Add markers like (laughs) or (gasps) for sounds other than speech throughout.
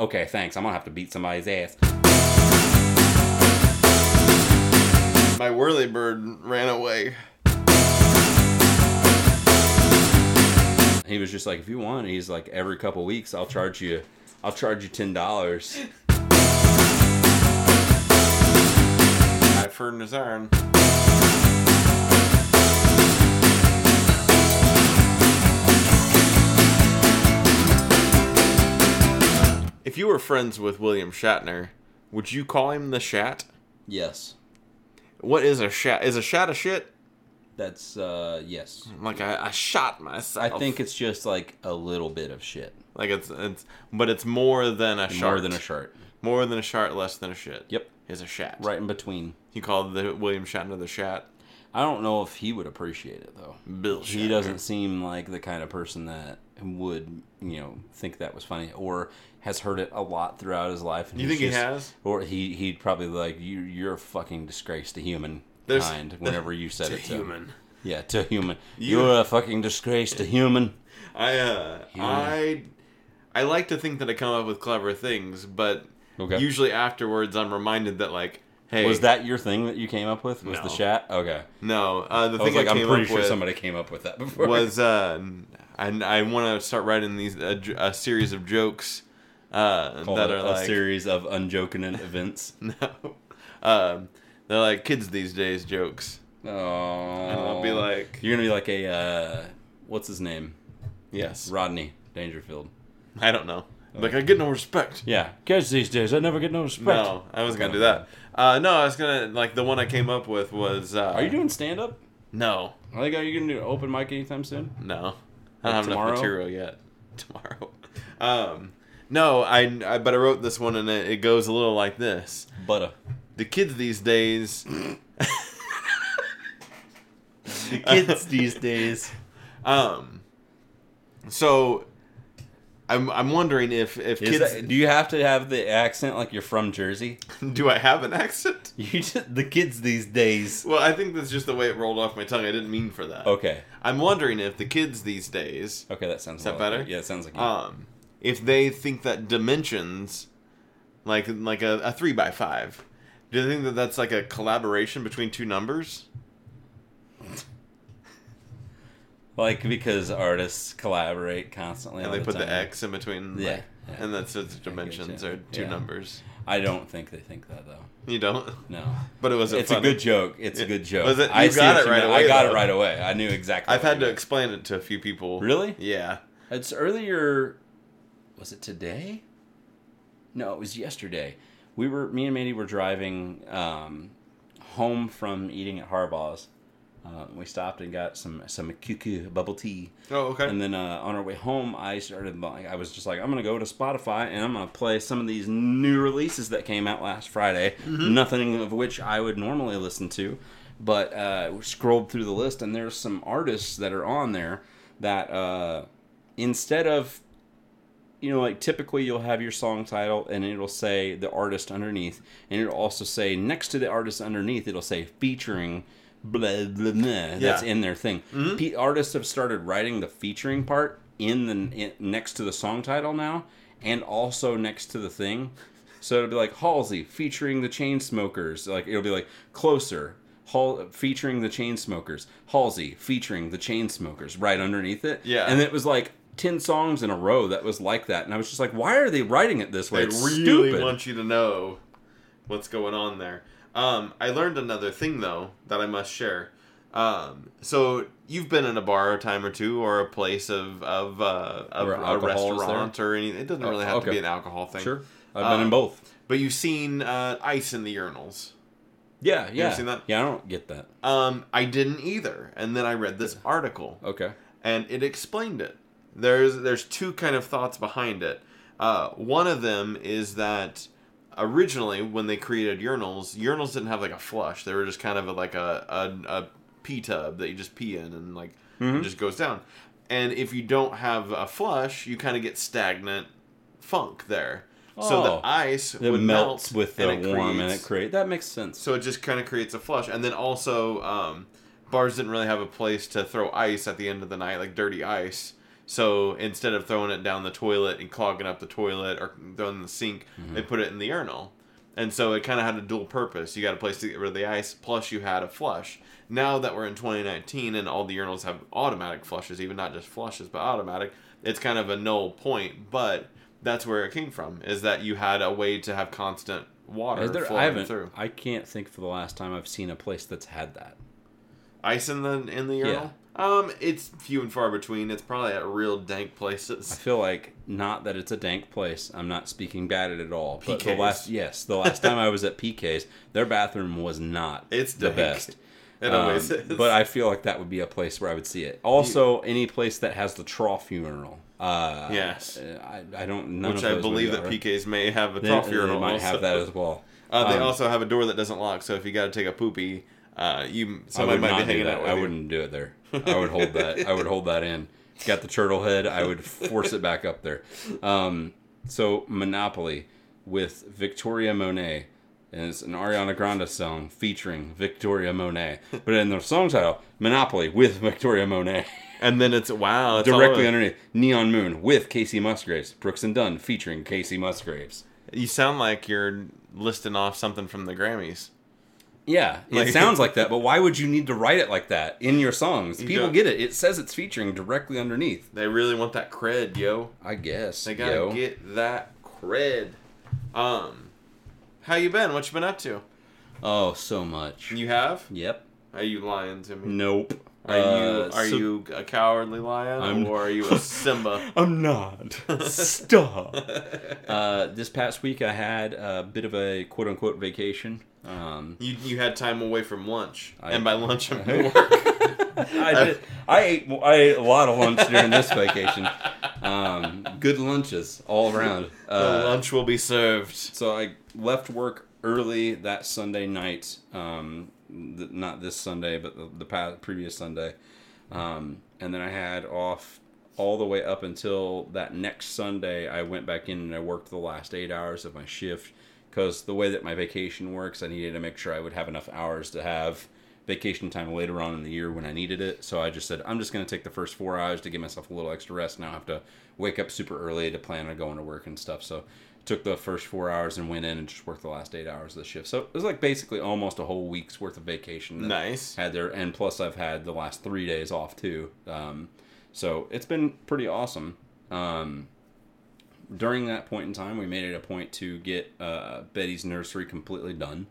Okay, thanks. I'm gonna have to beat somebody's ass. My whirly bird ran away. He was just like, if you want, he's like, every couple weeks, I'll charge you, I'll charge you ten dollars. Eye for an iron. If you were friends with William Shatner, would you call him the Shat? Yes, What is a Shat? Is a Shat a shit? that's uh yes. Like I, I shot myself. I think it's just like a little bit of shit, like it's it's, but it's more than a shart. more than a shirt. more than a shart, less than a shit. Yep, is a Shat. right in between. You called the William Shatner the Shat. I don't know if he would appreciate it though. Bill. He doesn't seem like the kind of person that would, you know, think that was funny or has heard it a lot throughout his life. and You think he has? Or he he'd probably like you. You're a fucking disgrace to human kind. (laughs) Whenever you said To it to him. human. Yeah, to human. You- are a fucking disgrace to human. I uh, Human. I I like to think that I come up with clever things, but Okay. usually afterwards I'm reminded that like, hey, Was that your thing that you came up with? Was No. the chat? Okay. no? Uh, the I was thing I, like, I'm pretty up sure with somebody came up with that (laughs) before. was uh, I I want to start writing these a, a series of jokes uh, that are a like series of unjoking events. (laughs) no, um, they're like kids these days jokes. Oh. And I'll be like, You're gonna be like a uh, what's his name? yes, Rodney Dangerfield. I don't know. Like I get no respect. Yeah, kids these days, I never get no respect. No, I was gonna do that. Uh, no, I was gonna like the one I came up with was. Uh, Are you doing stand up? No, are you gonna do an open mic anytime soon? no, I don't have tomorrow? enough material yet. (laughs) Tomorrow, um, no, I, I but I wrote this one and it, it goes a little like this: Butter. the kids these days. (laughs) (laughs) The kids these days. Um, so. I'm, I'm wondering if, if Is kids that, do you have to have the accent like you're from Jersey? (laughs) do I have an accent? (laughs) You just, the kids these days. Well, I think that's just the way it rolled off my tongue. I didn't mean for that. Okay. I'm wondering if the kids these days Okay, that sounds. Is that better? like- yeah, it sounds like. you. um, if they think that dimensions, like like a, a three by five, do they think that that's like a collaboration between two numbers? Like because artists collaborate constantly. And they put the. X in between, Yeah, like, yeah. and that's its dimensions are two Yeah. numbers. I don't think they think that though. You don't, No. but it was it's funny. a good joke. It's a good joke. Was it- I you see got it right away, I got though. it right away. I knew exactly. I've had to meant. explain it to a few people. Really? Yeah. It's earlier. Was it today? No, it was yesterday. We were me and Mandy were driving um, home from eating at Harbaugh's. Uh, we stopped and got some some QQ bubble tea, Oh, okay. and then uh, on our way home, I started. like, I was just like, I'm gonna go to Spotify and I'm gonna play some of these new releases that came out last Friday. Nothing of which I would normally listen to, but uh, scrolled through the list and there's some artists that are on there that uh, instead of you know, like typically you'll have your song title and it'll say the artist underneath, and it'll also say next to the artist underneath, it'll say featuring blah blah blah. That's in their thing. Mm-hmm. Pe- artists have started writing the featuring part in the in, next to the song title now, and also next to the thing. So it'll be like Halsey featuring the Chainsmokers. Like it'll be like closer. Hal- featuring the Chainsmokers, Halsey featuring the Chainsmokers, right underneath it. Yeah. and it was like 10 songs in a row that was like that and i was just like why are they writing it this way They it's really stupid want you to know what's going on there. Um, I learned another thing though that I must share. Um, so you've been in a bar a time or two, or a place of of, uh, of a restaurant or anything. It doesn't really have okay. to be an alcohol thing. sure i've been in Um, both But you've seen uh, ice in the urinals. yeah yeah seen that? yeah i don't get that Um, I didn't either, and then I read this article. okay and it explained it. There's there's two kind of thoughts behind it. Uh, one of them is that originally when they created urinals, urinals didn't have like a flush. They were just kind of like a a, a pee tub that you just pee in and like it just goes down. And if you don't have a flush, you kind of get stagnant funk there. So the Oh. ice it would melts melt with the and it warm and creates- it create that makes sense so it just kind of creates a flush, and then also um, bars didn't really have a place to throw ice at the end of the night, like dirty ice. So instead of throwing it down the toilet and clogging up the toilet or throwing the sink, mm-hmm. they put it in the urinal. And so it kind of had a dual purpose. You got a place to get rid of the ice, plus you had a flush. Now that we're in 2019 and all the urinals have automatic flushes, even not just flushes, but automatic, it's kind of a null point. But that's where it came from, is that you had a way to have constant water there, I flowing haven't. through. I can't think for the last time I've seen a place that's had that. Ice in the in the urinal? Um, it's few and far between. It's probably at real dank places. I feel like not that it's a dank place. I'm not speaking bad at it at all. But the PK's. last yes, the last time I was at PK's, their bathroom was not It's the best. It Um, always is. but I feel like that would be a place where I would see it. Also, any place that has the trough funeral. Uh, Yes. I, I don't. None which I believe that. PKs may have a They, trough they urinal. might also. have that as well. (laughs) Uh, they Um, also have a door that doesn't lock, so if you got to take a poopy, uh, you somebody might be hanging out with I you. wouldn't do it there. I would hold that. I would hold that in. Got the turtle head. I would force it back up there. Um, so Monopoly with Victoria Monet. And it's an Ariana Grande song featuring Victoria Monet. But in the song title, Monopoly with Victoria Monet. And then it's wow, it's Directly underneath, Neon Moon with Kacey Musgraves. Brooks and Dunn featuring Kacey Musgraves. You sound like you're listing off something from the Grammys. Yeah, it Like- sounds like that, (laughs) but why would you need to write it like that in your songs? You People don't- get it. It says it's featuring directly underneath. They really want that cred, yo. I guess. They gotta yo. get that cred. Um, how you been? What you been up to? Oh, so much. You have? Yep. Are you lying to me? Nope. Are you Uh, are so- you a cowardly lion I'm- or are you a (laughs) Simba? I'm not. (laughs) Stop. uh, this past week, I had a bit of a quote unquote vacation. Um, You you had time away from lunch, I- and by lunch I'm I- (laughs) work. I, did, I ate I ate a lot of lunch during this vacation. Um, good lunches all around. The Uh, lunch will be served. So I left work early that Sunday night. Um, th- not this Sunday, but the, the past, previous Sunday. Um, and then I had off all the way up until that next Sunday. I went back in and I worked the last eight hours of my shift because the way that my vacation works, I needed to make sure I would have enough hours to have vacation time later on in the year when I needed it. So I just said, I'm just going to take the first four hours to give myself a little extra rest. Now I have to wake up super early to plan on going to work and stuff. So took the first four hours and went in and just worked the last eight hours of the shift. So it was like basically almost a whole week's worth of vacation. that Nice. Had there, and plus I've had the last three days off too. Um, so it's been pretty awesome. Um, during that point in time, we made it a point to get uh, Betty's nursery completely done.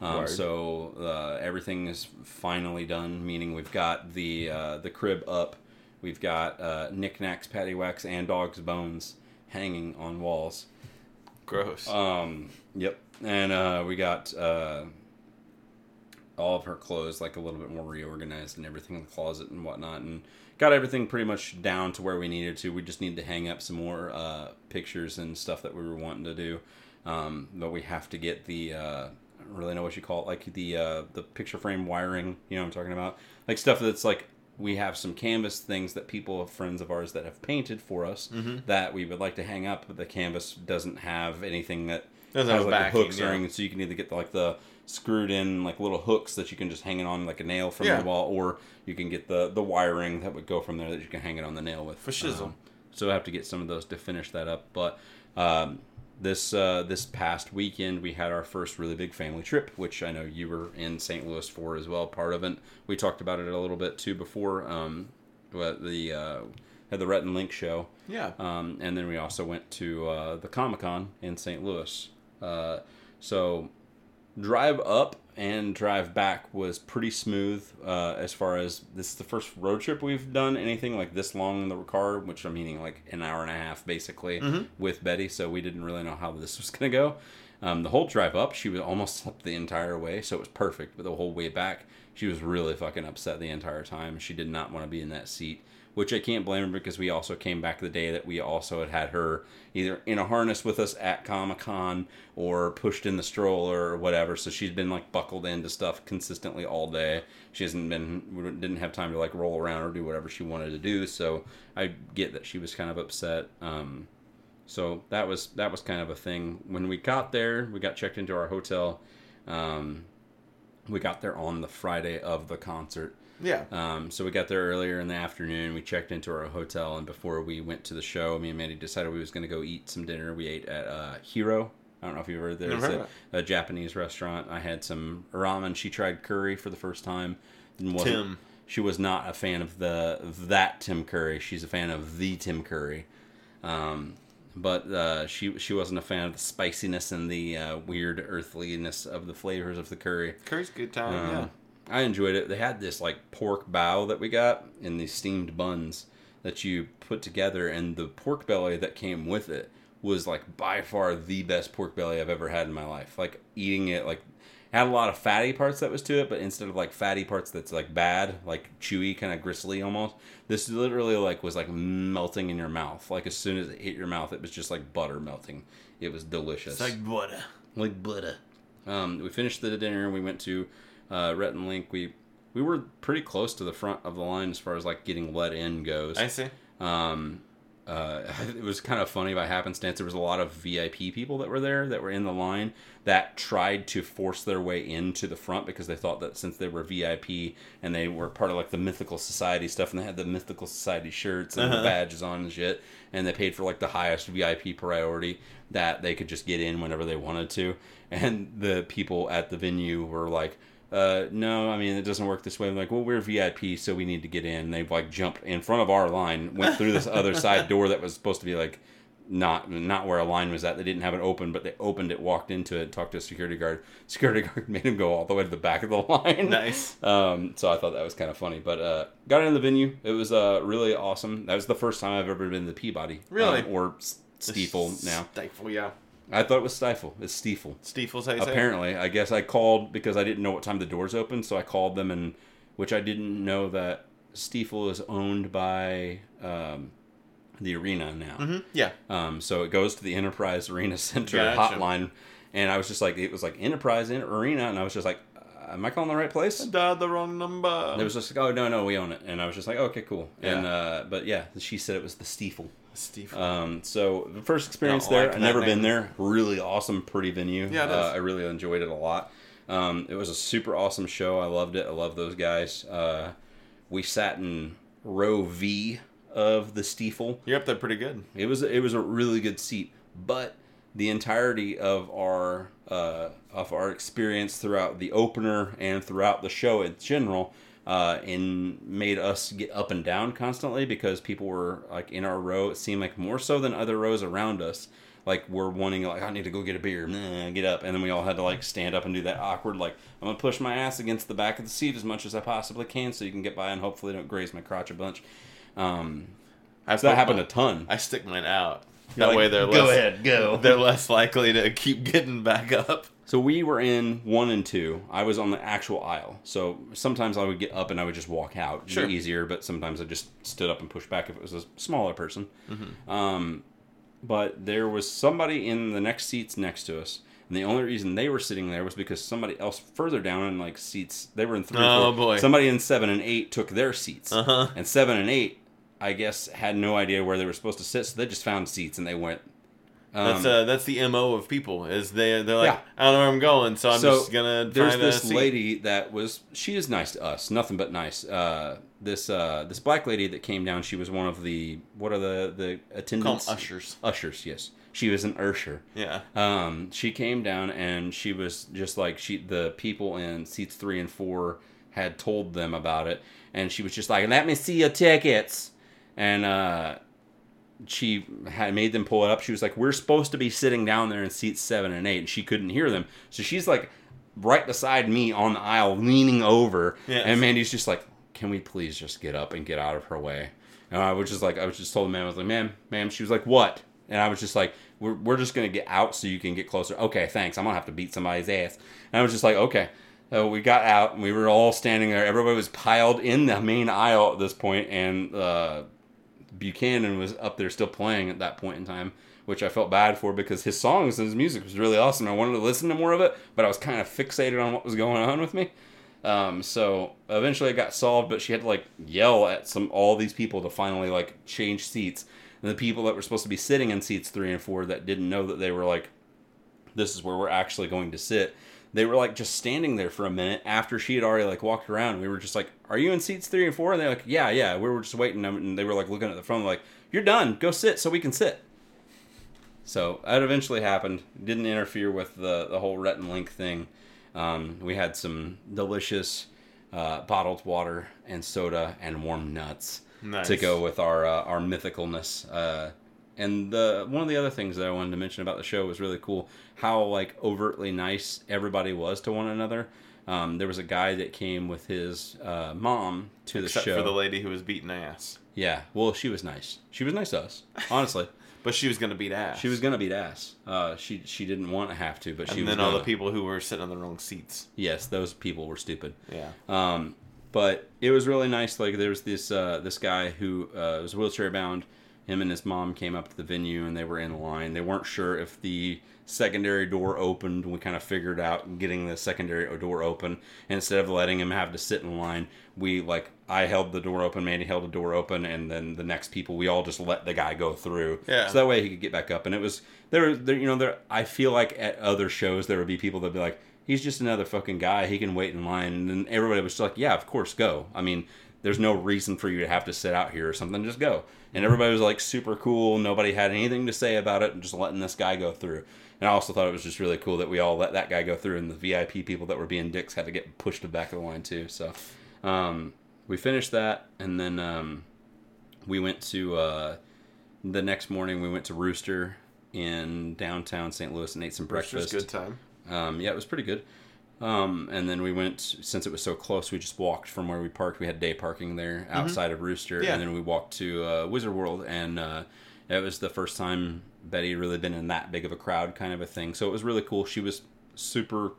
Um, so uh, everything is finally done, meaning we've got the uh, the crib up, we've got uh, knickknacks, paddywhacks, and dogs' bones hanging on walls. Gross. Um, yep, and uh, we got uh, all of her clothes like a little bit more reorganized and everything in the closet and whatnot, and got everything pretty much down to where we needed to. We just need to hang up some more uh, pictures and stuff that we were wanting to do, um, but we have to get the. Uh, I don't really know what you call it, like the uh, the picture frame wiring. You know what I'm talking about, like stuff that's like we have some canvas things that people, friends of ours, that have painted for us Mm-hmm. that we would like to hang up, but the canvas doesn't have anything that has like backing, hooks or anything. So you can either get the, like the screwed in like little hooks that you can just hang it on like a nail from Yeah. the wall, or you can get the the wiring that would go from there that you can hang it on the nail with. For shizzle. Um, so I have to get some of those to finish that up, but. Um, this uh, this past weekend we had our first really big family trip, which I know you were in St. Louis for as well. Part of it, we talked about it a little bit too before. Um, but the uh, had the Rhett and Link show, yeah. um, and then we also went to uh, the Comic Con in St. Louis. Uh, so drive up and drive back was pretty smooth uh, as far as this is the first road trip we've done anything like this long in the car, which I'm meaning like an hour and a half basically with Betty. So we didn't really know how this was (laughs) gonna go. Um, the whole drive up, she was almost slept the entire way, so it was perfect. But the whole way back, she was really fucking upset the entire time. She did not want to be in that seat, which I can't blame her because we also came back the day that we also had had her either in a harness with us at Comic Con or pushed in the stroller or whatever. So she's been like buckled into stuff consistently all day. She hasn't been didn't have time to like roll around or do whatever she wanted to do. So I get that she was kind of upset. Um, so that was that was kind of a thing. When we got there, we got checked into our hotel. Um, we got there on the Friday of the concert. Yeah. Um, so we got there earlier in the afternoon. We checked into our hotel, and before we went to the show, me and Mandy decided we was going to go eat some dinner. We ate at uh, Hero. I don't know if you've heard. Never It's a, a Japanese restaurant. I had some ramen. She tried curry for the first time. Tim. She was not a fan of the of that Tim Curry. She's a fan of the Tim Curry. Um, but uh, she she wasn't a fan of the spiciness and the uh, weird earthliness of the flavors of the curry. Curry's a good time. Um, yeah. I enjoyed it. They had this like pork bao that we got in these steamed buns that you put together, and the pork belly that came with it was like by far the best pork belly I've ever had in my life. Like eating it, like had a lot of fatty parts that was to it, but instead of like fatty parts that's like bad, like chewy, kind of gristly almost, this literally like was like melting in your mouth. Like as soon as it hit your mouth, it was just like butter melting. It was delicious It's like butter. like butter. Um, we finished the dinner. We went to uh, Rhett and Link. We we were pretty close to the front of the line as far as like getting let in goes. I see. Um, uh, (laughs) it was kind of funny by happenstance. There was a lot of VIP people that were there that were in the line that tried to force their way into the front because they thought that since they were VIP and they were part of like the Mythical Society stuff and they had the Mythical Society shirts and the Uh-huh. badges on and shit, and they paid for like the highest VIP priority that they could just get in whenever they wanted to. And the people at the venue were like, uh, no, I mean it doesn't work this way. I'm like, well, we're VIP, so we need to get in. They've like jumped in front of our line, went through this other (laughs) side door that was supposed to be like not not where a line was at. They didn't have it open, but they opened it, walked into it, talked to a security guard. Security (laughs) guard made him go all the way to the back of the line. Nice. Um, so I thought that was kind of funny, but uh, got in the venue. It was uh, really awesome. That was the first time I've ever been to Peabody, Really? um, or Steeple now. Stifle, yeah. I thought it was Stifle. It's Stifel. Stifel's how you say it? Apparently, I guess I called because I didn't know what time the doors opened, so I called them, and which I didn't know that Stifel is owned by um, the arena now. Mhm, Yeah. Um, so it goes to the Enterprise Arena (laughs) Center Gotcha. hotline, and I was just like, it was like Enterprise in Arena, and I was just like, uh, am I calling the right place? Dialed the wrong number. It was just like, oh no, no, we own it, and I was just like, okay, cool. And Yeah. uh, but yeah, she said it was the Stifel. Stifel. Um, so the first experience there, like I've never been there. Really awesome, pretty venue. Yeah, it uh. I really enjoyed it a lot. Um, it was a super awesome show. I loved it. I love those guys. Uh, we sat in row V of the Stifel. You're up there pretty good. It was it was a really good seat, but the entirety of our uh, of our experience throughout the opener and throughout the show in general, uh, in made us get up and down constantly because people were like in our row. It seemed like more so than other rows around us. Like we're wanting like I need to go get a beer, nah, get up, and then we all had to like stand up and do that awkward like I'm gonna push my ass against the back of the seat as much as I possibly can so you can get by and hopefully don't graze my crotch a bunch. Um, I've so that happened a ton. I stick mine out. You're that like, way they're "Go less, ahead, go." They're less likely to keep getting back up. So we were in one and two. I was on the actual aisle. So sometimes I would get up and I would just walk out. It'd Sure. be easier, but sometimes I just stood up and pushed back if it was a smaller person. Um, but there was somebody in the next seats next to us. And the only reason they were sitting there was because somebody else further down in like seats, they were in three. Oh, four, boy. Somebody in seven and eight took their seats. Uh-huh. And seven and eight, I guess, had no idea where they were supposed to sit, so they just found seats and they went. That's Um, uh, that's the mo of people. Is they they're like Yeah. I don't know where I'm going, so I'm so just gonna there's this lady that was she is nice to us nothing but nice uh this uh this black lady that came down she was one of the what are the the attendants ushers. ushers yes she was an usher Yeah. um she came down and she was just like she the people in seats three and four had told them about it and she was just like let me see your tickets and uh she had made them pull it up. She was like, "We're supposed to be sitting down there in seats seven and eight, and she couldn't hear them. So she's like, right beside me on the aisle, leaning over. Yes. And Mandy's just like, "Can we please just get up and get out of her way?" And I was just like, I was just told the man, I was like, "Ma'am, ma'am." She was like, "What?" And I was just like, "We're we're just gonna get out so you can get closer." Okay, thanks. I'm gonna have to beat somebody's ass. And I was just like, "Okay." So we got out and we were all standing there. Everybody was piled in the main aisle at this point, and uh, Buchanan was up there still playing at that point in time, which I felt bad for because his songs and his music was really awesome. I wanted to listen to more of it, but I was kind of fixated on what was going on with me. Um, so eventually it got solved, but she had to like yell at some all these people to finally like change seats. And the people that were supposed to be sitting in seats three and four that didn't know that they were like, this is where we're actually going to sit. They were like just standing there for a minute after she had already like walked around. We were just like, "Are you in seats three and four? And they're like, "Yeah, yeah." We were just waiting, and they were like looking at the phone, like, "You're done. Go sit so we can sit." So that eventually happened. Didn't interfere with the the whole Rhett and Link thing. Um, we had some delicious uh, bottled water and soda and warm nuts Nice. to go with our uh, our mythicalness. Uh, and the one of the other things that I wanted to mention about the show was really cool how like overtly nice everybody was to one another. Um, there was a guy that came with his uh, mom to the Except show. for the lady who was beating ass. yeah, well, she was nice. She was nice to us, honestly. (laughs) But she was going to beat ass. she was gonna beat ass. Uh, she she didn't want to have to, but she was And then all gonna. the people who were sitting on the wrong seats. Yes, those people were stupid. Yeah. Um, but it was really nice. Like there was this uh, this guy who uh, was wheelchair bound. Him and his mom came up to the venue and they were in line. They weren't sure if the secondary door opened. We kind of figured out getting the secondary door open. And instead of letting him have to sit in line, we like I held the door open, Mandy held the door open, and then the next people we all just let the guy go through. Yeah. So that way he could get back up. And it was there. There, you know, there. I feel like at other shows there would be people that'd be like, he's just another fucking guy. He can wait in line. And then everybody was just like, yeah, of course, go. I mean, there's no reason for you to have to sit out here or something. Just go. And everybody was like super cool. Nobody had anything to say about it and just letting this guy go through. And I also thought it was just really cool that we all let that guy go through and the VIP people that were being dicks had to get pushed to the back of the line too. So um, we finished that and then um, we went to uh, the next morning we went to Rooster in downtown St. Louis and ate some breakfast. good time. Um, yeah, it was pretty good. Um, and then we went since it was so close. We just walked from where we parked. We had day parking there outside of Rooster, Mm-hmm. Yeah. and then we walked to uh, Wizard World, and uh, it was the first time Betty had really been in that big of a crowd, kind of a thing. So it was really cool. She was super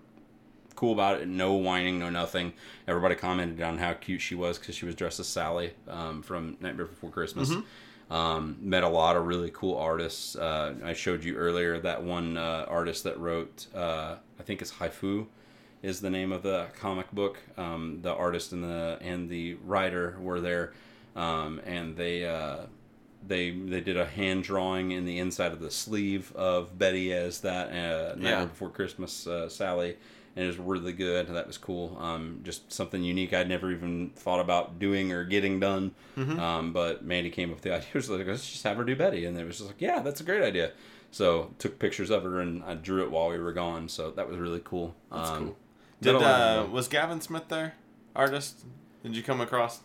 cool about it. No whining, no nothing. Everybody commented on how cute she was because she was dressed as Sally um, from Nightmare Before Christmas. Um, met a lot of really cool artists. Uh, I showed you earlier that one uh, artist that wrote, uh, I think it's Haifu, is the name of the comic book. Um, the artist and the and the writer were there, um, and they uh, they they did a hand drawing in the inside of the sleeve of Betty as that uh, Nightmare Yeah. Before Christmas uh, Sally, and it was really good. That was cool. Um, just something unique I'd never even thought about doing or getting done. Um, but Mandy came up with the (laughs) idea. She was like, let's just have her do Betty, and it was just like, yeah, that's a great idea. So took pictures of her and I drew it while we were gone. So that was really cool. That's um, cool. Did uh, was Gavin Smith there? Artist? Did you come across?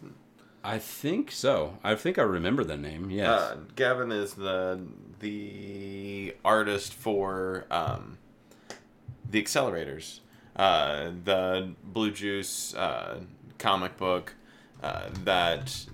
I think so. I think I remember the name. Yes. Uh, Gavin is the the artist for um, the accelerators, uh, the Blue Juice uh, comic book uh, that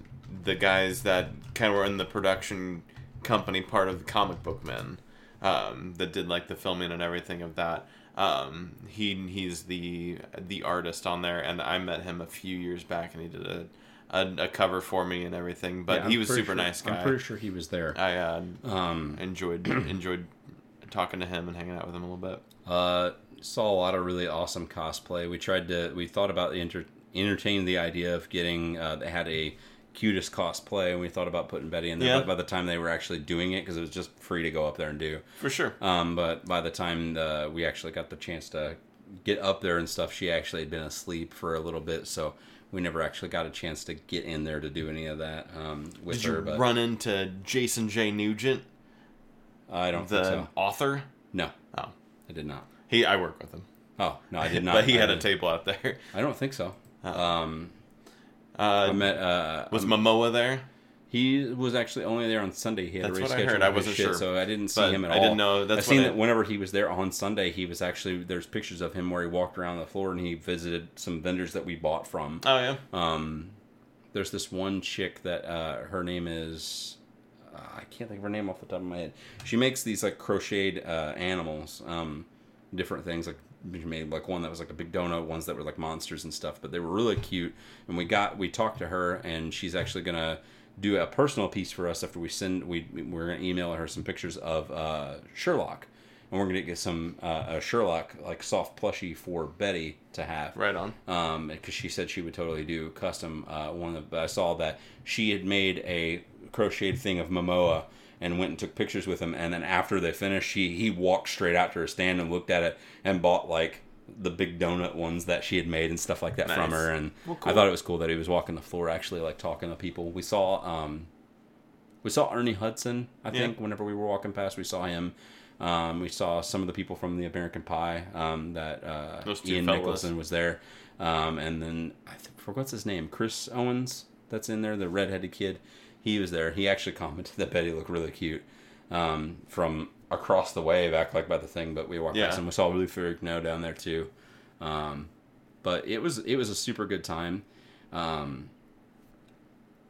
the guys that kind of were in the production company part of the comic book men um, that did like the filming and everything of that. Um, he he's the the artist on there, and I met him a few years back, and he did a a, a cover for me and everything. But Yeah, he was super sure- nice guy. I'm pretty sure he was there. I uh, Um, enjoyed (clears throat) enjoyed talking to him and hanging out with him a little bit. Uh, saw a lot of really awesome cosplay. We tried to, we thought about the enter, entertaining the idea of getting, uh, they had a cutest cosplay, and we thought about putting Betty in there. Yeah. But by the time they were actually doing it, because it was just free to go up there and do. For sure. Um, but by the time the, we actually got the chance to get up there and stuff, she actually had been asleep for a little bit, so we never actually got a chance to get in there to do any of that um, with Did her. you but run into Jason J. Nugent, I don't the think so. author? No, Oh, I did not. he. I work with him, Oh no, I did (laughs) not. but he I had a table out there. I don't think so. Oh. Um, I Uh, met. Uh, was um, Momoa there? he was actually only there on Sunday. He had That's a what I heard. I wasn't shit, sure. so I didn't see him at all. I didn't know- that's I've seen I- that whenever he was there on Sunday, he was actually there's pictures of him where he walked around the floor and he visited some vendors that we bought from. Oh yeah. Um, there's this one chick that uh, her name is uh, I can't think of her name off the top of my head. She makes these like crocheted uh, animals, um, different things like she made like one that was like a big donut, ones that were like monsters and stuff, but they were really cute. And we got we talked to her, and she's actually gonna do a personal piece for us after we send we we're gonna email her some pictures of uh, Sherlock. And we're gonna get some uh, a Sherlock like soft plushie for Betty to have Right on. um because she said she would totally do custom uh one of i saw that she had made a crocheted thing of momoa and went and took pictures with him and then after they finished she he walked straight out to her stand and looked at it and bought like the big donut ones that she had made and stuff like that from her. And Well, I thought it was cool that he was walking the floor, actually like talking to people. We saw um, we saw Ernie Hudson. I Yeah. think whenever we were walking past, we saw him. Um, we saw some of the people from the American Pie. Um, that uh, Ian fellas. Nicholson was there, um, and then I th- for what's his name, Chris Owens. That's in there, the redheaded kid. He was there. He actually (laughs) commented that Betty looked really cute um, from across the way, back like by the thing. But we walked Yeah. past and We saw Lou Ferrigno down there too. Um, but it was it was a super good time. Um,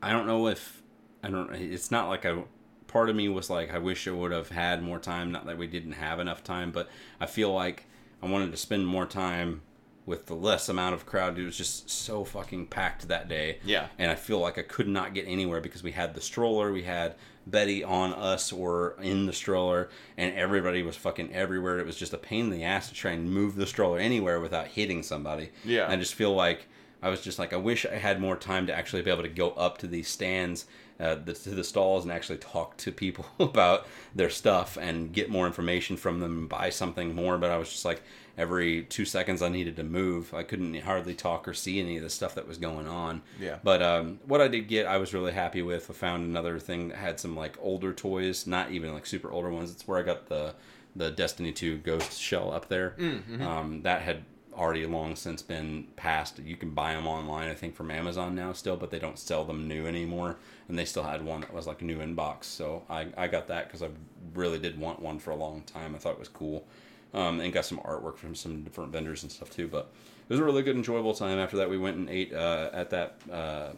I don't know if I don't. It's not like a part of me was like I wish I would have had more time. Not that we didn't have enough time, but I feel like I wanted to spend more time with the less amount of crowd. It was just so fucking packed that day. Yeah. And I feel like I could not get anywhere because we had the stroller, we had Betty on us or in the stroller, and everybody was fucking everywhere. It was just a pain in the ass to try and move the stroller anywhere without hitting somebody. Yeah. And I just feel like I was just like I wish I had more time to actually be able to go up to these stands, uh, the, to the stalls, and actually talk to people (laughs) about their stuff and get more information from them and buy something more. But I was just like every two seconds I needed to move. I couldn't hardly talk or see any of the stuff that was going on. Yeah. But um, what I did get, I was really happy with. I found another thing that had some like older toys, not even like super older ones. It's where I got the the Destiny 2 Ghost shell up there. Mm-hmm. Um, that had already long since been passed. You can buy them online, I think, from Amazon now still, but they don't sell them new anymore. And they still had one that was like new in box. So I, I got that because I really did want one for a long time. I thought it was cool. Um, and got some artwork from some different vendors and stuff too. But it was a really good, enjoyable time. After that, we went and ate uh, at that uh,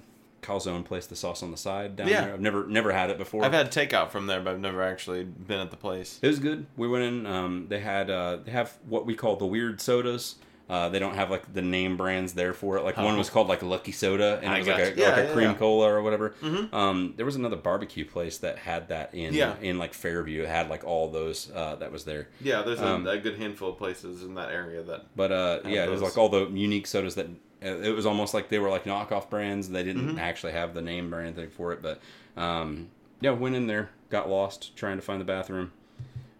calzone place, the sauce on the side down Yeah. there. I've never never had it before. I've had takeout from there, but I've never actually been at the place. It was good. We went in. Um, they had uh, they have what we call the weird sodas. Uh, they don't have like the name brands there for it. Like one Oh. was called like Lucky Soda, and I it was like a. Yeah, like a yeah, cream yeah. cola or whatever. Mhm. Um, there was another barbecue place that had that in Yeah. in like Fairview. It had like all those uh, that was there. Yeah, there's a, Um, a good handful of places in that area that. But uh, Had yeah, it was like all the unique sodas that uh, it was almost like they were like knockoff brands. They didn't Mm-hmm. actually have the name brand thing for it, but um, yeah, went in there, got lost trying to find the bathroom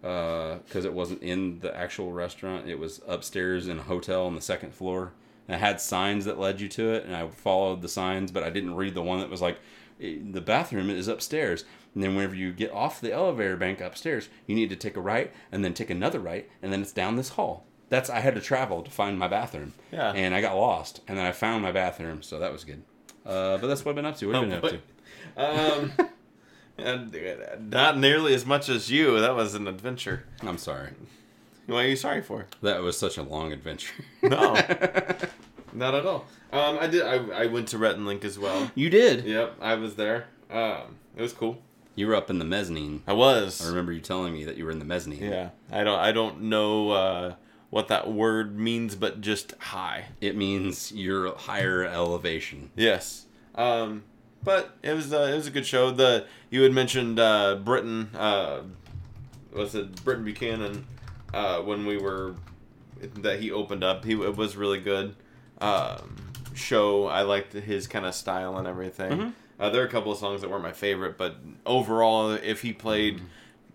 because it wasn't in the actual restaurant. It was upstairs in a hotel on the second floor. And it had signs that led you to it, and I followed the signs, but I didn't read the one that was like "Eh, the bathroom is upstairs. And then whenever you get off the elevator bank upstairs, you need to take a right and then take another right, and then it's down this hall. That's I had to travel to find my bathroom. Yeah. And I got lost, and then I found my bathroom, so that was good. Uh, but that's what I've been up to. What have you Oh, been up to? (laughs) Um, uh, not nearly as much as you. That was an adventure. I'm sorry. What are you sorry for? That was such a long adventure. No, (laughs) not at all. Um, I did. I, I went to Rhett and Link as well. you did. Yep, I was there. Um, it was cool. You were up in the mezzanine. I was. I remember you telling me that you were in the mezzanine. Yeah, I don't. I don't know uh, what that word means, but just high. It means you're higher elevation. Yes. Um, but it was uh, it was a good show. The you had mentioned uh, Britton. Uh, was it Britton Buchanan? Uh, when we were that he opened up, he it was really good. Um, show. I liked his kind of style and everything. Uh, there are a couple of songs that weren't my favorite, but overall, if he played,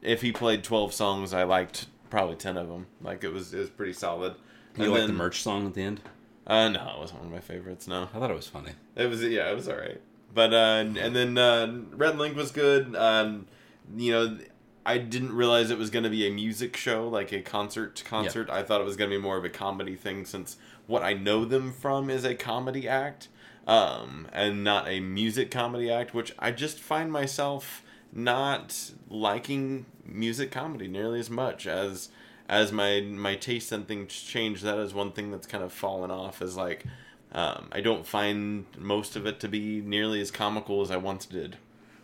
if he played twelve songs, I liked probably ten of them. Like it was it was pretty solid. You And like then- the merch song at the end? Uh, no, it wasn't one of my favorites. No. I thought it was funny. It was yeah, it was all right. But uh, and then uh, Red Link was good. Um, you know, I didn't realize it was going to be a music show, like a concert concert. I thought it was going to be more of a comedy thing, since what I know them from is a comedy act, um, and not a music comedy act. Which I just find myself not liking music comedy nearly as much as as my my taste and things change. That is one thing that's kind of fallen off. Is like. Um, I don't find most of it to be nearly as comical as I once did.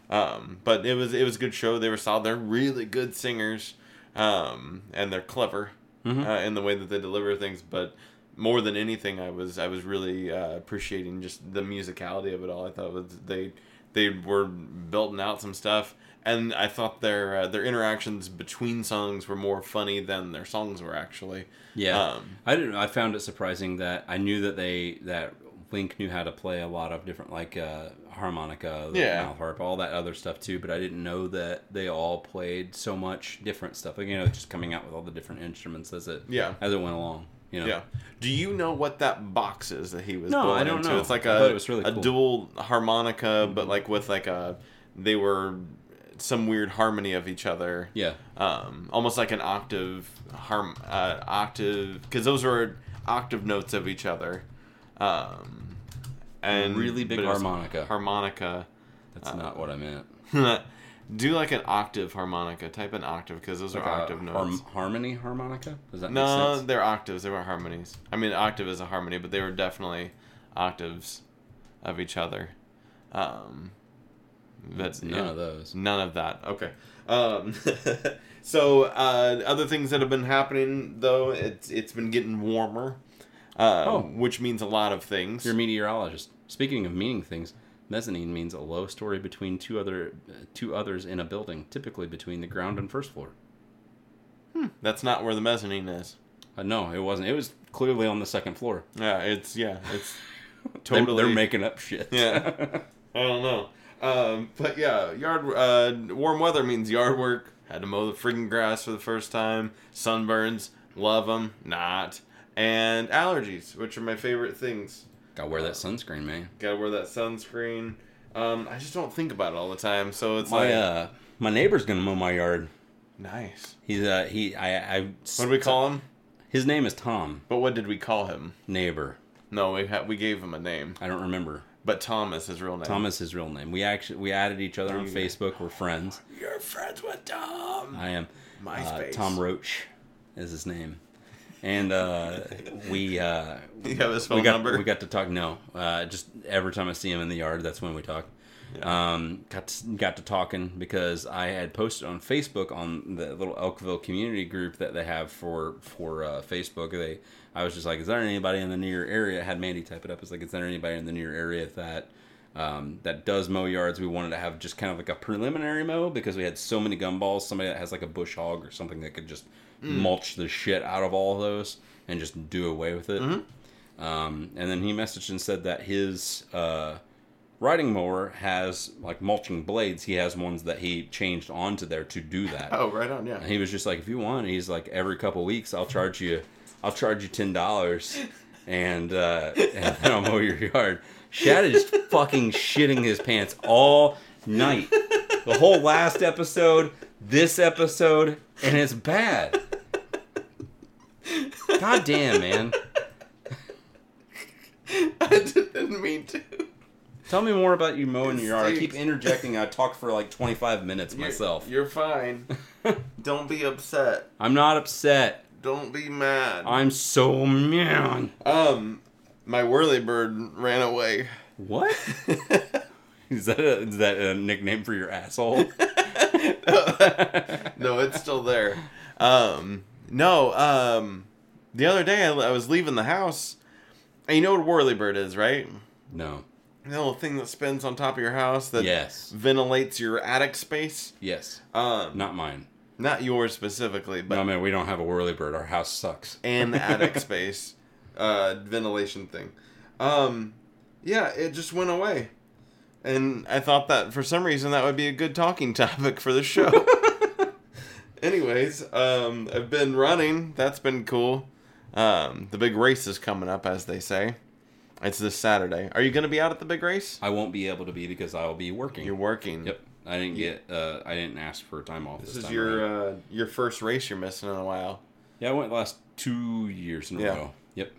Um, but it was it was a good show. They were solid. They're really good singers, um, and they're clever Mhm. uh, in the way that they deliver things. But more than anything, I was I was really uh, appreciating just the musicality of it all. I thought it was they they were building out some stuff, and I thought their uh, their interactions between songs were more funny than their songs were actually. Yeah, Um, I didn't. I found it surprising that I knew that they that Link knew how to play a lot of different like uh, harmonica, Yeah. mouth harp, all that other stuff too. But I didn't know that they all played so much different stuff. Like you know, just coming out with all the different instruments as it Yeah. as it went along. You know? Yeah. Do you know what that box is that he was No, I don't into? know. It's like a, it was really a cool. dual harmonica, but like with like a they were some weird harmony of each other. Yeah. Um, almost like an octave harm uh, octave because those were octave notes of each other. Um, and Really big but it was harmonica. Harmonica. That's not what I meant. (laughs) Do like an octave harmonica. Type an octave because those Like are octave notes. harmony harmonica? Does that make No, they're octaves. They weren't harmonies. I mean, octave is a harmony, but they were definitely octaves of each other. Um, It's none of those. None of that. Okay. Um, (laughs) so uh, other things that have been happening though, it's it's been getting warmer, uh, Oh. which means a lot of things. You're a meteorologist. Speaking of meaning things, mezzanine means a low story between two other uh, two others in a building, typically between the ground and first floor. Hmm. That's not where the mezzanine is. Uh, no, it wasn't. It was clearly on the second floor. Yeah, it's yeah, it's (laughs) totally. They're making up shit. Yeah. (laughs) I don't know. Um, but yeah, yard uh, warm weather means yard work. Had to mow the freaking grass for the first time. Sunburns, love them, not. And allergies, which are my favorite things. Gotta wear that sunscreen, man. Gotta wear that sunscreen. Um, I just don't think about it all the time, so it's My like uh, my neighbor's gonna mow my yard. nice. He's uh, he I I. What do we call him? His name is Tom. But what did we call him? Neighbor. No, we ha- we gave him a name, I don't remember. But Thomas is his real name. Thomas is his real name. We actually we added each other on. Facebook. We're friends. You're friends with Tom. I am. Uh, MySpace. Tom Roach is his name, and uh, (laughs) we uh, You have his phone we got number. we got to talk. No, uh, just every time I see him in the yard, that's when we talk. Um, got to, got to talking because I had posted on Facebook on the little Elkville community group that they have for for uh, Facebook. They I was just like, is there anybody in the near area? I had Mandy type it up. It's like, is there anybody in the near area that um, that does mow yards? We wanted to have just kind of like a preliminary mow because we had so many gumballs. Somebody that has like a bush hog or something that could just mulch the shit out of all of those and just do away with it. Um, and then he messaged and said that his uh, riding mower has like mulching blades. He has ones that he changed onto there to do that. (laughs) oh, right on. Yeah. And he was just like, if you want, he's like, every couple weeks, I'll charge you, I'll charge you ten dollars, and uh, (laughs) and then I'll mow your yard. Shad is fucking shitting his pants all night. The whole last episode, this episode, and it's bad. God damn, man. (laughs) I didn't mean to. Tell me more about you mowing your yard. I keep interjecting. I talk for like 25 minutes myself. You're fine. (laughs) Don't be upset. I'm not upset. Don't be mad. I'm so mad. Um, my whirlybird ran away. What? (laughs) Is that a, is that a nickname for your asshole? (laughs) no, it's still there. Um, no. Um, the other day I, I was leaving the house, and you know what a whirlybird is, right? No. The little thing that spins on top of your house that Yes. ventilates your attic space. Yes. Um, Not mine. not yours specifically, but No, man, we don't have a whirlybird. Our house sucks. and the (laughs) attic space uh, ventilation thing. Um, yeah, it just went away, and I thought that for some reason that would be a good talking topic for the show. (laughs) Anyways, um, I've been running. That's been cool. Um, the big race is coming up, as they say. It's this Saturday. Are you going to be out at the big race? I won't be able to be because I will be working. You're working. Yep. I didn't get. Uh, I didn't ask for time off. This, This is your uh, your first race you're missing in a while, Yeah, I went last two years in a Yeah. row. Yep.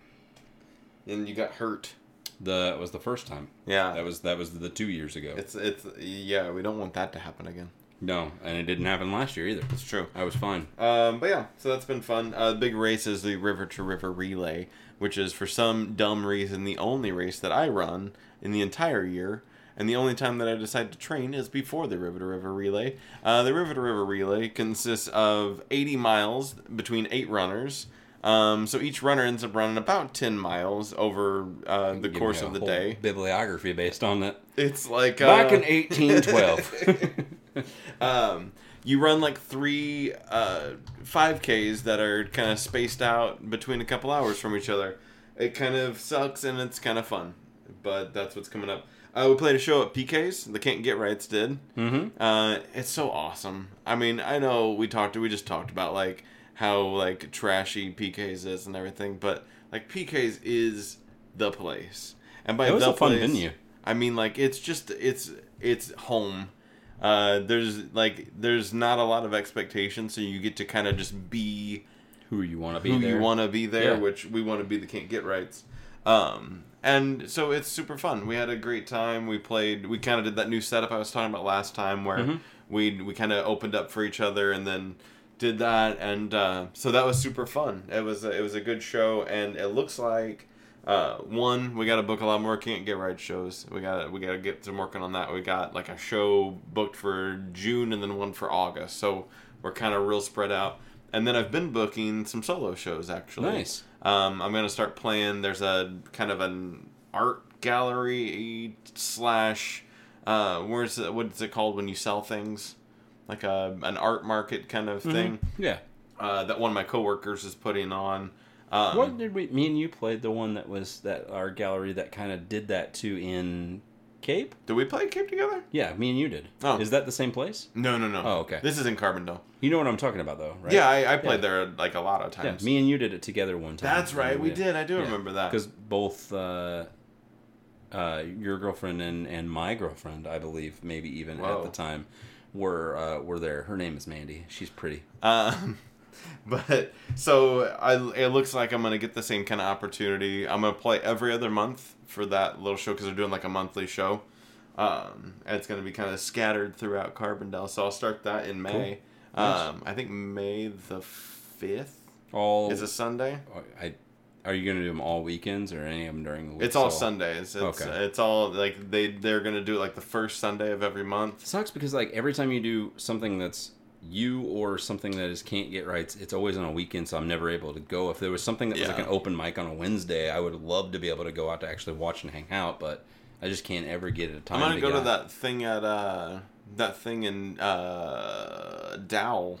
and you got hurt. The that was the first time. Yeah, That was that was the two years ago. it's it's yeah. We don't want that to happen again. no, and it didn't happen last year either. It's true. I was fine. Um, but yeah, so that's been fun. Uh, the big race is the River to River Relay, which is for some dumb reason the only race that I run in the entire year. And the only time that I decide to train is before the River to River Relay. Uh, the River to River Relay consists of 80 miles between eight runners. Um, so each runner ends up running about 10 miles over uh, the course of the day. Bibliography based on that. It's like uh, Back in 1812. (laughs) um, you run like three uh, 5Ks that are kind of spaced out between a couple hours from each other. It kind of sucks and it's kind of fun, but that's what's coming up. Uh, we played a show at PK's. The Can't Get Rights did. mm-hmm. Uh, it's so awesome. I mean, I know we talked. We just talked about like how like trashy PK's is and everything, but like PK's is the place. And by It was the a fun place, venue. I mean like it's just it's it's home. Uh, there's like there's not a lot of expectation, so you get to kind of just be Who you want to be who there? you want to be there, Yeah. which we want to be the can't get rights. Um, and so it's super fun. We had a great time. We played. We kind of did that new setup I was talking about last time, where Mm-hmm. we we kind of opened up for each other, and then did that, and uh, so that was super fun. It was a, it was a good show, and it looks like. Uh, one, we got to book a lot more can't get right shows. We got we got to get some working on that. We got like a show booked for June and then one for August. So we're kind of real spread out. And then I've been booking some solo shows actually. Nice. Um, I'm gonna start playing. There's a kind of an art gallery slash. Uh, where's it, what's it called when you sell things? Like a an art market kind of thing. Yeah. Uh, that one of my coworkers is putting on. Um, What did we? Me and you played the one that was that our gallery that kind of did that too in Cape. Did we play Cape together? Yeah, me and you did. Oh. Is that the same place? No, no, no. Oh, okay. This is in Carbondale. You know what I'm talking about, though, right? Yeah, I, I played Yeah. there like a lot of times. Yeah, me and you did it together one time. That's right, we did. I do Yeah. remember that. because both uh, uh, your girlfriend and, and my girlfriend, I believe, maybe even Whoa. at the time, were uh, were there. Her name is Mandy. She's pretty. Um, (laughs) but so I, it looks like I'm gonna get the same kind of opportunity. I'm gonna play every other month for that little show because they're doing like a monthly show. Um, and it's gonna be kind of scattered throughout Carbondale. So I'll start that in May. Nice. Um, I think May the fifth All is a Sunday. I, are you gonna do them all weekends or any of them during the week? It's all So- Sundays. It's, Okay. it's all like they they're gonna do it like the first Sunday of every month. It sucks because like every time you do something that's you or something that is can't get rights, it's always on a weekend, so I'm never able to go. If there was something that was like an open mic on a Wednesday, I would love to be able to go out to actually watch and hang out, but I just can't ever get a time. I'm gonna go get to out. that thing at uh that thing in uh Dow,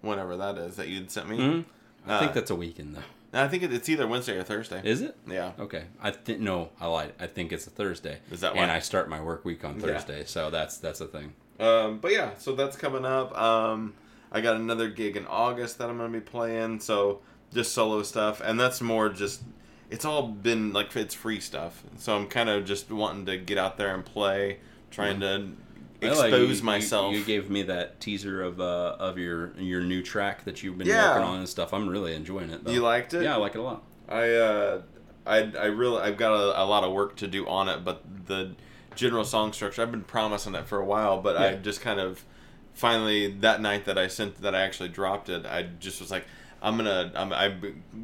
whatever that is that you'd sent me. Mhm. I think Uh, that's a weekend though. I think it's either Wednesday or Thursday. Is it? yeah. Okay, I think no, I lied. I think it's a Thursday. Is that And? I start my work week on Yeah. Thursday, so that's that's a thing. Um, but yeah, so that's coming up. Um, I got another gig in August that I'm gonna be playing. So just solo stuff, and that's more just. It's all been like it's free stuff, so I'm kind of just wanting to get out there and play, trying to I like expose you- you- myself. You, gave me that teaser of uh, of your your new track that you've been Yeah. working on and stuff. I'm really enjoying it. Though. You liked it? Yeah, I like it a lot. I uh, I I really I've got a, a lot of work to do on it, but the general song structure. I've been promising that for a while, but yeah. I just kind of finally that night that I sent that I actually dropped it. I just was like, I'm gonna I'm, I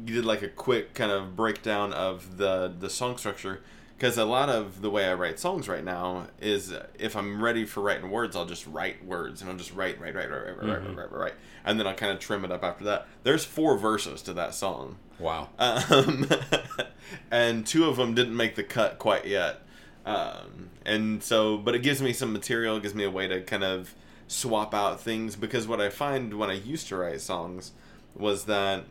did like a quick kind of breakdown of the the song structure because a lot of the way I write songs right now is if I'm ready for writing words, I'll just write words and I'll just write, write, write, write, write, mm-hmm. write, write, write, write, and then I'll kind of trim it up after that. There's four verses to that song. Wow. Um, (laughs) and two of them didn't make the cut quite yet. Um, and so, but it gives me some material, gives me a way to kind of swap out things because what I find when I used to write songs was that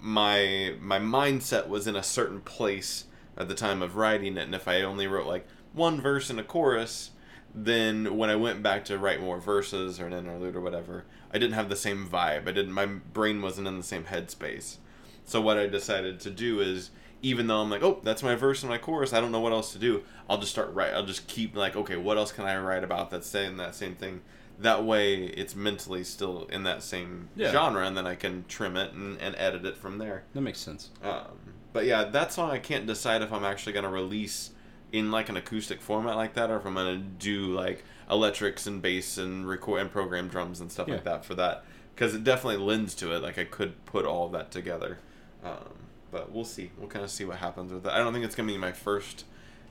my my mindset was in a certain place at the time of writing it and if I only wrote like one verse and a chorus then when I went back to write more verses or an interlude or whatever I didn't have the same vibe. I didn't my brain wasn't in the same headspace. So what I decided to do is even though I'm like, oh, that's my verse and my chorus, I don't know what else to do. I'll just start write. I'll just keep like, okay, what else can I write about that's saying that same thing? That way, it's mentally still in that same Yeah. genre, and then I can trim it and, and edit it from there. That makes sense. Um, but yeah, that song I can't decide if I'm actually gonna release in like an acoustic format like that, or if I'm gonna do like electrics and bass and record and program drums and stuff Yeah. like that for that, because it definitely lends to it. Like I could put all of that together, um, but we'll see. We'll kind of see what happens with that. I don't think it's gonna be my first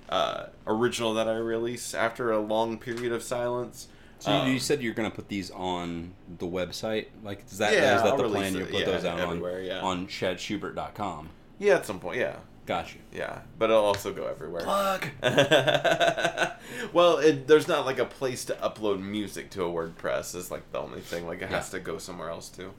uh, original that I release after a long period of silence. So you- Um, you said you're gonna put these on the website. Like, is that Yeah, is that I'll the plan? it, You'll put yeah, those out on yeah. on chadschubert.com. yeah, at some point, yeah. Got you. Yeah, but it'll also go everywhere. Plug. (laughs) well, it, there's not like a place to upload music to a WordPress. Is like the only thing. Like it has to go somewhere else too.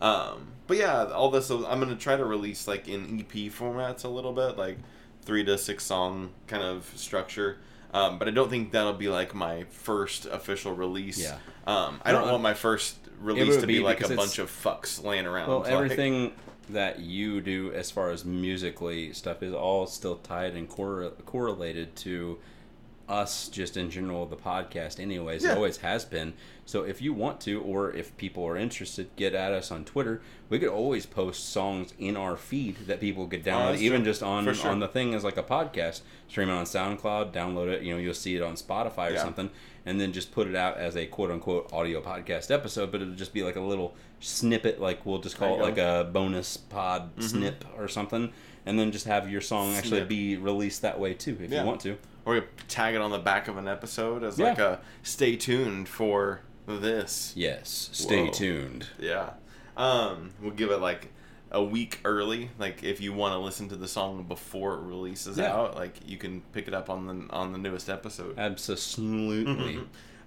Um, but yeah, all this I'm gonna try to release like in EP formats a little bit, like three to six song kind of structure. Um, but I don't think that'll be like my first official release. Yeah. Um, I don't No, want my first release to be, be like a bunch of fucks laying around. Well, Like- everything that you do as far as musically stuff is all still tied and correl- correlated to us just in general the podcast anyways Yeah. it always has been so if you want to or if people are interested get at us on twitter we could always post songs in our feed that people could download that's even true. just on sure. on the thing as like a podcast stream it on soundcloud download it you know you'll see it on spotify or Yeah. something and then just put it out as a quote unquote audio podcast episode but it'll just be like a little snippet like we'll just call it you like a bonus pod snip or something and then just have your song actually Snip. be released that way too if Yeah. you want to or you tag it on the back of an episode as Yeah. like a stay tuned for this. yes stay Whoa. tuned Yeah. Um, we'll give it like a week early. Like if you want to listen to the song before it releases Yeah. out, like you can pick it up on the on the newest episode. absolutely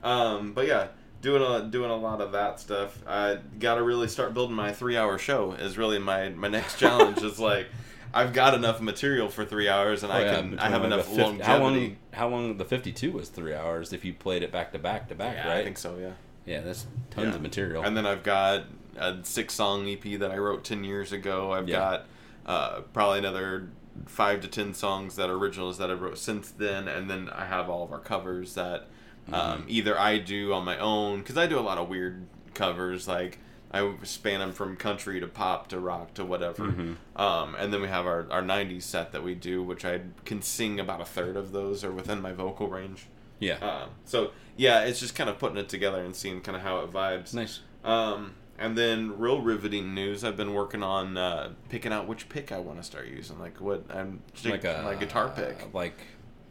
Um, but yeah, doing a doing a lot of that stuff. I got to really start building my three hour show. Is really my my next challenge. is like (laughs) I've got enough material for three hours, and Oh, I yeah, can I have like, enough the fif- longevity. how long how long the 52 was three hours if you played it back to back to back Yeah, right I think so. Yeah. yeah that's tons Yeah. of material And then I've got a six song EP that I wrote 10 years ago. I've got uh, probably another five to 10 songs that are originals that I wrote since then. And then I have all of our covers that Mm-hmm. um, either I do on my own, because I do a lot of weird covers. Like I span them from country to pop to rock to whatever. Mhm. Um, and then we have our, our 90s set that we do, which I can sing about a third of those are within my vocal range. yeah Um, so yeah, it's just kind of putting it together and seeing kind of how it vibes. nice Um, and then real riveting news. I've been working on uh, picking out which pick I want to start using. Like what I'm like a my guitar pick. like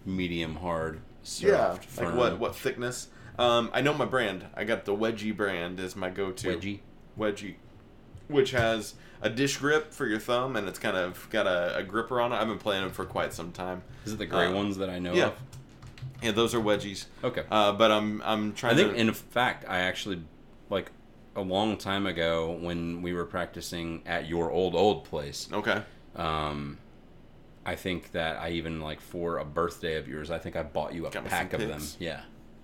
medium hard yeah, soft like firm. what what thickness. Um, I know my brand. I got the Wedgie brand as my go-to. wedgie Wedgie, which has a dish grip for your thumb and it's kind of got a, a gripper on it. I've been playing them for quite some time. is it the gray Uh, ones that I know yeah. of Yeah, those are wedgies. okay Uh, but I'm I'm trying I think, to. in fact, I actually like a long time ago when we were practicing at your old old place. okay. Um, I think that I even like for a birthday of yours, I think I bought you a Got pack of them. Yeah,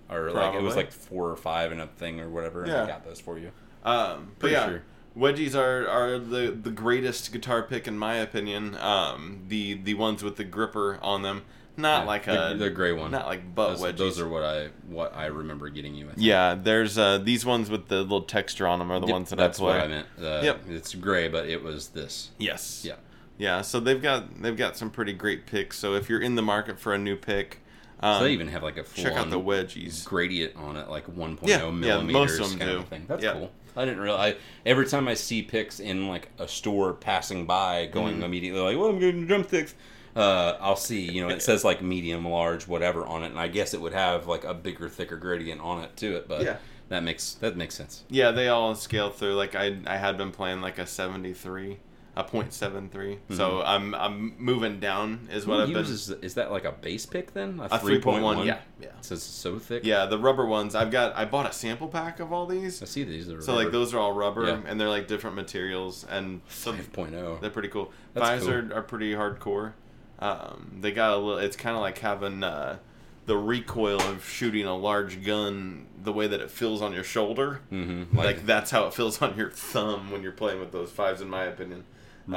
or like it was like four or five in a thing or whatever, and Yeah. I got those for you. Um, but Pretty yeah, sure. wedgies are, are the, the greatest guitar pick in my opinion. Um, the the ones with the gripper on them, not Yeah, like the, a the gray one. not like butt those, wedgies. those are what I what I remember getting you. Yeah, there's uh, these ones with the little texture on them are the Yep, ones that that's I play. what I meant. Uh, Yep. it's gray, but it was this. Yes. Yeah. Yeah. So they've got they've got some pretty great picks. So if you're in the market for a new pick, um, So they even have like a full check out the wedgies. gradient on it, like 1.0 Yeah, yeah, most of them do. Of thing. That's Yeah. cool. I didn't realize. I, every time I see pics in like a store passing by, going Mm-hmm. immediately like, "Well, I'm getting drumsticks." Uh, I'll see, you know, it says like medium, large, whatever on it, and I guess it would have like a bigger, thicker gradient on it to it. But Yeah. that makes that makes sense. Yeah, they all scale through. Like I I had been playing like a 73, a .73. So I'm I'm moving down is what Who I've been. is that like a base pick then? A 3.1, yeah, yeah. So says so thick. Yeah, the rubber ones. I've got. I bought a sample pack of all these. I see these. Are So like those are all rubber, Yeah. and they're like different materials, and so 5.0. they're pretty cool. That's Fives cool. are, are pretty hardcore. Um, they got a little. It's kind of like having uh, the recoil of shooting a large gun. The way that it feels on your shoulder, Mm-hmm. like, that's how it feels on your thumb when you're playing with those fives, in my opinion.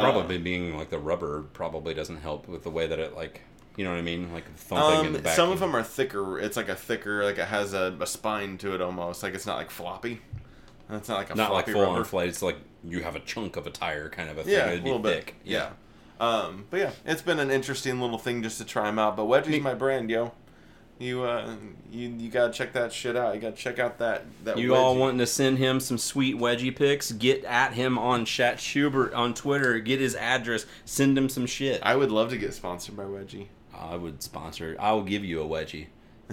Probably being like the rubber probably doesn't help with the way that it like you know what I mean like thumping in the Um, back. some of them are thicker. It's like a thicker, like it has a, a spine to it almost. Like it's not like floppy. It's not like a not like floppy full rubber. on flight. It's like you have a chunk of a tire kind of a thing. Yeah, a It'd be little thick. bit. Yeah. Um, but yeah, it's been an interesting little thing just to try them out. But Wedgie's my brand, yo. You uh, you you gotta check that shit out. You gotta check out that that. You all wanting to send him some sweet wedgie pics? Get at him on Chad Schubert on Twitter. Get his address. Send him some shit. I would love to get sponsored by Wedgie. I would sponsor. I will give you a wedgie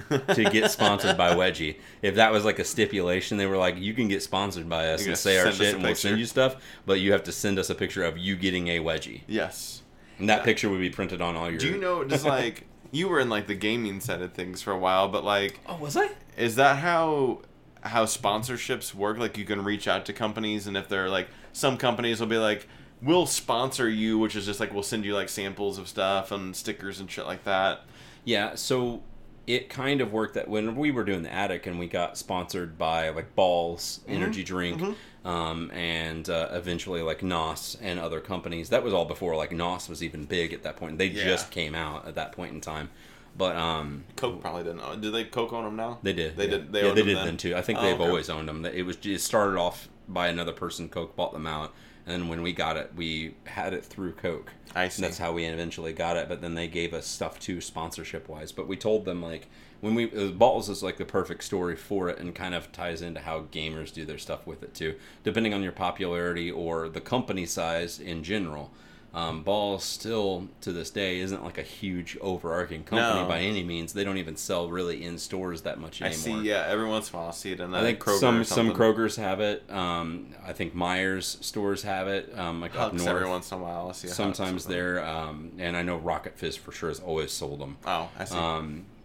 to get sponsored by Wedgie. If that was like a stipulation, they were like, you can get sponsored by us and say our shit, and we'll send you stuff, but you have to send us a picture of you getting a wedgie, Yes. and that picture would be printed on all your. Do you know just like you were in like the gaming side of things for a while, but like Oh, was I? Is that how how sponsorships work? Like you can reach out to companies, and if they're like some companies will be like, "We'll sponsor you," which is just like we'll send you like samples of stuff and stickers and shit like that. Yeah. So it kind of worked that when we were doing the attic and we got sponsored by like Bawls Mm-hmm. Energy Drink, um, and uh, eventually like Nos and other companies. That was all before like Nos was even big at that point. They Yeah. just came out at that point in time, but um, Coke probably didn't. Own. Did they Coke own them now? they did. They yeah. did. They yeah, they them did then? then too. I think Oh, they've okay. always owned them. It was it started off by another person. Coke bought them out, and then when we got it, we had it through Coke. I And see. that's how we eventually got it. But then they gave us stuff too, sponsorship wise. But we told them like when we uh, Bawls is like the perfect story for it, and kind of ties into how gamers do their stuff with it too, depending on your popularity or the company size in general. Um, Bawls still to this day isn't like a huge overarching company No. by any means. They don't even sell really in stores that much anymore I see. Yeah, every once in a while I see it in I think Kroger some some. Krogers have it. Um, I think Meijer stores have it. Um, like up Hucks north. every once in a while. I see. Sometimes they're, um, and I know Rocket Fizz for sure has always sold them. Oh, I see.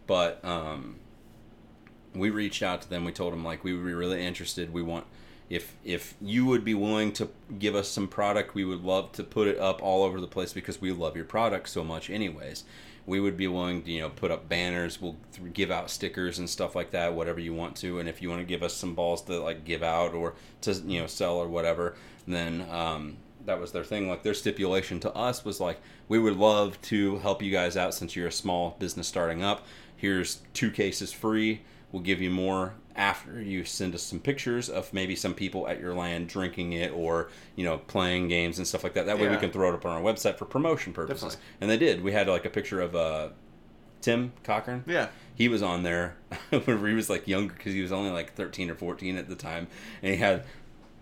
But um, we reached out to them. We told them like we would be really interested. We want if if you would be willing to give us some product, we would love to put it up all over the place because we love your product so much. Anyways, we would be willing to you know put up banners. We'll give out stickers and stuff like that, whatever you want to. And if you want to give us some Bawls to like give out or to you know sell or whatever, then um, that was their thing. Like their stipulation to us was like, we would love to help you guys out since you're a small business starting up. Here's two cases free. We'll give you more after you send us some pictures of maybe some people at your LAN drinking it or you know playing games and stuff like that. That way we can throw it up on our website for promotion purposes. Definitely. And they did. We had like a picture of uh, Tim Cochran yeah. he was on there (laughs) whenever he was like younger because he was only like 13 or 14 at the time and he had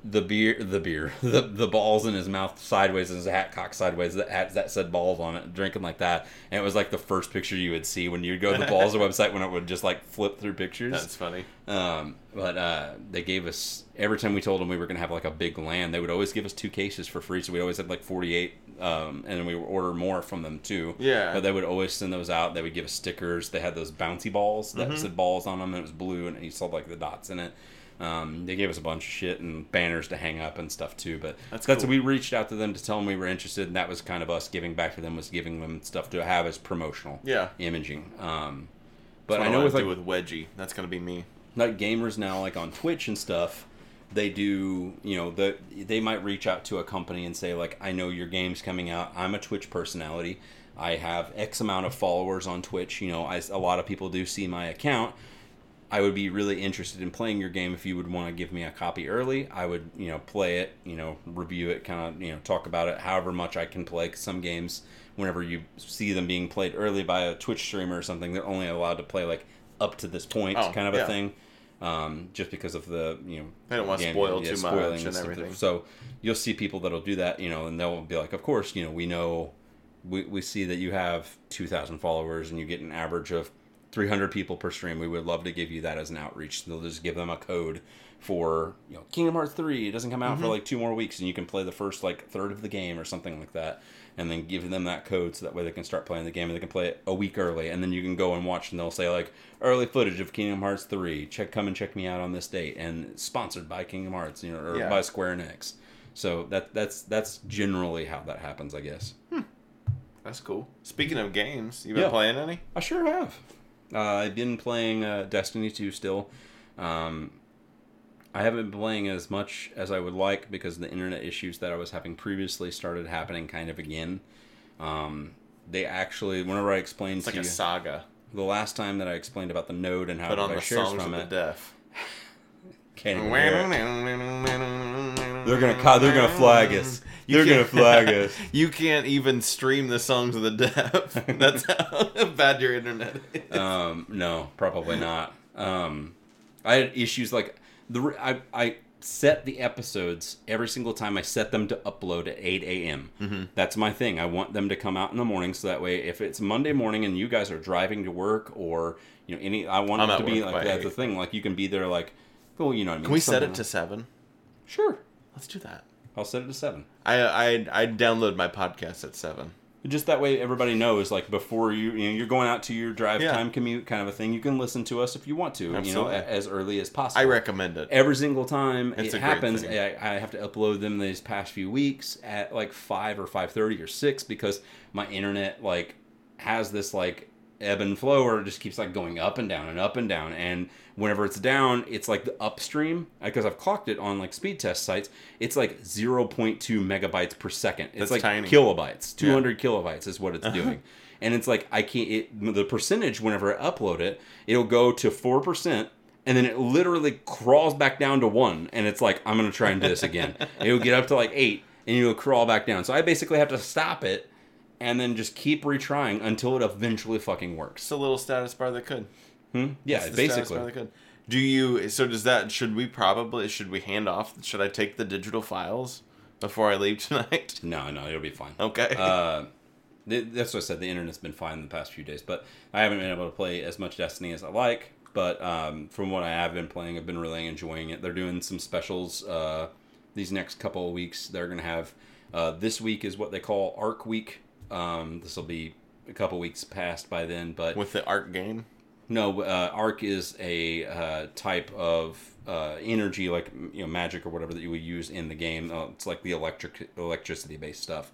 the beer the beer (laughs) the, the Bawls in his mouth sideways and his hat cocked sideways that hat that said Bawls on it drinking like that and it was like the first picture you would see when you'd go to the Bawls (laughs) website when it would just like flip through pictures That's funny. um, but uh, they gave us every time we told them we were going to have like a big LAN, they would always give us two cases for free. So we always had like forty eight, um, and then we would order more from them too. Yeah. But they would always send those out. They would give us stickers. They had those bouncy balls Mm-hmm. that said Bawls on them, and it was blue, and you saw like the dots in it. Um, they gave us a bunch of shit and banners to hang up and stuff too. But That's that's cool. we reached out to them to tell them we were interested, and that was kind of us giving back to them was giving them stuff to have as promotional Yeah. imaging. Um, but I know with like do with Wedgie. That's gonna be me. like gamers now like on twitch and stuff they do you know the they might reach out to a company and say like i know your game's coming out i'm a twitch personality i have x amount of followers on twitch you know I, a lot of people do see my account i would be really interested in playing your game if you would want to give me a copy early i would you know play it you know review it kind of you know talk about it however much i can play 'cause some games whenever you see them being played early by a twitch streamer or something they're only allowed to play like up to this point Oh, kind of yeah. a thing um, just because of the you know They don't wanna spoil yeah, too much and everything. So you'll see people that'll do that, you know, and they'll be like, of course, you know, we know, we, we see that you have two thousand followers and you get an average of three hundred people per stream. We would love to give you that as an outreach. They'll just give them a code for you know Kingdom Hearts three. It doesn't come out Mm-hmm. for like two more weeks, and you can play the first like third of the game or something like that. And then give them that code so that way they can start playing the game and they can play it a week early. And then you can go and watch and they'll say like early footage of Kingdom Hearts three. Check come and check me out on this date and sponsored by Kingdom Hearts, you know, or Yeah. by Square Enix. So that that's that's generally how that happens, I guess. That's cool. Speaking of games, you been Yeah. playing any? I sure have. Uh, I've been playing uh, Destiny 2 still. Um, I haven't been playing as much as I would like because the internet issues that I was having previously started happening kind of again. Um, they actually, whenever I explained It's like to a you, saga. the last time that I explained about the node and how Put to on buy the shares from the it, deaf. (laughs) can't even hear it. They're gonna they're gonna flag us. They're gonna flag (laughs) us. You can't even stream the songs of the deaf. (laughs) That's how (laughs) bad your internet is. um, no, probably not. Um, I had issues like the I I set the episodes every single time I set them to upload at eight a.m. Mm-hmm. That's my thing. I want them to come out in the morning so that way if it's Monday morning and you guys are driving to work or you know any I want I'm it to be like that's the thing like you can be there like well you know what I mean. Can we set it to seven? sure. Let's do that. I'll set it to seven. I I I download my podcast at seven. Just that way, everybody knows. Like before you, you know, you're going out to your drive Yeah. time commute, kind of a thing. You can listen to us if you want to. You know, a- as early as possible. I recommend it. every single time It's it happens. I, I have to upload them these past few weeks at like 5 or 5.30 or 6 because my internet like has this like ebb and flow or it just keeps like going up and down and up and down. And whenever it's down it's like the upstream because i've clocked it on like speed test sites it's like 0.2 megabytes per second. It's That's like tiny. kilobytes. 200 kilobytes is what it's (laughs) doing. And it's like i can't it, the percentage whenever i upload it it'll go to 4% and then it literally crawls back down to one and it's like i'm gonna try and do this again. (laughs) It'll get up to like eight and it'll crawl back down. So i basically have to stop it and then just keep retrying until it eventually fucking works. It's a little status bar that could. Hmm? Yeah, status basically. bar that could. Do you? So does that? Should we probably? Should we hand off? Should I take the digital files before I leave (laughs) tonight? No, no, it'll be fine. Okay. Uh, that's what I said. The internet's been fine the past few days, but I haven't been able to play as much Destiny as I like. But um, from what I have been playing, I've been really enjoying it. They're doing some specials uh, these next couple of weeks. They're going to have uh, this week is what they call Arc Week. Um, this will be a couple weeks past by then, but With the Arc game. No, uh, arc is a uh, type of uh, energy, like you know, magic or whatever that you would use in the game. Uh, it's like the electric, electricity-based stuff.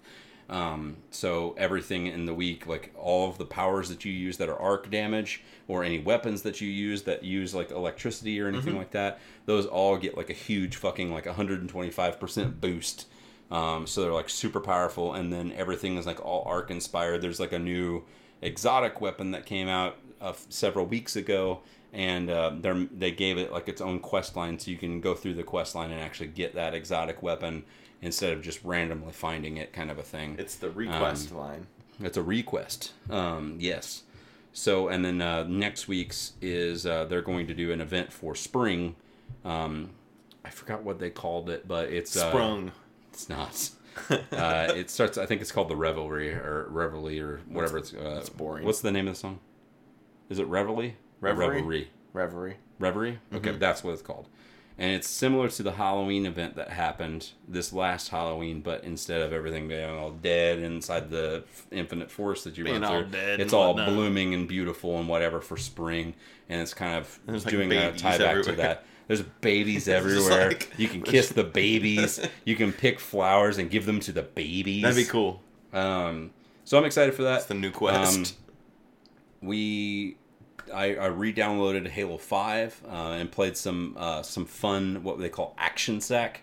Um, so everything in the week, like all of the powers that you use that are arc damage, or any weapons that you use that use like electricity or anything like that, those all get like a huge fucking like 125% boost. Um, so they're like super powerful, and then everything is like all arc inspired. There's like a new exotic weapon that came out uh, several weeks ago, and uh, they they gave it like its own quest line, so you can go through the quest line and actually get that exotic weapon instead of just randomly finding it, kind of a thing. It's the request line. It's a request. Um, yes. So, and then uh, next week's is uh, they're going to do an event for spring. Um, I forgot what they called it, but it's uh, Sprung. It's not. uh, it starts. I think it's called the Revelry or Reveille or whatever. it's. Uh, that's boring. What's the name of the song? Is it Reveille? Or Reverie? Revelry. Reverie. Reverie. Okay, Mm-hmm. that's what it's called. And it's similar to the Halloween event that happened this last Halloween, but instead of everything being all dead inside the infinite forest that you Being run through, it's all whatnot. blooming and beautiful and whatever for spring. And it's kind of There's, like, doing a tie back to that. There's babies (laughs) everywhere. like- you can kiss the babies. (laughs) you can pick flowers and give them to the babies. That'd be cool. Um, so I'm excited for that. That's the new quest. Um, we I, I re-downloaded Halo Five uh, and played some uh, some fun what they call action sack.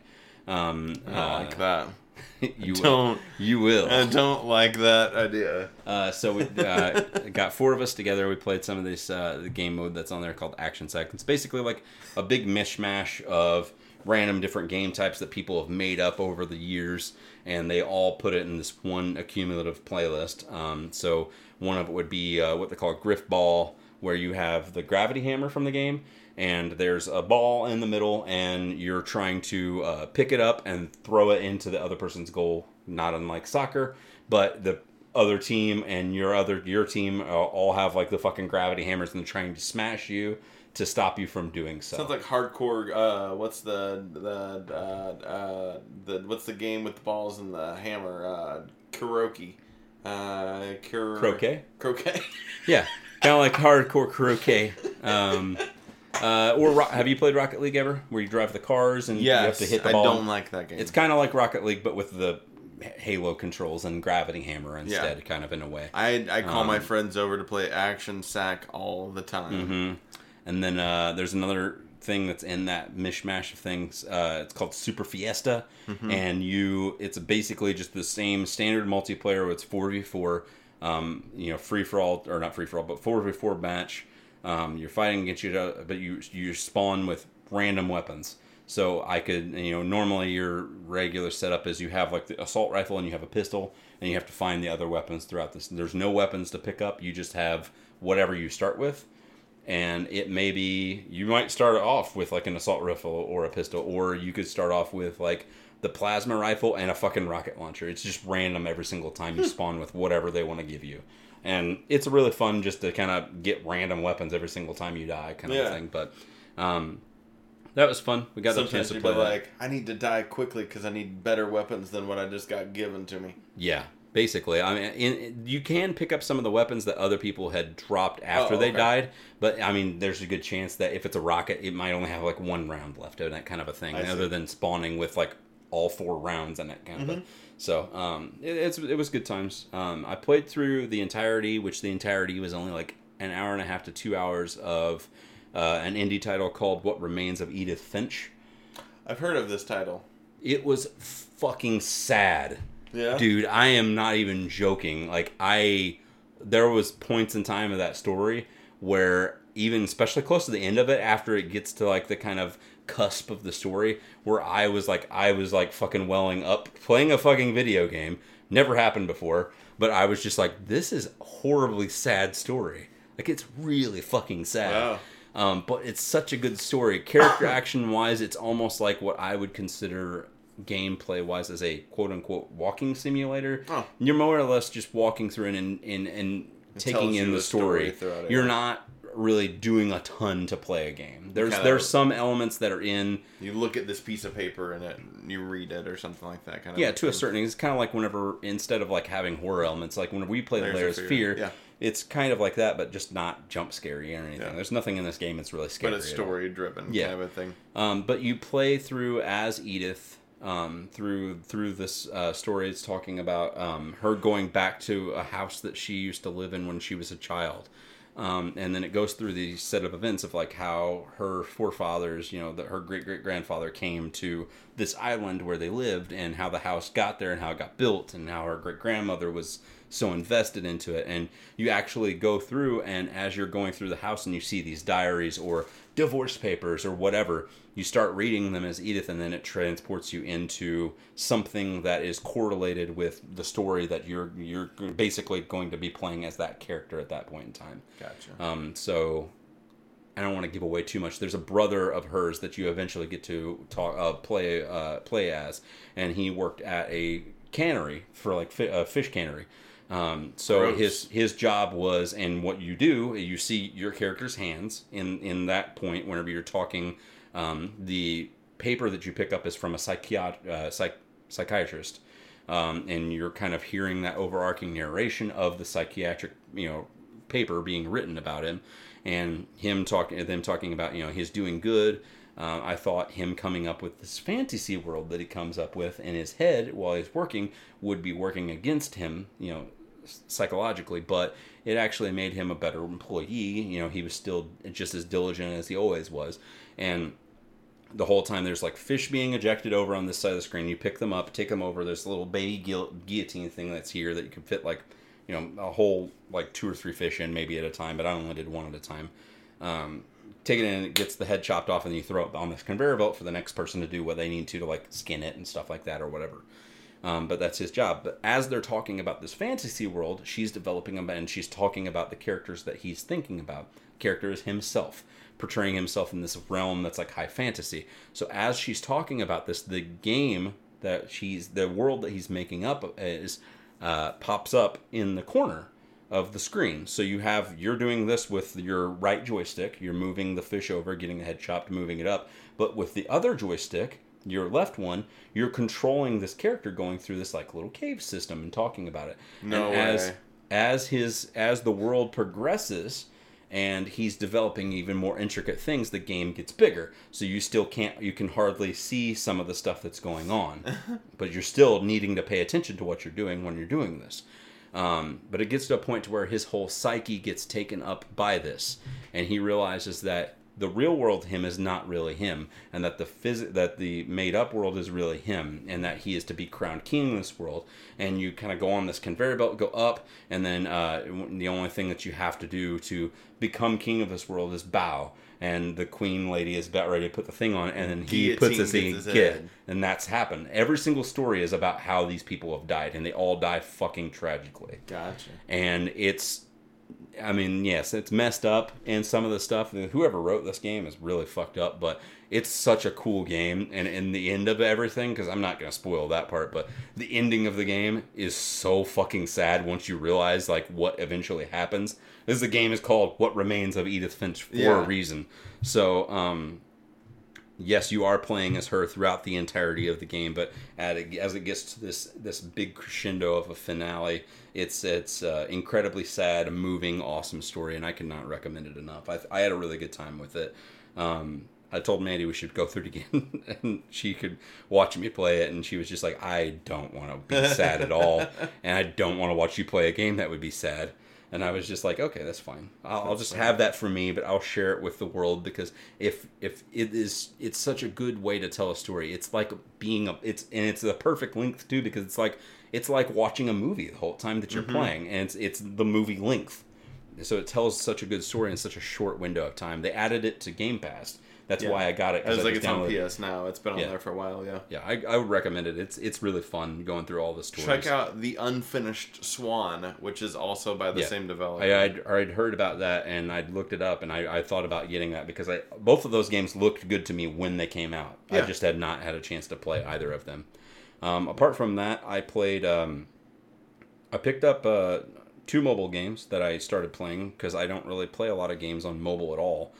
Um, I uh, like that. (laughs) you will. Don't. You will. I don't like that idea. Uh, so we uh, (laughs) got four of us together. We played some of this uh, the game mode that's on there called Action Sack. It's basically like a big mishmash of random different game types that people have made up over the years, and they all put it in this one accumulative playlist. Um, so one of it would be uh, what they call Grifball, where you have the gravity hammer from the game. And there's a ball in the middle, and you're trying to uh, pick it up and throw it into the other person's goal. Not unlike soccer, but the other team and your other your team uh, all have like the fucking gravity hammers and they're trying to smash you to stop you from doing so. Sounds like hardcore. Uh, what's the the uh, uh, the what's the game with the balls and the hammer? Uh, karaoke. Uh, kar- croquet. Croquet. Yeah, kind of like hardcore croquet. Um, uh, or ro- have you played Rocket League ever, where you drive the cars and you have to hit the ball? I don't like that game. It's kind of like Rocket League, but with the Halo controls and gravity hammer instead, kind of in a way. I I call my Um, friends over to play action sack all the time. hmm And then uh, there's another thing that's in that mishmash of things. Uh, it's called Super Fiesta, and you it's basically just the same standard multiplayer. It's four v four, um, you know, free for all or not free for all, but four v four match. Um, you're fighting against you, but you you spawn with random weapons. So I could, you know, normally your regular setup is you have like the assault rifle and you have a pistol, and you have to find the other weapons throughout this. There's no weapons to pick up. You just have whatever you start with and it may be you might start off with like an assault rifle or a pistol or you could start off with like the plasma rifle and a fucking rocket launcher it's just random every single time you spawn with whatever they want to give you and it's really fun just to kind of get random weapons every single time you die kind of Yeah. thing but um that was fun we got the chance to play that. like, I need to die quickly because I need better weapons than what I just got given to me. Yeah, basically. I mean, in, you can pick up some of the weapons that other people had dropped after Oh, they died, but I mean, there's a good chance that if it's a rocket, it might only have like one round left, and that kind of a thing. I see. Other than spawning with like all four rounds and that kind of thing. So um, it, it's it was good times. Um, I played through the entirety, which the entirety was only like an hour and a half to two hours of uh, an indie title called "What Remains of Edith Finch." I've heard of this title. It was fucking sad. Yeah. Dude, I am not even joking. Like I there was points in time of that story where even especially close to the end of it after it gets to like the kind of cusp of the story where I was like I was like fucking welling up playing a fucking video game. Never happened before, but I was just like this is a horribly sad story. Like it's really fucking sad. Wow. Um, but it's such a good story. Character action wise, it's almost like what I would consider gameplay wise as a quote unquote walking simulator. Oh. You're more or less just walking through and and, and, and taking in the story story. You're not really doing a ton to play a game. There's Kinda- there's some elements that are in You look at this piece of paper and it, you read it or something like that. Kind of. yeah to a certain. It's kind of like whenever instead of like having horror elements, like whenever we play Layers of Layers of Fear, Fear, yeah. it's kind of like that, but just not jump scary or anything. Yeah. There's nothing in this game that's really scary. But it's at all. story driven Yeah. kind of a thing. Um, but you play through as Edith um, through through this uh, story. It's talking about um, her going back to a house that she used to live in when she was a child. Um, and then it goes through the set of events of like how her forefathers, you know, that her great great grandfather came to this island where they lived, and how the house got there, and how it got built, and how her great grandmother was so invested into it. And you actually go through, and as you're going through the house, and you see these diaries or divorce papers or whatever, you start reading them as Edith, and then it transports you into something that is correlated with the story that you're you're basically going to be playing as that character at that point in time. Gotcha. Um, so I don't want to give away too much. There's a brother of hers that you eventually get to talk uh, play uh, play as, and he worked at a cannery for like fi- a fish cannery. Um, so Gross. his his job was, and what you do, you see your character's hands in in that point whenever you're talking. Um, the paper that you pick up is from a psychiat- uh, psych- psychiatrist, um, and you're kind of hearing that overarching narration of the psychiatric, you know, paper being written about him, and him talking, them talking about, you know, he's doing good. Uh, I thought him coming up with this fantasy world that he comes up with in his head while he's working would be working against him, you know, psychologically, but it actually made him a better employee. You know, he was still just as diligent as he always was, and the whole time there's like fish being ejected over on this side of the screen. You pick them up, take them over. There's a little baby guil- guillotine thing that's here that you can fit like, you know, a whole like two or three fish in maybe at a time. But I only did one at a time. Um, take it in, it gets the head chopped off, and you throw it on this conveyor belt for the next person to do what they need to to like skin it and stuff like that or whatever. Um, but that's his job. But as they're talking about this fantasy world, she's developing them and she's talking about the characters that he's thinking about. Character is himself, portraying himself in this realm that's like high fantasy. So as she's talking about this, the game that she's, the world that he's making up is, uh, pops up in the corner of the screen. So you have you're doing this with your right joystick. You're moving the fish over, getting the head chopped, moving it up. But with the other joystick, your left one, you're controlling this character going through this like little cave system and talking about it. No and as way. as his as the world progresses and he's developing even more intricate things, the game gets bigger. So you still can't you can hardly see some of the stuff that's going on. (laughs) but you're still needing to pay attention to what you're doing when you're doing this. Um, but it gets to a point to where his whole psyche gets taken up by this, and he realizes that the real world him is not really him, and that the phys- that the made up world is really him, and that he is to be crowned king in this world. And you kind of go on this conveyor belt, go up, and then uh, the only thing that you have to do to become king of this world is bow. And the queen lady is about ready to put the thing on, and then he puts Guillotine his, gets his kid head. and that's happened. Every single story is about how these people have died, and they all die fucking tragically. Gotcha. And it's, I mean, yes, it's messed up, and some of the stuff. Whoever wrote this game is really fucked up, but it's such a cool game. And in the end of everything, because I'm not gonna spoil that part, but the ending of the game is so fucking sad once you realize like what eventually happens. This the game is called "What Remains of Edith Finch" for Yeah. a reason. So, um, yes, you are playing as her throughout the entirety of the game, but as it gets to this this big crescendo of a finale, it's it's uh, incredibly sad, moving, awesome story, and I cannot recommend it enough. I, I had a really good time with it. Um, I told Mandy we should go through it again, (laughs) and she could watch me play it, and she was just like, I don't want to be sad at all, and I don't want to watch you play a game that would be sad. And I was just like, okay, that's fine. I'll, I'll just have that for me, but I'll share it with the world because if if it is, it's such a good way to tell a story. It's like being a, it's and it's the perfect length too because it's like it's like watching a movie the whole time that you're mm-hmm. playing, and it's it's the movie length. So it tells such a good story in such a short window of time. They added it to Game Pass. That's Yeah. why I got it. I was like, just it's on PS now. It's been on Yeah. there for a while. Yeah. Yeah, I, I would recommend it. It's it's really fun going through all the stories. Check out the unfinished Swan, which is also by the Yeah. same developer. I, I'd, I'd heard about that and I'd looked it up and I, I thought about getting that because I both of those games looked good to me when they came out. I just had not had a chance to play either of them. Um, apart from that, I played. Um, I picked up uh, two mobile games that I started playing because I don't really play a lot of games on mobile at all.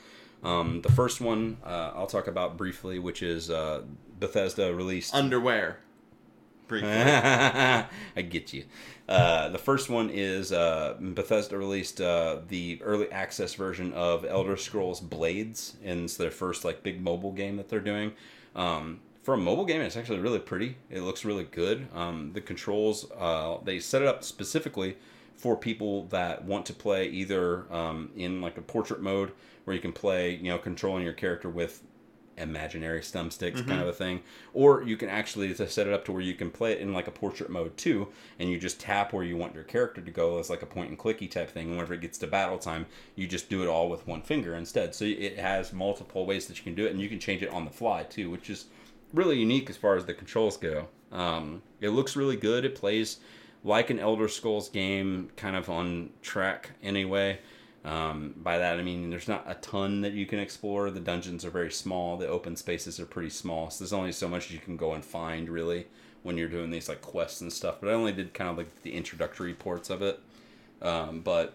Um, the first one uh, I'll talk about briefly, which is uh, Bethesda released. Underwear. Briefly. (laughs) I get you. Uh, the first one is uh, Bethesda released uh, the early access version of Elder Scrolls Blades, and it's their first like big mobile game that they're doing. Um, for a mobile game, it's actually really pretty. It looks really good. Um, the controls uh, they set it up specifically for people that want to play either um, in like a portrait mode where you can play, you know, controlling your character with imaginary thumbsticks kind of a thing. Or you can actually set it up to where you can play it in like a portrait mode too and you just tap where you want your character to go as like a point and clicky type thing. And whenever it gets to battle time you just do it all with one finger instead. So it has multiple ways that you can do it and you can change it on the fly too which is really unique as far as the controls go. Um, it looks really good. It plays like an elder scrolls game kind of on track anyway um, by that, I mean there's not a ton that you can explore. The dungeons are very small. The open spaces are pretty small. So there's only so much you can go and find really when you're doing these like quests and stuff. But I only did kind of like the introductory ports of it. Um, but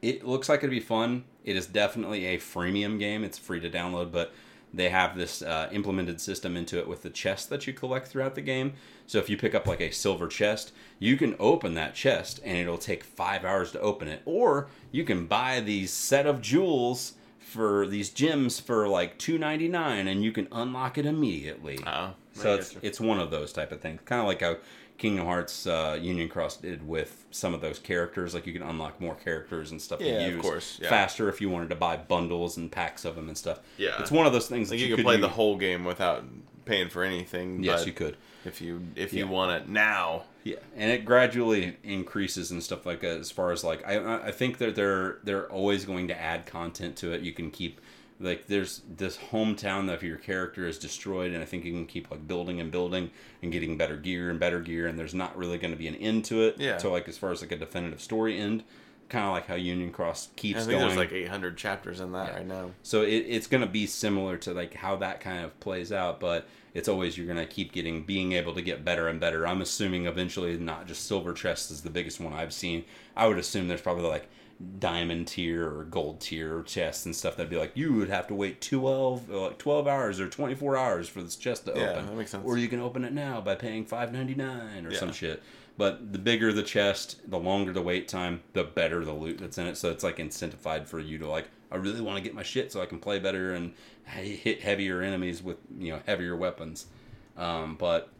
it looks like it'd be fun. It is definitely a freemium game. It's free to download, but they have this uh, implemented system into it with the chests that you collect throughout the game. So if you pick up like a silver chest, you can open that chest and it'll take five hours to open it. Or you can buy these set of jewels for these gems for like two ninety nine, and you can unlock it immediately. Oh, So it's it's one of those type of things, kind of like how Kingdom Hearts uh, Union Cross did with some of those characters. Like you can unlock more characters and stuff Yeah, to of course, yeah. faster if you wanted to buy bundles and packs of them and stuff. Yeah. it's one of those things Like that you, you, could play use- the whole game without paying for anything. Yes, you could. If you if you want it now. Yeah, and it gradually increases and stuff like that. As far as like, I I think that they're they're always going to add content to it. You can keep like there's this hometown that if your character is destroyed, and I think you can keep like building and building and getting better gear and better gear, and there's not really going to be an end to it. Yeah. So like as far as like a definitive story end, kind of like how Union Cross keeps I think going. there's like 800 chapters in that Yeah. right now. So it, it's going to be similar to like how that kind of plays out, but it's always you're going to keep getting being able to get better and better. I'm assuming eventually not just silver chest is the biggest one I've seen. I would assume there's probably like diamond tier or gold tier chests and stuff that'd be like you would have to wait 12 uh, like 12 hours or 24 hours for this chest to Yeah, open. that makes sense. Or you can open it now by paying 5.99 or Yeah. some shit. But the bigger the chest, the longer the wait time, the better the loot that's in it. So it's like incentivized for you to like, I really want to get my shit so I can play better and hit heavier enemies with you know heavier weapons. Um, but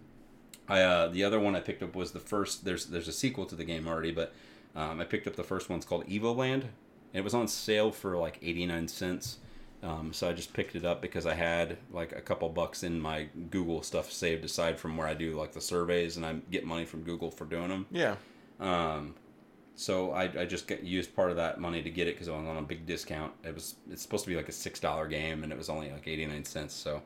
I uh, the other one I picked up was the first. There's there's a sequel to the game already, but um, I picked up the first one. It's called Evoland. It was on sale for like 89 cents. Um, so I just picked it up because I had like a couple bucks in my Google stuff saved aside from where I do like the surveys and I get money from Google for doing them. Yeah. Um, so I, I just get used part of that money to get it because it was on a big discount. It was it's supposed to be like a six dollar game and it was only like eighty nine cents. So,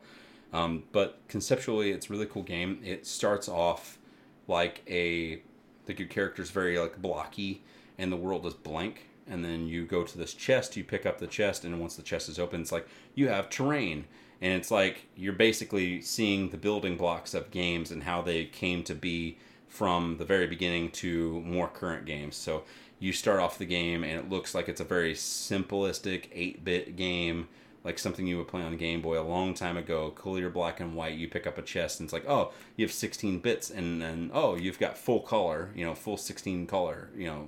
um, but conceptually it's a really cool game. It starts off like a like your character's very like blocky and the world is blank. And then you go to this chest, you pick up the chest, and once the chest is open, it's like you have terrain. And it's like you're basically seeing the building blocks of games and how they came to be from the very beginning to more current games. So you start off the game and it looks like it's a very simplistic 8-bit game, like something you would play on Game Boy a long time ago, clear black and white. You pick up a chest and it's like, oh, you have 16 bits, and then oh, you've got full color, you know, full 16 color, you know,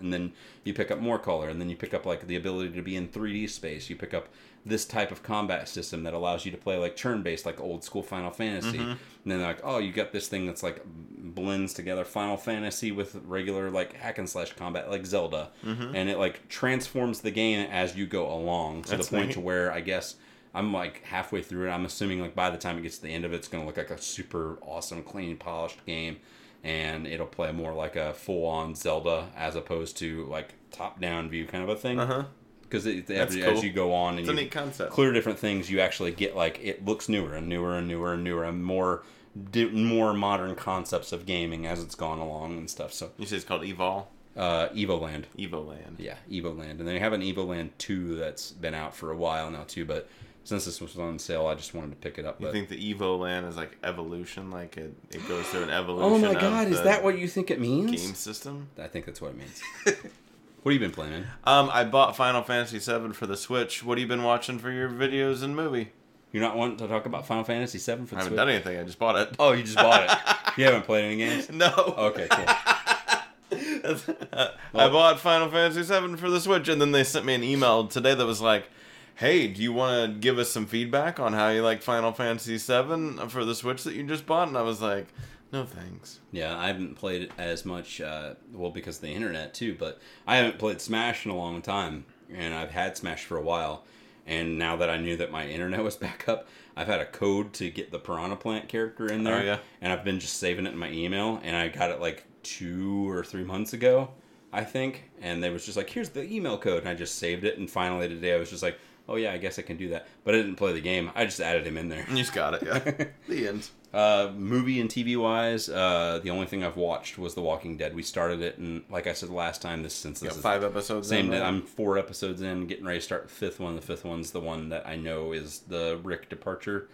and then you pick up more color, and then you pick up like the ability to be in 3D space. You pick up this type of combat system that allows you to play like turn based, like old school Final Fantasy. And then like, oh, you got this thing that's like blends together Final Fantasy with regular like hack and slash combat, like Zelda, and it like transforms the game as you go along to That's the point neat. to where I guess. I'm like halfway through it. I'm assuming like by the time it gets to the end of it, it's gonna look like a super awesome, clean, polished game, and it'll play more like a full-on Zelda as opposed to like top-down view kind of a thing. Uh huh. Because as, cool. as you go on and you clear different things, you actually get like it looks newer and newer and newer and newer and more di- more modern concepts of gaming as it's gone along and stuff. So You say it's called Evol, uh, Evoland. Evoland. Yeah, Evoland, and they have an Evoland two that's been out for a while now too. But since this was on sale, I just wanted to pick it up. You But think the Evoland is like evolution, like it, it goes through an evolution? oh my god, is that what you think it means? game system? I think that's what it means. (laughs) what have you been playing? Man? Um, I bought Final Fantasy VII for the Switch. What have you been watching for your videos and movie? You're not wanting to talk about Final Fantasy VII for the Switch? I haven't Switch? done anything. I just bought it. Oh, you just bought it. (laughs) you haven't played any games. No. Okay, cool. (laughs) I bought Final Fantasy VII for the Switch, and then they sent me an email today that was like, "Hey, do you want to give us some feedback on how you like Final Fantasy VII for the Switch that you just bought?" And I was like, "No, thanks." Yeah, I haven't played it as much, uh, well, because of the internet too, but I haven't played Smash in a long time, and I've had Smash for a while. And now that I knew that my internet (laughs) was back up, I've had a code to get the Piranha Plant character in there. Oh, yeah? And I've been just saving it in my email, and I got it like two or three months ago, I think. And they was just like, here's the email code. And I just saved it, and finally today I was just like, oh yeah, I guess I can do that. But I didn't play the game, I just added him in there. You just got it, yeah. (laughs) the end. Uh, movie and TV wise, uh, the only thing I've watched was The Walking Dead. We started it, and like I said last time, this since this is five episodes. same. in, right? I'm four episodes in, getting ready to start the fifth one. The fifth one's the one that I know is the Rick departure.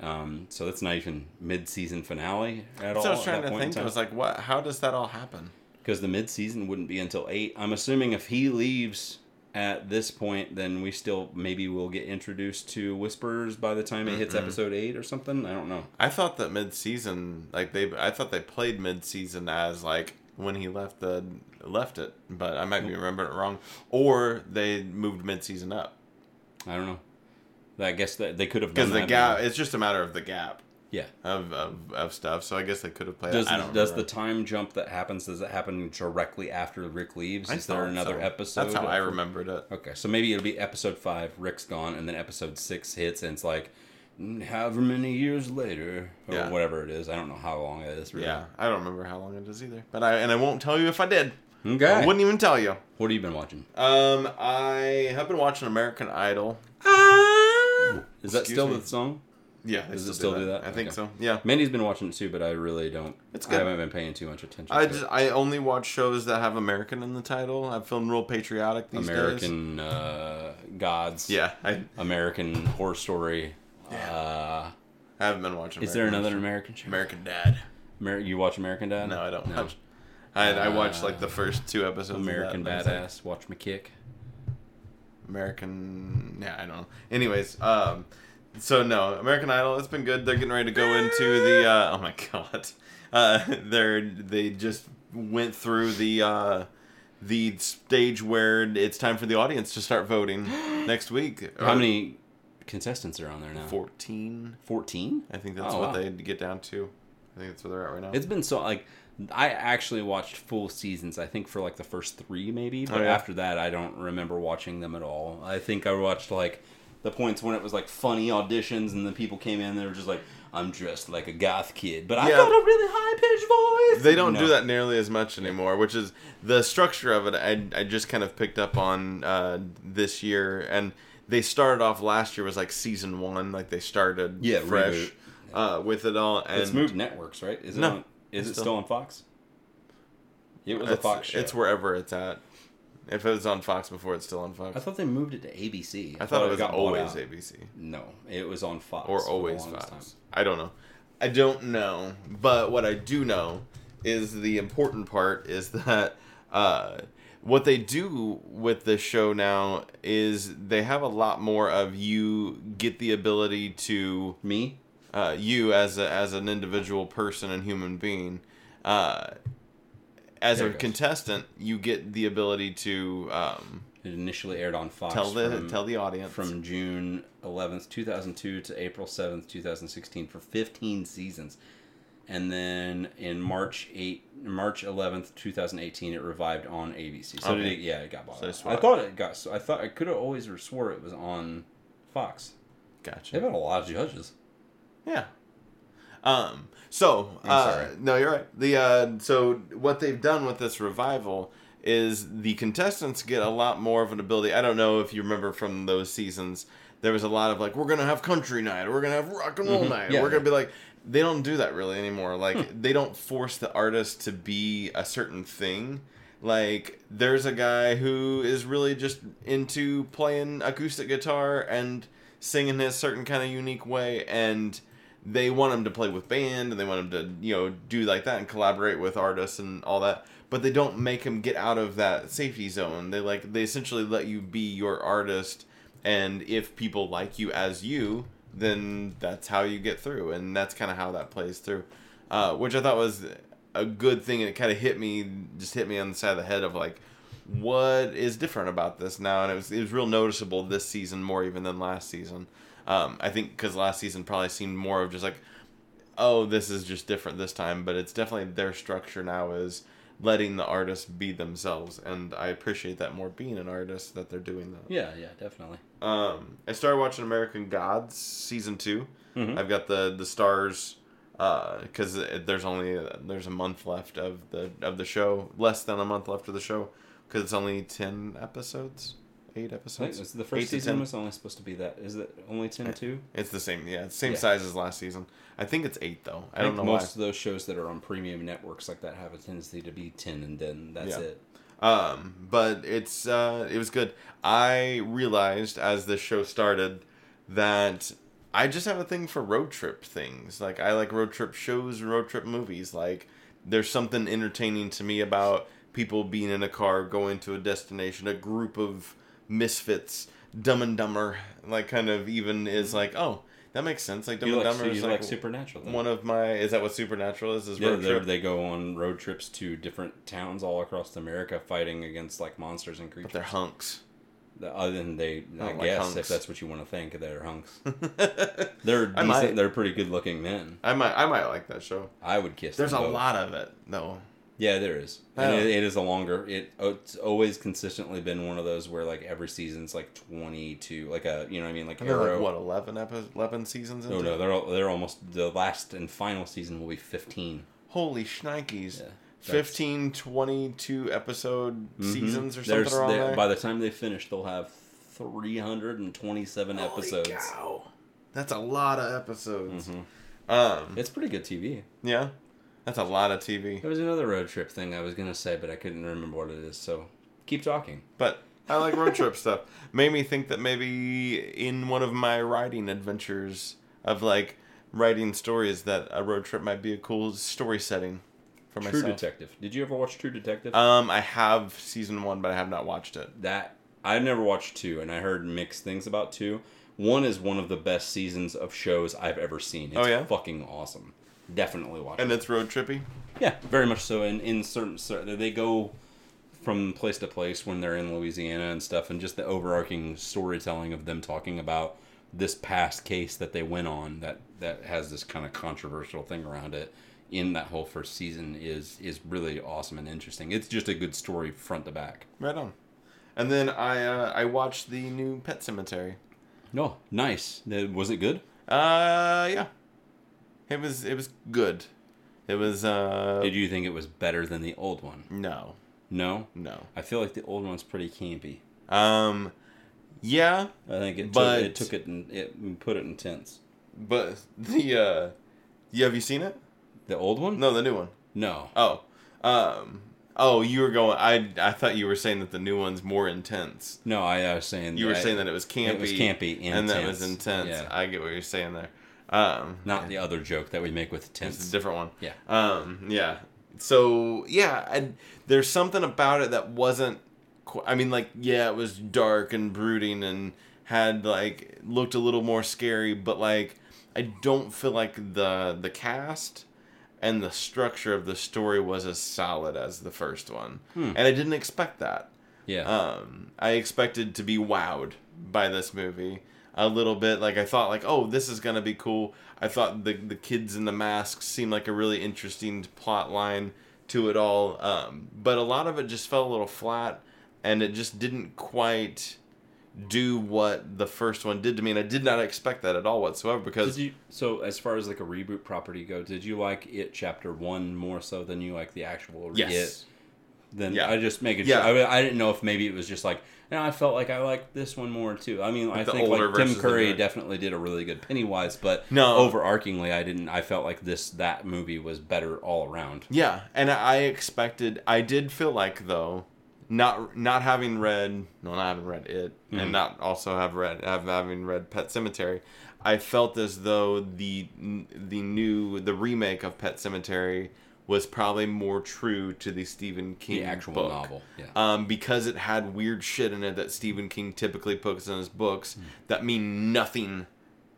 Um, so that's not even mid-season finale at all. So I was trying to think. I was like, "What? How does that all happen?" because the mid-season wouldn't be until eight. I'm assuming if he leaves at this point, then we still maybe will get introduced to Whispers by the time it hits episode eight or something. I don't know. I thought that mid-season, like they, I thought they played mid-season as like when he left the left it, but I might be remembering it wrong, or they moved mid-season up I don't know. I guess that they could have because the gap. It's just a matter of the gap Yeah. of, of, of stuff. So I guess they could have played. Does I don't does the time jump that happens? Does it happen directly after Rick leaves? I Is there thought another so. episode? That's how I remembered it. Okay, so maybe it'll be episode five. Rick's gone, and then episode six hits, and it's like mm, however many years later, or Yeah. whatever it is. I don't know how long it is. Really. Yeah, I don't remember how long it is either. But I and I won't tell you if I did. Okay. I wouldn't even tell you. What have you been watching? Um, I have been watching American Idol. Ah! Is that Excuse still me. the song? Yeah, they Does it still do that? I think Okay. so. Yeah. Mandy's been watching it too, but I really don't. It's good. I haven't been paying too much attention. I just. I only watch shows that have American in the title. I'm feeling real patriotic these days. American uh, Gods. Yeah, I, American Horror Story. Uh, I haven't been watching. is there another show. American show? American Dad? Amer- you watch American Dad? No, I don't watch. I I watched like the first two episodes. American of that, and like, Badass. Watch me kick. American. Yeah, I don't know. Anyways, um, so no, American Idol. It's been good. They're getting ready to go into the. Uh, oh my (laughs) god, uh, they're they just went through the. Uh, the stage where it's time for the audience to start voting (gasps) next week. How many contestants are on there now? Fourteen. 14? I think that's Oh, what wow. they get down to. I think that's where they're at right now. It's been so like I actually watched full seasons. I think for like the first three maybe, but Oh, yeah? after that I don't remember watching them at all. I think I watched like the points when it was like funny auditions and the people came in. They were just like, "I'm dressed like a goth kid," but I Yeah. got a really high pitched voice. they don't You do that nearly as much anymore, which is the structure of it. I, I just kind of picked up on uh, this year, and they started off last year was like season one, like they started Yeah, fresh uh, with it all. And It's moved networks, right? Is it? No, on, is it still- still on Fox? It was a Fox show. it's wherever it's at. If it was on Fox before, it's still on Fox. I thought they moved it to ABC. I thought it was always. ABC No, it was on Fox. or always Fox. time. I don't know. I don't know. But what I do know is the important part is that uh, what they do with this show now is they have a lot more of you get the ability to Me? uh, you as a, as an individual person and human being uh, as There a contestant, you get the ability to um, It initially aired on Fox. tell the from, tell the audience from June 11th, 2002 to April 7th, 2016 for 15 seasons. And then in March 8 March 11th, 2018 it revived on ABC. So Okay. it, yeah, it got bought. So. I thought it got so I thought I could have always swore it was on Fox. Gotcha. They've had a lot of judges. Yeah. Um. So, uh, no, you're right. The uh, so what they've done with this revival is the contestants get a lot more of an ability. I don't know if you remember from those seasons. There was a lot of like, we're gonna have country night, or we're gonna have rock and roll Mhm. night. Yeah, we're gonna be like, they don't do that really anymore. Like, they don't force the artist to be a certain thing. Like, there's a guy who is really just into playing acoustic guitar and singing his certain kind of unique way, and they want him to play with band and they want him to you know do like that and collaborate with artists and all that but they don't make him get out of that safety zone. They like they essentially let you be your artist and if people like you as you then that's how you get through and that's kind of how that plays through. Uh, which i thought was a good thing and it kind of hit me just hit me on the side of the head of like what is different about this now and it was it was real noticeable this season more even than last season um, I think because last season probably seemed more of just like, oh, this is just different this time, but it's definitely their structure now is letting the artists be themselves, and I appreciate that more being an artist that they're doing that. Yeah, yeah, definitely. Um, I started watching American Gods season 2 i Mhm. I've got the the stars because there's only there's a month left of the of the show, less than a month left of the show because it's only ten episodes, eight I think episodes. it's the first to season was only supposed to be that. Is it only 10 too? It's the same, yeah, same Yeah. size as last season. I think it's eight though. I, I, don't think know most of those shows that are on premium networks like that have a tendency to be 10 and then that's Yeah. it. Um, but it's uh, it was good. I realized as this show started that I just have a thing for road trip things. Like I like road trip shows, and road trip movies. Like there's something entertaining to me about people being in a car going to a destination, a group of misfits, Dumb and Dumber. Like kind of even is like oh that makes sense. Like Dumb You and like, Dumber you is like like Supernatural. Then. one of my is that what Supernatural is? Is yeah, road trip? they go on road trips to different towns all across America fighting against like monsters and But creatures. they're hunks. The- uh, Other than they, I, like guess, hunks. if that's what you want to think, they're hunks. (laughs) They're I might. decent. They're pretty good looking men. I might I might like that show. I would kiss. There's a both. lot of it though. Yeah, there is. And Oh. it, it is a longer. It it's always consistently been one of those where like every season's like twenty two, like a you know what I mean like And they're Arrow. like what eleven epi- eleven seasons into. Oh no, they're they're almost the last and final season will be fifteen. Holy shnikes. Yeah, that's- 15, 22 episode Mhm. seasons or There's- something around there. By the time they finish, they'll have three hundred and twenty seven Holy episodes. cow. That's a lot of episodes. Mhm. Um, It's pretty good TV. yeah, that's a lot of TV. There was another road trip thing I was gonna say, but I couldn't remember what it is. So keep talking. But I like road trip stuff. Made me think that maybe in one of my writing adventures of like writing stories, that a road trip might be a cool story setting for True. Detective. Did you ever watch True Detective? Um, I have season one, but I have not watched it. that I never watched two, and I heard mixed things about two. One is one of the best seasons of shows I've ever seen. It's Oh, yeah? fucking awesome. Definitely watch And it. it's road trippy. Yeah, very much so. In in certain, certain they go from place to place when they're in Louisiana and stuff, and just the overarching storytelling of them talking about this past case that they went on that that has this kind of controversial thing around it in that whole first season is is really awesome and interesting. It's just a good story front to back. Right on. And then I uh, I watched the new Pet Sematary. No, nice. Uh, Was it good? Uh, yeah. It was it was good. It was uh Did you think it was better than the old one? no No, no I feel like the old one's pretty campy. um yeah I think it But- took, it took it and it put it in tense. but the uh yeah have you seen it The old one? no the new one No. oh um oh you were going I I thought you were saying that the new one's more intense No, I was saying you were I- saying that it was campy It was campy, and that was intense. intense Yeah. I get what you're saying there um not the other joke that we make with It's a different one. Yeah. Um. Yeah. So yeah, and there's something about it that wasn't. Qu- I mean, like, yeah, it was dark and brooding and had like looked a little more scary, but like, I don't feel like the the cast and the structure of the story was as solid as the first one, Hmm. and I didn't expect that. Yeah. Um, I expected to be wowed by this movie a little bit. Like I thought, like, oh, this is gonna be cool. I thought the the kids in the masks seemed like a really interesting plot line to it all. Um, but a lot of it just fell a little flat, and it just didn't quite do what the first one did to me. And I did not expect that at all whatsoever because you so as far as like a reboot property go? Did you like it chapter one more so than you like the actual yes, it? Then Yeah. I just make it. Yeah. Sure. I, I didn't know if maybe it was just like. And I felt like I liked this one more too. I mean, I think like Tim Curry definitely did a really good Pennywise, but No. overarchingly, I didn't. I felt like this that movie was better all around. Yeah, and I expected. I did feel like though, not not having read, no, not having read it, Mhm. and not also have read have having read Pet Sematary, I felt as though the the new the remake of Pet Sematary was probably more true to the Stephen King The actual book. novel, yeah. Um, because it had weird shit in it that Stephen King typically puts in his books Hmm. that mean nothing,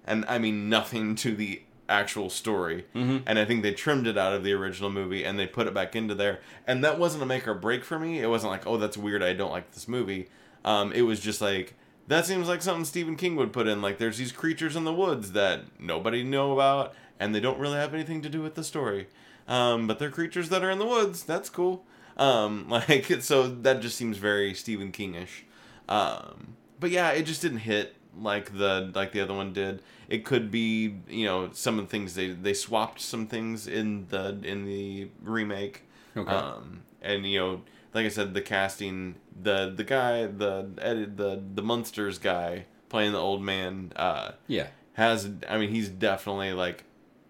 and I mean nothing to the actual story. Mhm. And I think they trimmed it out of the original movie and they put it back into there. And that wasn't a make or break for me. It wasn't like, oh, that's weird. I don't like this movie. Um, it was just like that seems like something Stephen King would put in. Like there's these creatures in the woods that nobody know about, and they don't really have anything to do with the story. Um, but they're creatures that are in the woods. That's cool. Um, (laughs) like so that just seems very Stephen Kingish. Um, but yeah, it just didn't hit like the like the other one did. It could be you know some of the things they they swapped some things in the in the remake. Okay. Um, and you know, like I said, the casting, the the guy, the edit, the the Munsters guy playing the old man, uh, yeah. has I mean he's definitely like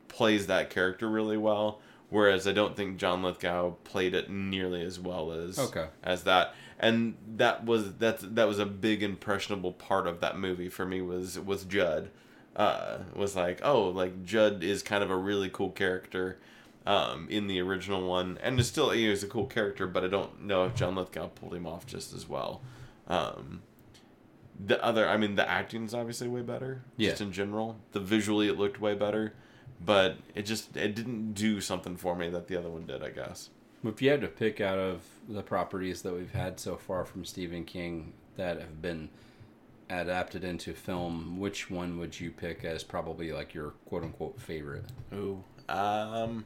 plays that character really well. Whereas I don't think John Lithgow played it nearly as well as Okay. as that. And that was that's that was a big impressionable part of that movie for me was was Judd. Uh, was like oh like Judd is kind of a really cool character um, in the original one, and is still he was a cool character, but I don't know if John Lithgow pulled him off just as well. Um, the other, I mean, the acting's obviously way better. Just in general, the visually it looked way better, but it just it didn't do something for me that the other one did. I guess. If you had to pick out of the properties that we've had so far from Stephen King that have been adapted into film, which one would you pick as probably like your quote unquote favorite? Ooh. Um,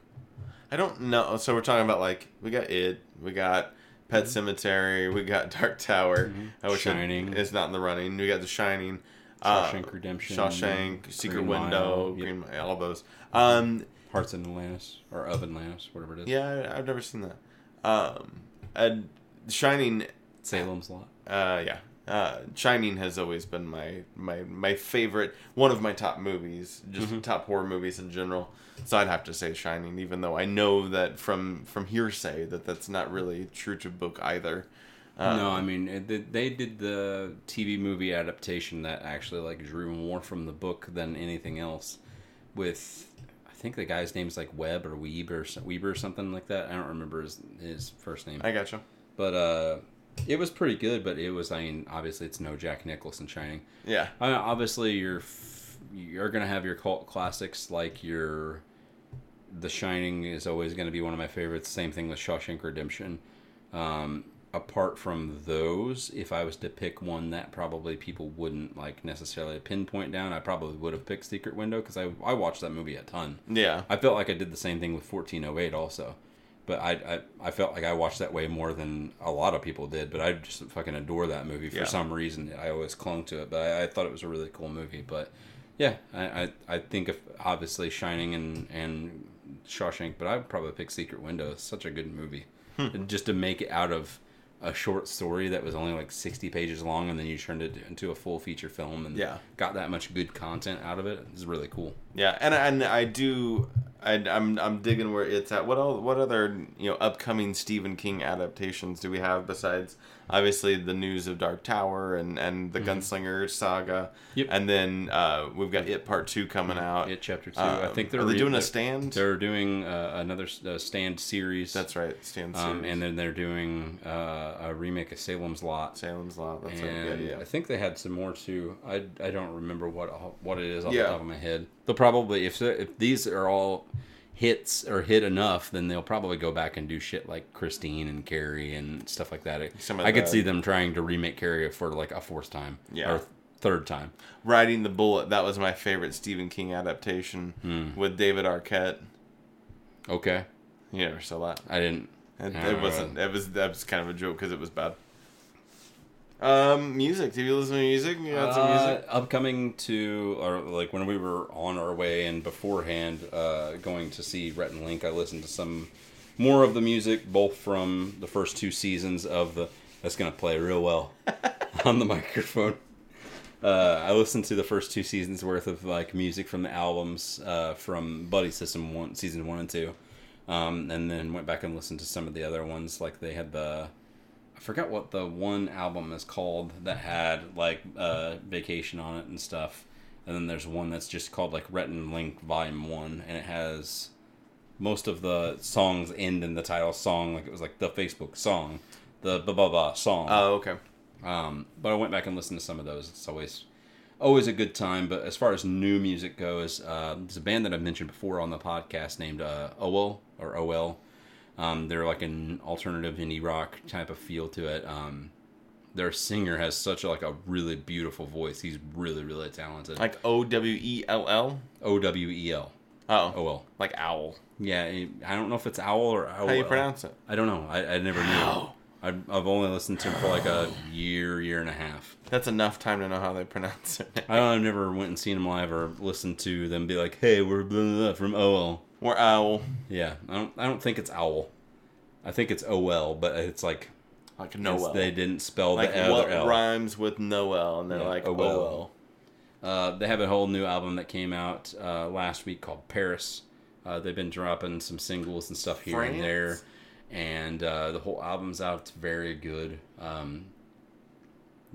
I don't know. So we're talking about like we got it, we got Pet Sematary, we got Dark Tower. I wish it- Shining. it's not in the running. We got The Shining. uh, Shawshank Redemption, Shawshank, Secret Green Mile, Window, yep. Green Mile, all those. Um, Hearts in Atlantis or of Atlantis, whatever it is. yeah, I- I've never seen that. Um, and Shining Salem's Lot. Uh, yeah. Uh, Shining has always been my, my my favorite, one of my top movies, just Mm-hmm. top horror movies in general. So I'd have to say Shining, even though I know that from from hearsay that that's not really true to book either. Uh, no, I mean it, they- did the TV movie adaptation that actually like drew more from the book than anything else. With think the guy's name's like Webb or Weeb or Weber or something like that. I don't remember his his first name. I gotcha. but uh, it was pretty good. But it was I mean obviously it's no Jack Nicholson Shining. Yeah, I mean, obviously you're f- you're gonna have your cult classics like your The Shining is always gonna be one of my favorites. Same thing with Shawshank Redemption. Um, apart from those, if I was to pick one that probably people wouldn't like necessarily pinpoint down, I probably would have picked Secret Window because I I watched that movie a ton. yeah, I felt like I did the same thing with 1408 also. But I, I, I felt like I watched that way more than a lot of people did. But I just fucking adore that movie for Yeah. some reason. I always clung to it. But I, I thought it was a really cool movie. But yeah, I, I, I think of obviously Shining and, and Shawshank, but I would probably pick Secret Window. It's such a good movie. Hmm. Just to make it out of a short story that was only like 60 pages long and then you turned it into a full feature film and Yeah. got that much good content out of it it is really cool. yeah. And and I do. I, I'm I'm digging where it's at. What all, what other you know upcoming Stephen King adaptations do we have besides obviously the news of Dark Tower and and the Gunslinger saga? Mm-hmm. Yep. And then uh, we've got It Part Two coming out. It chapter two. Um, I think they're are they re- doing a stand? They're doing uh, another uh, stand series. That's right, stand Um, series. and then they're doing uh, a remake of Salem's Lot. Salem's Lot. That's a and good idea. I think they had some more too. I, I don't remember what what it is off Yeah. the top of my head. They'll probably if if these are all, hits or hit enough, then they'll probably go back and do shit like Christine and Carrie and stuff like that. I could the- see them trying to remake Carrie for like a fourth time, Yeah. or third time. Riding the Bullet. That was my favorite Stephen King adaptation Hmm. with David Arquette. Okay, You never saw that. I didn't. It, I it wasn't. know. It was. That was kind of a joke because it was bad. Um, music. Do you listen to music? You got some Uh, music? upcoming to or like when we were on our way and beforehand uh, going to see Rhett and Link, I listened to some more of the music, both from the first two seasons of the. That's gonna play real well (laughs) on the microphone. Uh, I listened to the first two seasons worth of like music from the albums uh, from Buddy System one, season one and two, um, and then went back and listened to some of the other ones. Like they had the I forgot what the one album is called that had like uh, vacation on it and stuff. And then there's one that's just called like Rhett and Link Volume One, and it has most of the songs end in the title song, like it was like the Facebook song, the blah blah blah song. Oh, okay. Um, but I went back and listened to some of those. It's always always a good time. But as far as new music goes, uh, there's a band that I've mentioned before on the podcast named uh, OL or OL. Um, they're like an alternative indie rock type of feel to it. Um, their singer has such a, like a really beautiful voice. He's really really talented. Like O W E L L. O W E L Oh, O L. like owl. Yeah, I don't know if it's owl or owl. How do you pronounce it? I don't know. I, I never knew. I've, I've only listened to him for like a year, year and a half. That's enough time to know how they pronounce it. I don't, I've never went and seen them live or listened to them be like, "Hey, we're blah, blah, blah from OL." Or owl. Yeah, I don't. I don't think it's owl. I think it's OL, but it's like Like Noel. they didn't spell like the what L. rhymes with Noel, and they're Yeah, like OL. OL. Uh, they have a whole new album that came out uh, last week called Paris. Uh, they've been dropping some singles and stuff here and there, and uh, the whole album's out. It's very good. Um,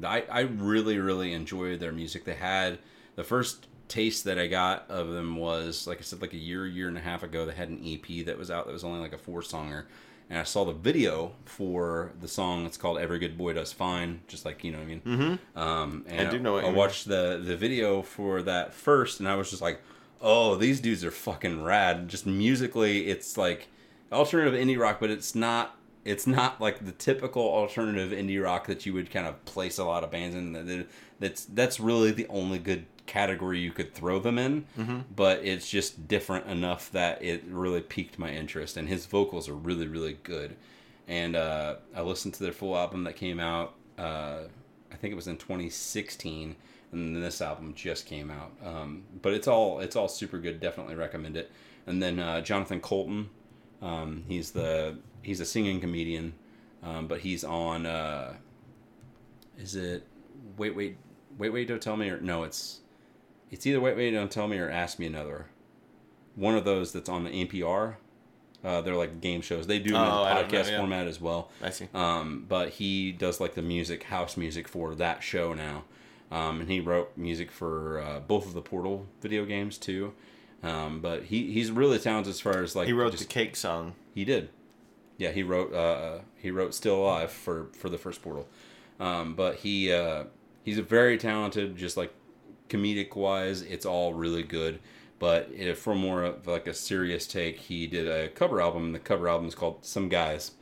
I I really really enjoy their music. They had the first taste that I got of them was like I said like a year year and a half ago. They had an EP that was out that was only like a four songer. And I saw the video for the song. It's called "Every Good Boy Does Fine," just like you know what I mean. Mm-hmm. Um, and I do know I mean. watched the the video for that first, and I was just like, "Oh, these dudes are fucking rad." Just musically, it's like alternative indie rock, but it's not. It's not like the typical alternative indie rock that you would kind of place a lot of bands in. That's that's really the only good category you could throw them in. But it's just different enough that it really piqued my interest, and his vocals are really really good. And uh, I listened to their full album that came out. Uh, I think it was in 2016, and then this album just came out. Um, but it's all it's all super good. Definitely recommend it. And then uh, Jonathan Coulton, um, he's the he's a singing comedian, um, but he's on. Uh, is it wait wait wait wait don't tell me or no it's it's either wait wait don't tell me or ask me another. One of those that's on the NPR. Uh, they're like game shows. They do Oh, don't know, podcast yeah. format as well. I see. Um, but he does like the music, house music for that show now. Um, and he wrote music for uh, both of the Portal video games too. Um, but he, he's really talented as far as like He wrote just- the cake song. he did. Yeah, he wrote uh, he wrote Still Alive for for the first Portal. Um, but he uh, he's a very talented, just like comedic wise, it's all really good. But if for more of like a serious take, he did a cover album. And the cover album is called Some Guys,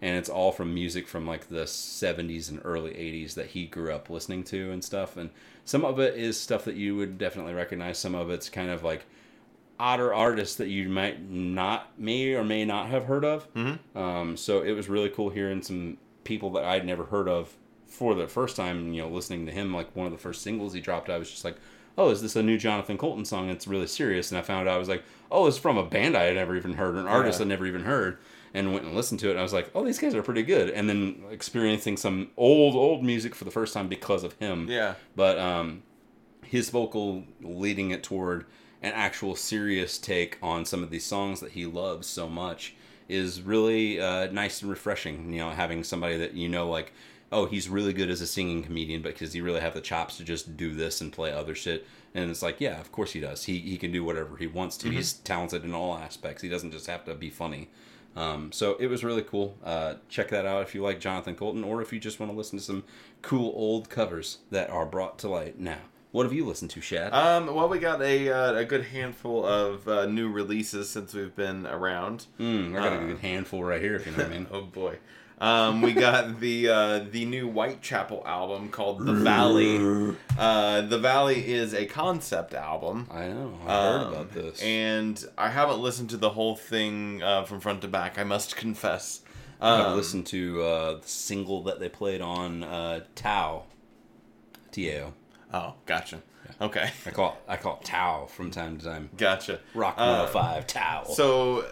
and it's all from music from like the 70s and early 80s that he grew up listening to and stuff. And some of it is stuff that you would definitely recognize. Some of it's kind of like odder artists that you might not may or may not have heard of. Mm-hmm. Um, so it was really cool hearing some people that I'd never heard of for the first time. You know, listening to him like one of the first singles he dropped, I was just like, "Oh, is this a new Jonathan Coulton song?" It's really serious, and I found out I was like, "Oh, it's from a band I had never even heard, or an artist Yeah. I never even heard." And went and listened to it, and I was like, "Oh, these guys are pretty good." And then experiencing some old, old music for the first time because of him Yeah. but um, his vocal leading it toward an actual serious take on some of these songs that he loves so much is really uh, nice and refreshing. You know, having somebody that you know, like, oh, he's really good as a singing comedian, but because he really have the chops to just do this and play other shit. And it's like, yeah, of course he does. He he can do whatever he wants to. He's talented in all aspects. He doesn't just have to be funny. Um, so it was really cool. Uh, check that out if you like Jonathan Coulton, or if you just want to listen to some cool old covers that are brought to light now What have you listened to, Chad? Um, well, we got a uh, a good handful of uh, new releases since we've been around. Mm, I got a uh, good handful right here, if you know what I mean. (laughs) Oh boy. Um, we got (laughs) the uh, the new Whitechapel album called The Valley. (laughs) Uh, the Valley is a concept album. I know. I heard Um, about this. And I haven't listened to the whole thing uh, from front to back. I must confess. I Um, listened to uh, the single that they played on uh, Tao. T-A-O. Oh, gotcha. Okay, I call it, I call it Tao from time to time. gotcha. Rock Uh, 105 Tao. So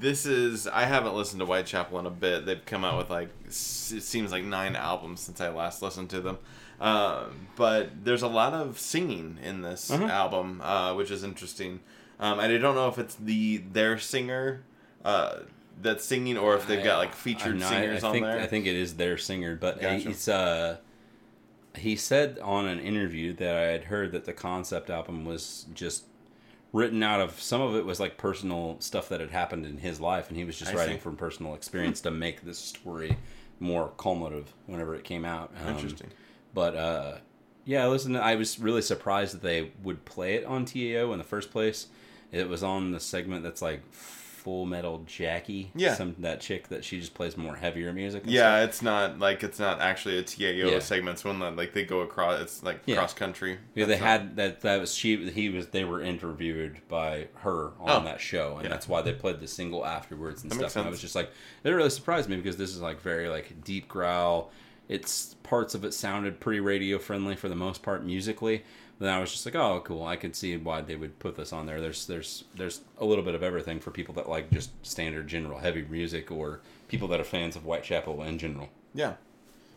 this is I haven't listened to Whitechapel in a bit. They've come out with like it seems like nine albums since I last listened to them. Um, but there's a lot of singing in this Mhm. album, uh, which is interesting. Um, and I don't know if it's the their singer uh, that's singing or if they've got like featured I I- singers I, on think, there. I think it is their singer, but Gotcha. it's uh he said on an interview that I had heard that the concept album was just written out of some of it was like personal stuff that had happened in his life and he was just I writing see. from personal experience to make this story more culminative whenever it came out. Um, Interesting. But uh yeah, listen, I was really surprised that they would play it on TAO in the first place. It was on the segment that's like Full Metal Jackie. Yeah. Some that chick that she just plays more heavier music. and Yeah, it's not like it's not actually a TAO Yeah. segment. It's one that like they go across. It's like Yeah. cross country. Yeah, they not- had that. That was she. He was. They were interviewed by her on Oh. that show, and Yeah. that's why they played the single afterwards and That stuff. And I was just like, it really surprised me because this is like very like deep growl. It's parts of it sounded pretty radio friendly for the most part musically. Then I was just like, oh, cool. I could see why they would put this on there. There's there's there's a little bit of everything for people that like just standard general heavy music or people that are fans of Whitechapel in general. Yeah.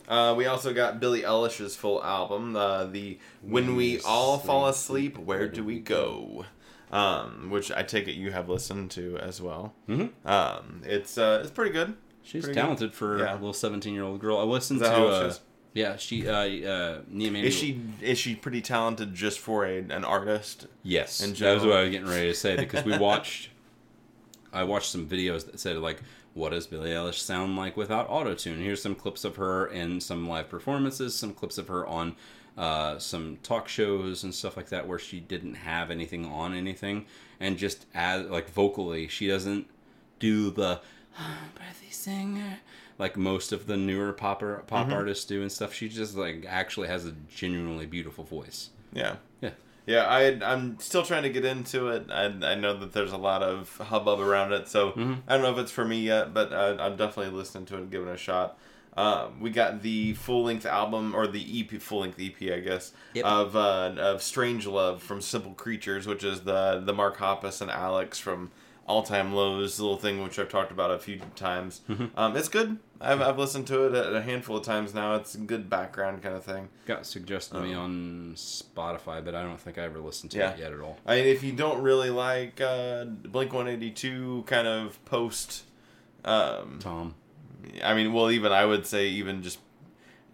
Uh, we also got Billie Eilish's full album, uh, the "When We All Fall Asleep, Where Do We Go," um, which I take it you have listened to as well. Mm-hmm. Um, it's uh, it's pretty good. She's Pretty good. talented for Yeah. a little 17 year old girl. I listened to. Yeah, she. Uh, uh, Nia Manuel- Is she is she pretty talented just for a, an artist? Yes, that was what I was getting ready to say because we watched. I watched some videos that said like, "What does Billie Eilish sound like without auto tune?" Here's some clips of her in some live performances, some clips of her on uh, some talk shows and stuff like that where she didn't have anything on anything, and just as like vocally, she doesn't do the breathy singer like most of the newer popper, pop Mm-hmm. artists do and stuff. She just like actually has a genuinely beautiful voice. Yeah. Yeah. Yeah, I I'm still trying to get into it. I, I know that there's a lot of hubbub around it, so Mm-hmm. I don't know if it's for me yet, but uh, I'm definitely listening to it and giving it a shot. Um, we got the full length album or the EP, full length EP, I guess, Yep. of uh, of Strange Love from Simple Creatures, which is the the Mark Hoppus and Alex from All Time Lows little thing, which I've talked about a few times. Mm-hmm. Um, it's good. I've, I've listened to it a, a handful of times now. It's a good background kind of thing. got suggested to me on Spotify, but I don't think I ever listened to Yeah. it yet at all. I mean, if you don't really like uh, Blink One Eighty Two kind of post, um, Tom. I mean, well, even I would say even just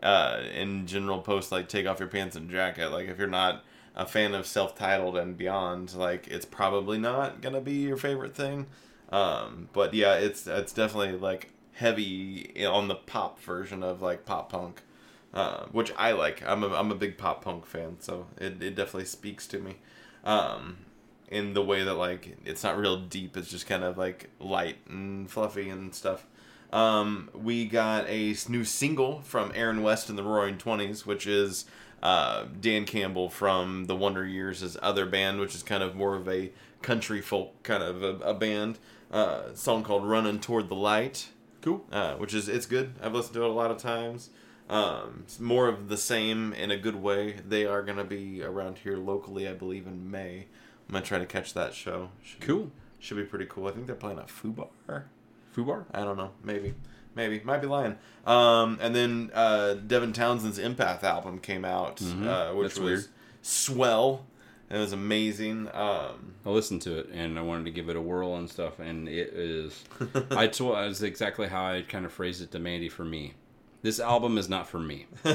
uh, in general post like take off your pants and jacket. Like if you're not a fan of self titled and beyond, like it's probably not gonna be your favorite thing. Um, but yeah, it's it's definitely like heavy on the pop version of like pop punk. Uh, which I like. I'm a, I'm a big pop punk fan, so it, it definitely speaks to me. Um, in the way that like it's not real deep, it's just kind of like light and fluffy and stuff. Um, we got a new single from Aaron West and the Roaring Twenties, which is uh, Dan Campbell from the Wonder Years' other band, which is kind of more of a country folk kind of a, a band. Uh, song called "Running Toward the Light." Cool. uh, which is it's good. I've listened to it a lot of times. Um, it's more of the same in a good way. They are gonna be around here locally, I believe, in May. I'm gonna try to catch that show. Should be- Cool. should be pretty cool. I think they're playing at Fubar. Fubar. I don't know. Maybe. Maybe. Might be lying. Um, and then uh, Devin Townsend's Empath album came out, Mhm. uh, which That's was weird. swell. It was amazing. Um, I listened to it and I wanted to give it a whirl and stuff, and it is. (laughs) I told that's exactly how I kind of phrased it to Mandy. For me, this album is not for me. (laughs)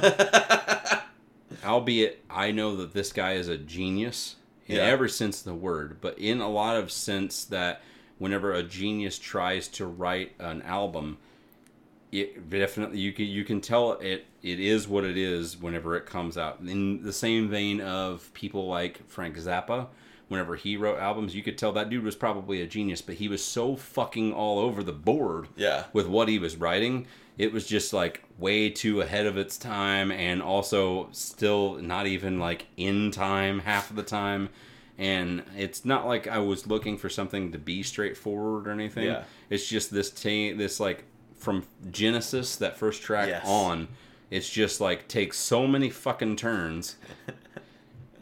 Albeit, I know that this guy is a genius in Yeah. every sense of the word, but in a lot of sense that whenever a genius tries to write an album, it definitely you can you can tell it it is what it is whenever it comes out. In the same vein of people like Frank Zappa, whenever he wrote albums, you could tell that dude was probably a genius, but he was so fucking all over the board Yeah. with what he was writing. It was just like way too ahead of its time and also still not even like in time half of the time. And it's not like I was looking for something to be straightforward or anything. Yeah. It's just this ta- this like from Genesis that first track Yes. on, it's just like takes so many fucking turns. (laughs)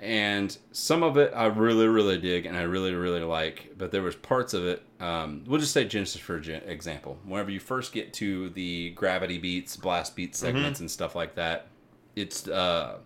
and some of it I really really dig and I really really like, but there was parts of it. Um, we'll just say Genesis for gen- example. Whenever you first get to the gravity beats, blast beat segments, and stuff like that, it's uh,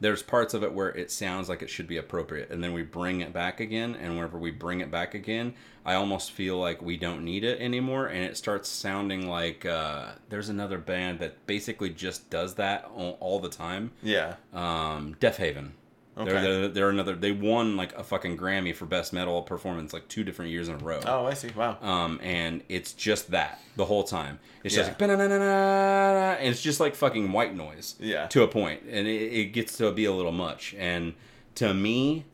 there's parts of it where it sounds like it should be appropriate and then we bring it back again and whenever we bring it back again i almost feel like we don't need it anymore and it starts sounding like uh, there's another band that basically just does that all, all the time Yeah. um, Deafheaven Okay. they're, they're, they're another they won like a fucking grammy for best metal performance like two different years in a row Oh, I see. Wow. um, and it's just that the whole time. It's just like, and it's just like fucking white noise. Yeah. To a point, and it, it gets to be a little much. And to me,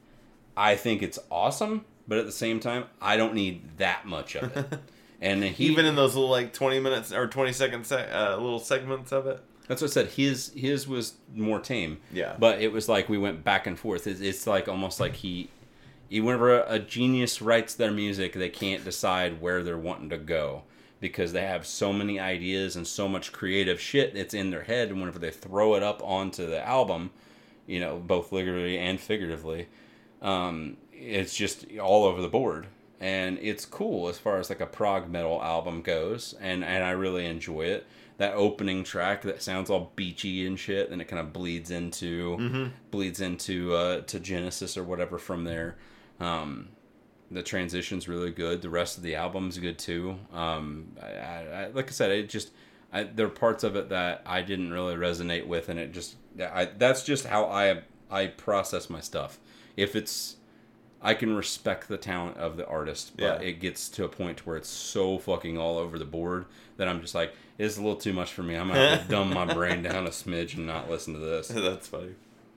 I think it's awesome, but at the same time, I don't need that much of it. and he, Even in those little like twenty minutes or twenty second se- uh, little segments of it. That's what I said. His his was more tame. Yeah. But it was like we went back and forth. It's, it's like almost like he, he whenever a, a genius writes their music, they can't decide where they're wanting to go because they have so many ideas and so much creative shit that's in their head. And whenever they throw it up onto the album, you know, both literally and figuratively, um, it's just all over the board. And it's cool as far as like a prog metal album goes, and, and I really enjoy it. That opening track that sounds all beachy and shit, and it kind of bleeds into bleeds into uh, to Genesis or whatever from there. Um, the transition's really good. The rest of the album's good too. Um, I, I, I, like I said, it just I, there are parts of it that I didn't really resonate with, and it just I, that's just how I I process my stuff. If it's I can respect the talent of the artist, but Yeah. it gets to a point where it's so fucking all over the board that I'm just like, it's a little too much for me. I'm gonna have to (laughs) dumb my brain down a smidge and not listen to this. (laughs) That's funny.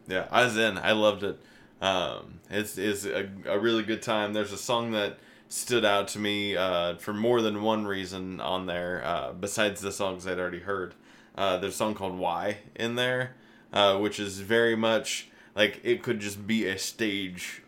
Yeah, I was in. I loved it. Um, it's it's a, a really good time. There's a song that stood out to me uh, for more than one reason on there. Uh, besides the songs I'd already heard, uh, there's a song called "Why" in there, uh, which is very much like it could just be a stage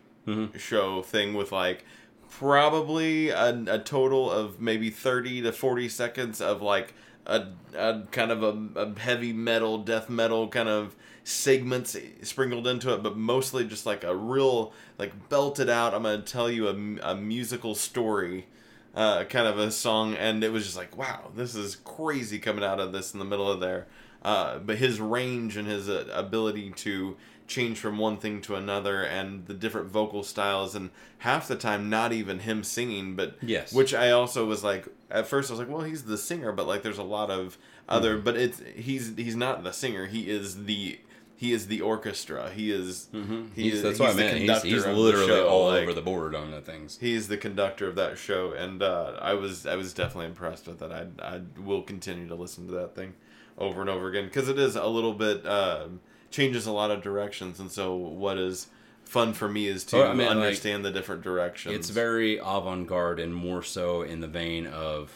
show thing with like probably a, a total of maybe 30 to 40 seconds of like a, a kind of a, a heavy metal death metal kind of segments sprinkled into it but mostly just like a real like belted out i'm gonna tell you a, a musical story uh, kind of a song and it was just like wow this is crazy coming out of this in the middle of there. Uh, but his range and his uh, ability to change from one thing to another and the different vocal styles and half the time not even him singing but Yes. which i also was like at first i was like well he's the singer but like there's a lot of other Mm-hmm. but it's he's he's not the singer he is the he is the orchestra he is Mm-hmm. He's, is that's he's what I meant. He's, he's literally all like- over the board on the things. he is the conductor of that show and uh, i was i was definitely impressed with it i i will continue to listen to that thing over and over again because it is a little bit um changes a lot of directions and so what is fun for me is to Oh, I mean, like, understand the different directions. It's very avant garde and more so in the vein of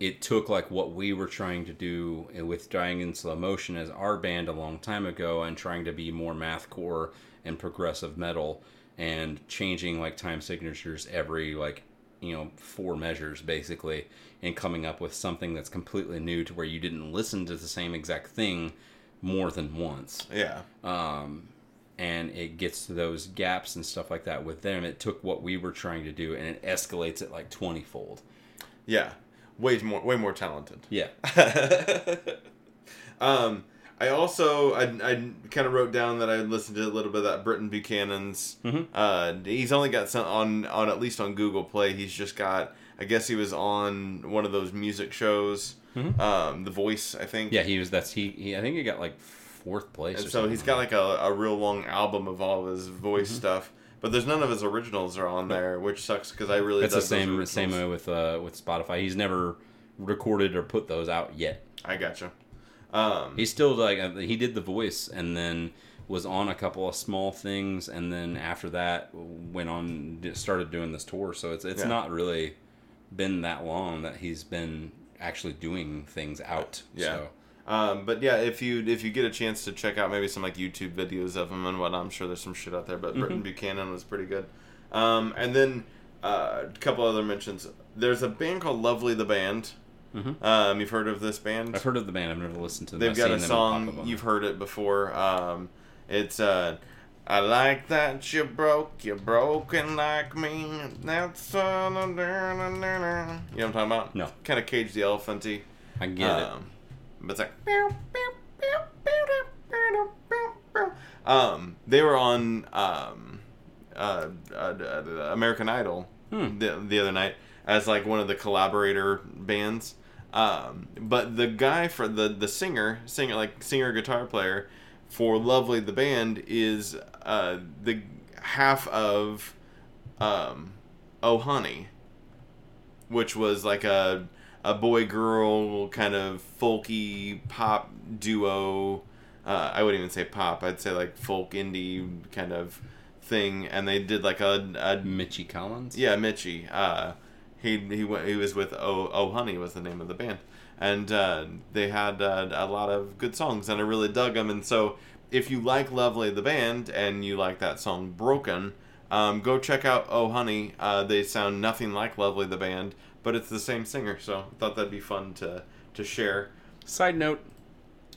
it took like what we were trying to do with Dying in Slow Motion as our band a long time ago and trying to be more mathcore and progressive metal and changing like time signatures every like you know four measures basically and coming up with something that's completely new to where you didn't listen to the same exact thing more than once yeah um, and it gets to those gaps and stuff like that with them. It took what we were trying to do and it escalates it like twenty fold. yeah way more way more talented Yeah, (laughs) um, I also I, I kind of wrote down that I listened to a little bit of that Britton Buchanan's. Mhm. Uh, he's only got some on on at least on Google Play. He's just got. I guess he was on one of those music shows. Um, The Voice, I think. Mm-hmm. yeah. He was. That's he. he I think he got like fourth place. And so something he's got like a, a real long album of all of his voice Mm-hmm. stuff. But there's none of his originals are on there, which sucks because I really. That's the same same way with uh with Spotify. He's never recorded or put those out yet. I gotcha. Um, He's still like uh, he did the voice and then was on a couple of small things and then after that went on started doing this tour. So it's it's Yeah. not really been that long that he's been actually doing things out. Yeah. So. Um, but yeah, if you if you get a chance to check out maybe some like YouTube videos of him and what I'm sure there's some shit out there. But Britton Buchanan was pretty good. Um, and then uh, a couple other mentions. There's a band called Lovely the Band. Mhm. Um, you've heard of this band? I've heard of the band. I've never listened to them. They've I've got a them pop up song. You've heard it before. Um, it's uh, I like that you broke. You're broken like me. That's uh, na. you know what I'm talking about? No. Kind of Cage the Elephanty. I get Um, but it's like. Um, they were on um, uh, uh, uh, American Idol Hmm. the, the other night as like one of the collaborator bands. Um, but the guy for the the singer, singer like singer guitar player for Lovely the band is uh, the half of um, Oh Honey, which was like a a boy girl kind of folky pop duo. Uh, I wouldn't even say pop. I'd say like folk indie kind of thing. And they did like a, a it. Mitchy Collins. yeah, Mitchy. Uh, he he went. He was with Oh Oh Honey was the name of the band, and uh, they had uh, a lot of good songs, and I really dug them. And so, if you like Lovely the band and you like that song Broken, um, go check out Oh Honey. Uh, they sound nothing like Lovely the band, but it's the same singer. So I thought that'd be fun to to share. Side note.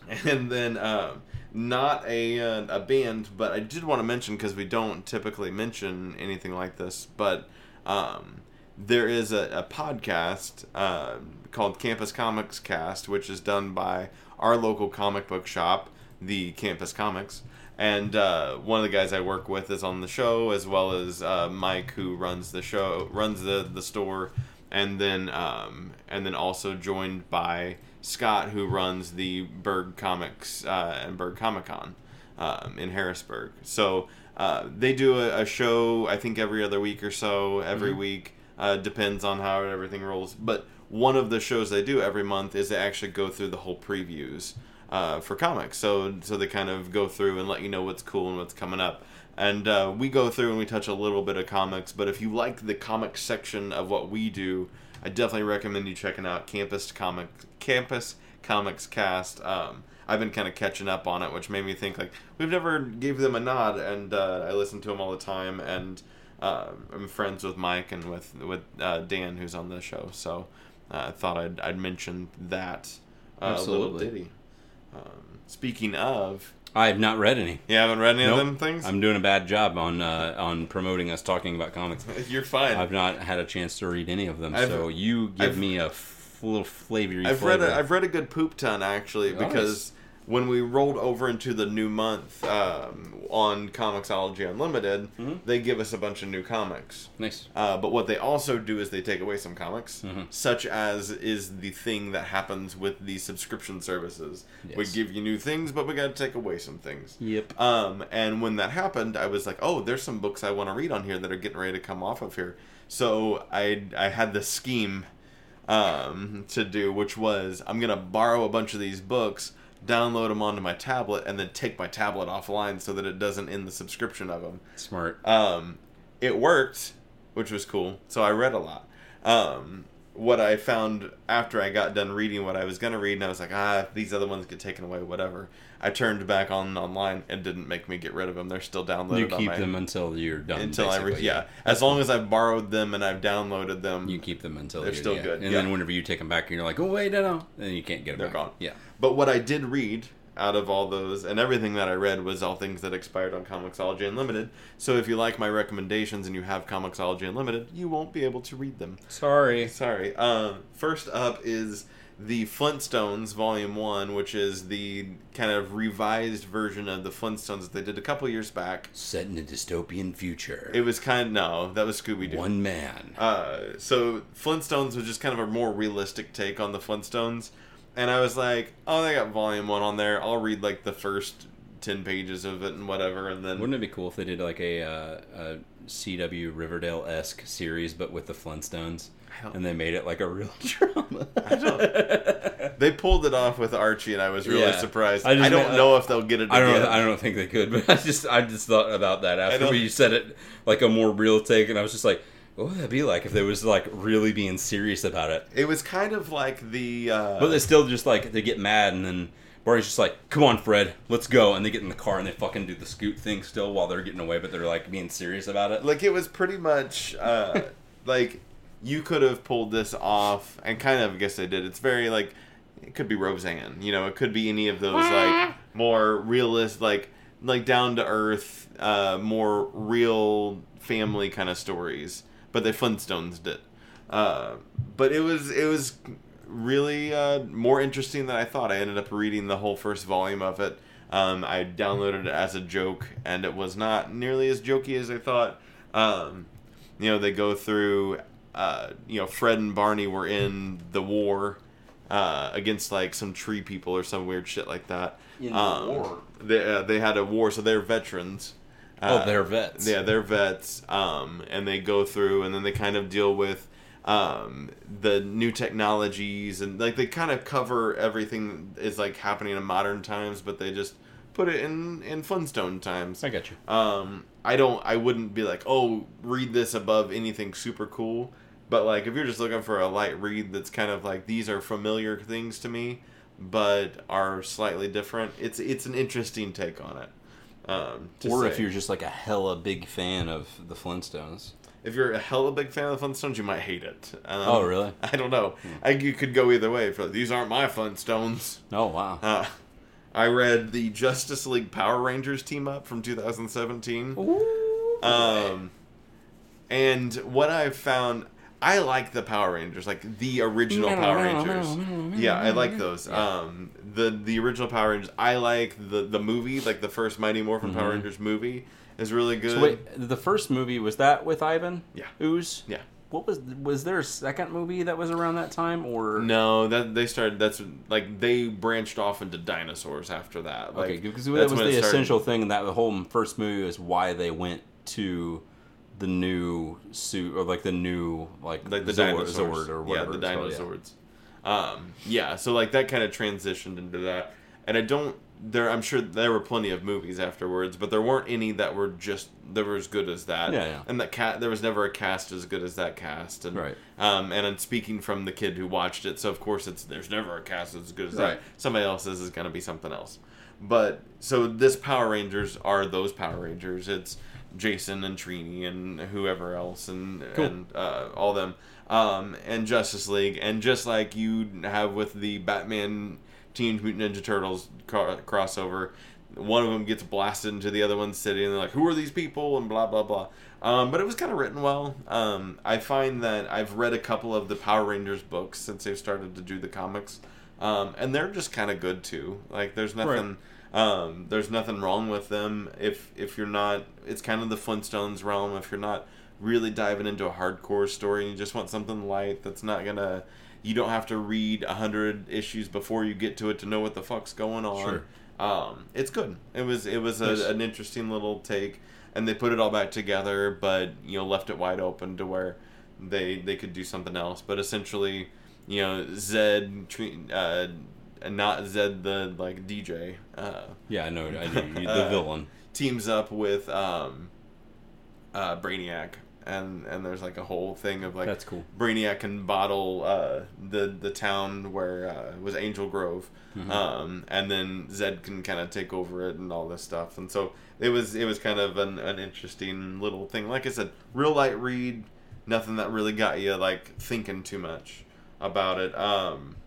(laughs) And then um, not a uh, a band, but I did want to mention because we don't typically mention anything like this, but um, there is a, a podcast uh, called Campus Comics Cast, which is done by our local comic book shop, the Campus Comics. And uh, one of the guys I work with is on the show, as well as uh, Mike, who runs the show, runs the, the store, and then um, and then also joined by Scott, who runs the Berg Comics uh, and Berg Comic Con um, in Harrisburg. So uh, they do a, a show, I think, every other week or so, every week. Uh, depends on how everything rolls. But one of the shows they do every month is they actually go through the whole previews uh, for comics. So so they kind of go through and let you know what's cool and what's coming up. And uh, we go through and we touch a little bit of comics. But if you like the comic section of what we do, I definitely recommend you checking out Campus Comic Campus Comics Cast. Um, I've been kind of catching up on it, which made me think like we've never gave them a nod, and uh, I listen to them all the time, and uh, I'm friends with Mike and with with uh, Dan, who's on the show. So uh, I thought I'd I'd mention that uh, little ditty. Um, speaking of, I have not read any. you haven't read any Nope. of them things. I'm doing a bad job on uh, on promoting us talking about comics. (laughs) You're fine. I've not had a chance to read any of them, I've- so you give I've- me a f- little flavory. I've read a, I've read a good poop ton actually because when we rolled over into the new month um, on Comixology Unlimited, Mm-hmm. they give us a bunch of new comics. nice. Uh, but what they also do is they take away some comics, Mhm. such as is the thing that happens with the subscription services. We give you new things, but we got to take away some things. Yep. Um, and when that happened, I was like, oh, there's some books I want to read on here that are getting ready to come off of here. So I I had this scheme um, to do, which was I'm gonna borrow a bunch of these books, download them onto my tablet, and then take my tablet offline so that it doesn't end the subscription of them. Smart. Um, it worked, which was cool. So I read a lot. Um, what I found after I got done reading what I was gonna read, and I was like, ah, these other ones get taken away, whatever. I turned back on online and didn't make me get rid of them. They're still downloaded. You keep my, them until you're done. until I re- basically, yeah. As long as I've borrowed them and I've downloaded them, You keep them until They're still yeah. good, And yeah. then whenever you take them back, you're like, oh wait, no, no, then you can't get them. They're back. gone. Yeah. But what I did read out of all those and everything that I read was all things that expired on Comixology Unlimited. So if you like my recommendations and you have Comixology Unlimited, you won't be able to read them. Sorry. Sorry. Um, first up is the Flintstones Volume 1, which is the kind of revised version of the Flintstones that they did a couple years back. Set in a dystopian future. It was kind of, no, that was Scooby Doo. One man. Uh, so Flintstones was just kind of a more realistic take on the Flintstones, and I was like, oh, they got Volume One on there. I'll read like the first ten pages of it and whatever, and then Wouldn't it be cool if they did like a, uh, a CW Riverdale esque series, but with the Flintstones? and they made it like a real (laughs) drama. I don't- (laughs) They pulled it off with Archie, and I was really Yeah. surprised. I I, don't meant- know if they'll get it. I don't. I don't think they could, but (laughs) I just, I just thought about that after you said it, like a more real take, and I was just like, what would that be like if they was like really being serious about it? It was kind of like the. Uh, But they still just like they get mad, and then Barney's just like, "Come on, Fred, let's go," and they get in the car and they fucking do the scoot thing still while they're getting away, but they're like being serious about it. like it was pretty much uh, (laughs) like you could have pulled this off, and kind of I guess they did. It's very like it could be Roseanne, you know, it could be any of those like more realist, like like down to earth, uh, more real family kind of stories. But the Flintstones did. Uh, but it was it was really uh, more interesting than I thought. I ended up reading the whole first volume of it. Um, I downloaded it as a joke, and it was not nearly as jokey as I thought. Um, you know, they go through. Uh, you know, Fred and Barney were in the war uh, against like some tree people or some weird shit like that. In the Um, war? They uh, they had a war, so they're veterans. Oh, Uh, they're vets. yeah, they're vets, um, and they go through, and then they kind of deal with um, the new technologies, and like they kind of cover everything that is like happening in modern times, but they just put it in in Flintstone times. I got you. Um, I don't, I wouldn't be like, oh, read this above anything super cool, but like if you're just looking for a light read that's kind of like these are familiar things to me, but are slightly different. It's it's an interesting take on it. Um, Or if you're just like a hella big fan of the Flintstones. If you're a hella big fan of the Flintstones, you might hate it. Um, Oh, really? (laughs) I don't know. I, you could go either way. For these aren't my Flintstones. Oh wow. Uh, I read the Justice League Power Rangers team up from 2017. Um, and what I've found, I like the Power Rangers, like the original Power Rangers. Yeah, I like those. Um, the the original Power Rangers. I like the the movie, like the first Mighty Morphin Power Rangers movie, is really good. So wait, the first movie was that with Ivan? Yeah. Ooze. Yeah. What was was there a second movie that was around that time or No, that they started. That's like they branched off into dinosaurs after that. Like, Okay, because that was the essential thing. That the whole first movie was why they went to the new suit or like the new like, like the Zord, dinosaurs. Zord or yeah, the called, yeah. Um, yeah, so like that kind of transitioned into that, and I don't. There, I'm sure there were plenty of movies afterwards, but there weren't any that were just that were as good as that. Yeah, yeah. And that cat, there was never a cast as good as that cast. And, Right. Um, and I'm speaking from the kid who watched it, so of course it's there's never a cast as good as Right. that. Somebody else's is gonna be something else. But so this Power Rangers are those Power Rangers. It's Jason and Trini and whoever else and Cool. and uh, all them um, and Justice League and just like you have with the Batman Teenage Mutant Ninja Turtles co- crossover, one of them gets blasted into the other one's city and they're like, "Who are these people?" and blah blah blah. Um, but it was kind of written well. Um, I find that I've read a couple of the Power Rangers books since they've started to do the comics, um, and they're just kind of good too. Like there's nothing. Um, there's nothing wrong with them if if you're not. It's kind of the Flintstones realm. If you're not really diving into a hardcore story and you just want something light that's not gonna. You don't have to read a hundred issues before you get to it to know what the fuck's going on. Sure. Um, it's good. It was it was a, an interesting little take, and they put it all back together, but you know left it wide open to where they they could do something else. But essentially, you know, Zedd, tre- uh, not Zedd the like DJ, uh, Yeah, I know. I do. The (laughs) Uh, villain. teams up with um, uh, Brainiac, and and there's like a whole thing of like That's cool. Brainiac can bottle uh, the the town where uh, was Angel Grove, Mm-hmm. um, and then Zedd can kind of take over it and all this stuff. And so it was it was kind of an, an interesting little thing. Like I said, real light read, nothing that really got you like thinking too much about it. Um,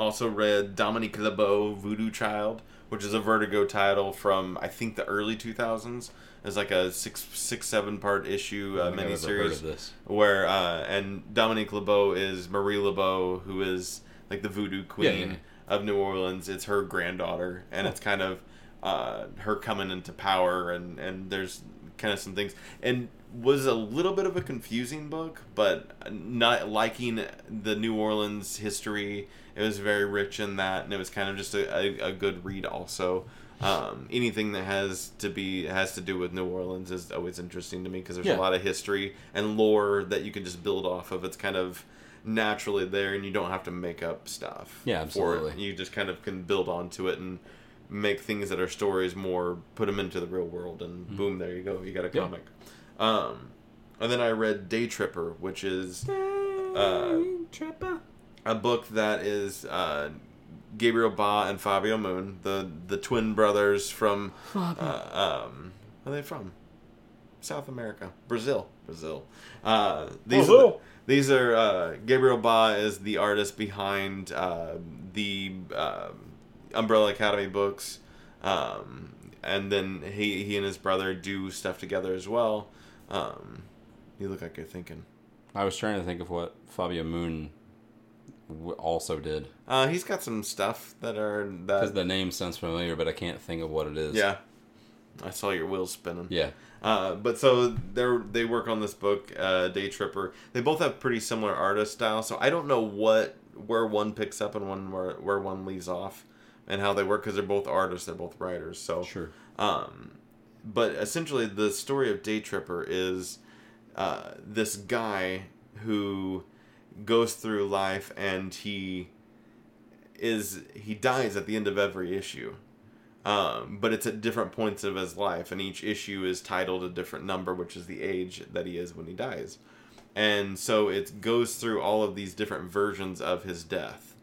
also read Dominique Laveau, Voodoo Child, which is a Vertigo title from I think the early 2000s. It's like a six six seven part issue uh, don't think I've ever heard miniseries where uh, and Dominique Laveau is Marie Laveau, who is like the voodoo queen Yeah, yeah. of New Orleans. It's her granddaughter, and it's kind of uh, her coming into power, and and there's kind of some things, and was a little bit of a confusing book, but not liking the New Orleans history. It was very rich in that, and it was kind of just a, a, a good read also. Um, anything that has to be has to do with New Orleans is always interesting to me because there's Yeah. a lot of history and lore that you can just build off of. It's kind of naturally there, and you don't have to make up stuff. Yeah, absolutely. You just kind of can build onto it and make things that are stories more, put them into the real world, and boom, there you go. You got a Mm-hmm. Yeah. comic. Um, and then I read Day Tripper, which is day uh, a book that is uh, Gabriel Ba and Fabio Moon, the the twin brothers from uh, um, where are they from? South America, Brazil, Brazil. Uh, these Brazil. are, these are uh, Gabriel Ba is the artist behind uh, the um Umbrella Academy books, um, and then he he and his brother do stuff together as well. Um, you look like you're thinking. I was trying to think of what Fabio Moon w- also did Uh, he's got some stuff that are because that. the name sounds familiar, but I can't think of what it is. Yeah, I saw your wheels spinning. Yeah. Uh, but so they they work on this book, uh, Day Tripper. They both have pretty similar artist style, so I don't know what where one picks up and one where, where one leaves off, and how they work because they're both artists, they're both writers. So Sure. Um, but essentially, the story of Day Tripper is uh, this guy who goes through life and he is he dies at the end of every issue. Um, but it's at different points of his life, and each issue is titled a different number, which is the age that he is when he dies. And so it goes through all of these different versions of his death,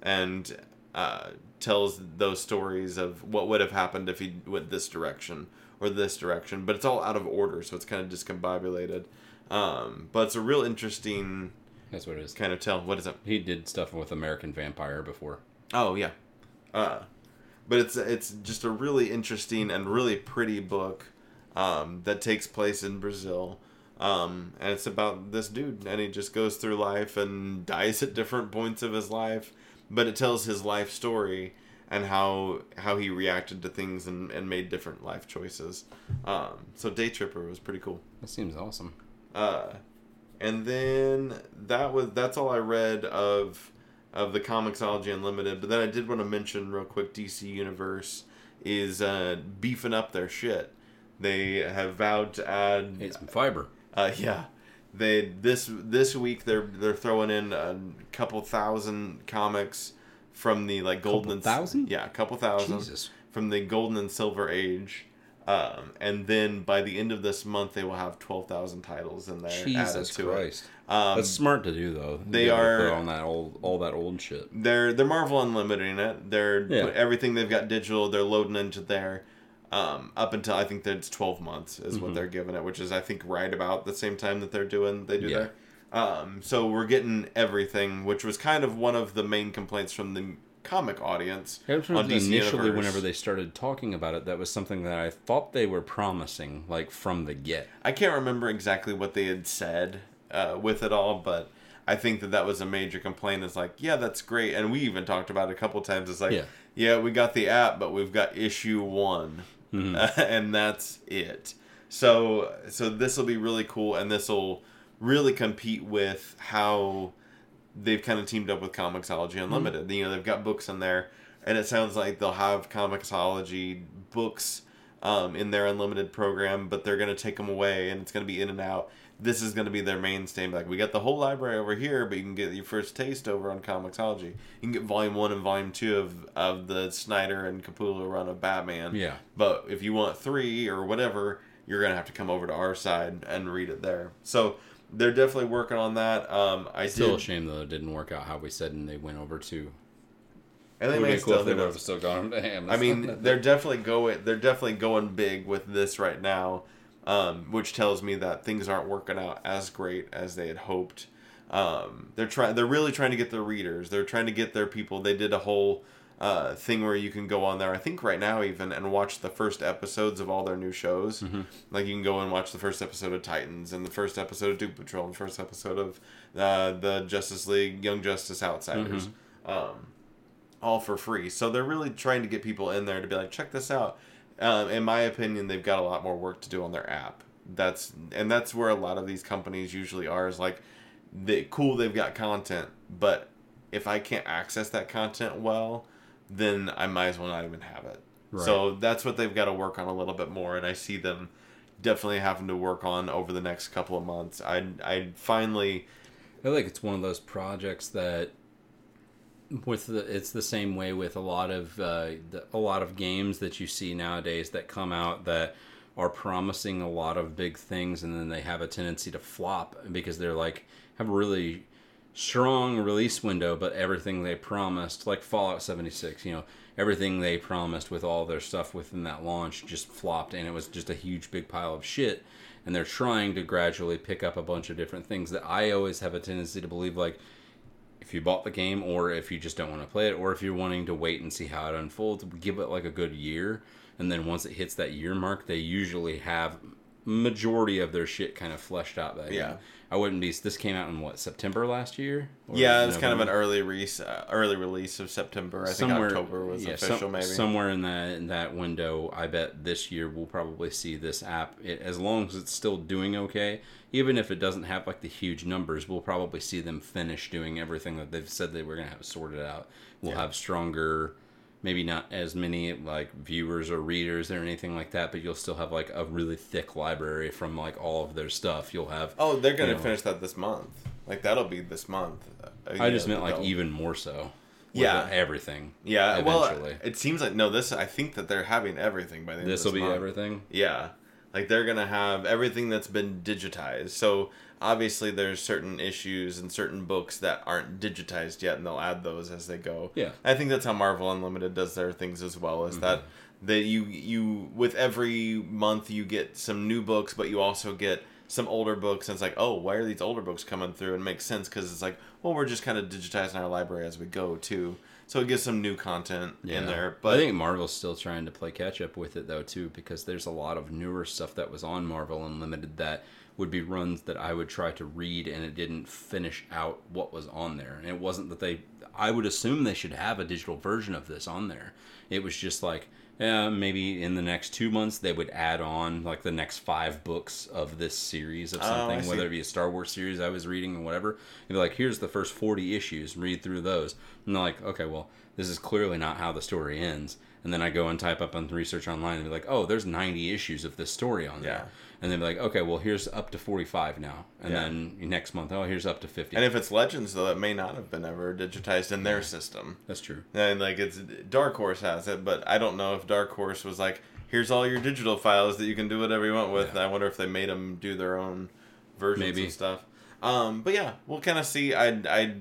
and uh, tells those stories of what would have happened if he went this direction or this direction. But it's all out of order, so it's kind of discombobulated. Um, but it's a real interesting That's what it is. kind of tell. What is it? He did stuff with American Vampire before. Oh yeah, uh, but it's it's just a really interesting and really pretty book um, that takes place in Brazil, um, and it's about this dude, and he just goes through life and dies at different points of his life, but it tells his life story and how how he reacted to things and, and made different life choices. Um, so Day Tripper was pretty cool. That seems awesome. Uh, and then that was that's all I read of of the Comixology Unlimited. But then I did want to mention real quick DC Universe is uh, beefing up their shit. They have vowed to add some fiber. uh, yeah, they this this week they're they're throwing in a couple thousand comics from the like golden and thousand? yeah, a couple thousand Jesus. from the golden and silver age. Um, and then by the end of this month, they will have twelve thousand titles in there added Jesus to Christ. it. Um, That's smart to do though. they are- on that old all that old shit. they're they're Marvel Unlimited it. They're Yeah. everything they've got digital. They're loading into there. Um, up until I think that it's twelve months is Mm-hmm. what they're giving it, which is I think right about the same time that they're doing they do Yeah. there. Um, so we're getting everything, which was kind of one of the main complaints from the comic audience on DC initially, Universe. whenever they started talking about it, that was something that I thought they were promising, like from the get. I can't remember exactly what they had said uh, with it all, but I think that that was a major complaint. Is like, yeah, that's great, and we even talked about it a couple times. It's like, Yeah. yeah, we got the app, but we've got issue one, Mm-hmm. (laughs) and that's it. So, so this will be really cool, and this will really compete with how they've kind of teamed up with Comixology Unlimited. You know, they've got books in there, and it sounds like they'll have Comixology books um, in their unlimited program, but they're going to take them away, and it's going to be in and out. This is going to be their mainstay. Like we got the whole library over here, but you can get your first taste over on Comixology. You can get Volume One and Volume Two of of the Snyder and Capullo run of Batman. Yeah. But if you want three or whatever, you're gonna have to come over to our side and read it there. So they're definitely working on that. Um, I Still did. a shame though it didn't work out how we said, and they went over to. And they It would may be cool still if they would have still gone (laughs) to ham. I mean, they're definitely going. They're definitely going big with this right now, um, which tells me that things aren't working out as great as they had hoped. Um, they're trying. They're really trying to get their readers. They're trying to get their people. They did a whole uh, thing where you can go on there. I think right now even and watch the first episodes of all their new shows. Like you can go and watch the first episode of Titans and the first episode of Doom Patrol and the first episode of uh, the Justice League Young Justice Outsiders. Um, all for free. So they're really trying to get people in there to be like, check this out. Um, in my opinion, they've got a lot more work to do on their app. That's and that's where a lot of these companies usually are. Is like, they cool, they've got content, but if I can't access that content well, then I might as well not even have it. So that's what they've got to work on a little bit more, and I see them definitely having to work on over the next couple of months. I I finally. I feel like it's one of those projects that with the it's the same way with a lot of uh, the, a lot of games that you see nowadays that come out that are promising a lot of big things and then they have a tendency to flop because they're like have really strong release window but everything they promised like Fallout 76 you know everything they promised with all their stuff within that launch just flopped and it was just a huge big pile of shit. And they're trying to gradually pick up a bunch of different things that I always have a tendency to believe like if you bought the game or if you just don't want to play it or if you're wanting to wait and see how it unfolds give it like a good year. And then once it hits that year mark they usually have majority of their shit kind of fleshed out that Yeah. I wouldn't be this came out in what September last year Or Yeah, it's kind of an early release, uh, early release of September. I somewhere think October was yeah, official, some- maybe. somewhere in that in that window. I bet this year we'll probably see this app it, as long as it's still doing okay. Even if it doesn't have like the huge numbers, we'll probably see them finish doing everything that they've said they were going to have sorted out. We'll Yeah. have stronger, maybe not as many like viewers or readers or anything like that, but you'll still have like a really thick library from like all of their stuff. You'll have. Oh, they're gonna you know, finish that this month. Like that'll be this month. Uh, I just meant like they'll- even more so. Yeah. everything. Yeah, well, eventually. it seems like no. This I think that they're having everything by the end. This of will be month. everything. Yeah, like they're gonna have everything that's been digitized. So obviously, there's certain issues and certain books that aren't digitized yet, and they'll add those as they go. Yeah. I think that's how Marvel Unlimited does their things as well. Is that Mm-hmm. that you you with every month you get some new books, but you also get some older books, and it's like, oh, why are these older books coming through? And it makes sense because it's like, well, we're just kind of digitizing our library as we go too. So it gives some new content in there. But I think Marvel's still trying to play catch up with it though too, because there's a lot of newer stuff that was on Marvel Unlimited that would be runs that I would try to read and it didn't finish out what was on there. And it wasn't that they I would assume they should have a digital version of this on there. It was just like maybe in the next two months they would add on like the next five books of this series of Oh, something, see. whether it be a Star Wars series I was reading or whatever. You'd be like, here's the first 40 issues, read through those. And they're like, okay, well, this is clearly not how the story ends. And then I go and type up on research online and be like, oh, there's 90 issues of this story on there. Yeah. And then be like, okay, well, here's up to 45 now. And Yeah. then next month, oh, here's up to 50. And if it's Legends, though, it may not have been ever digitized in their system. That's true. And like it's Dark Horse has it, but I don't know if Dark Horse was like, here's all your digital files that you can do whatever you want with. Yeah. I wonder if they made them do their own versions Maybe. and stuff. Um, but yeah, we'll kind of see. I I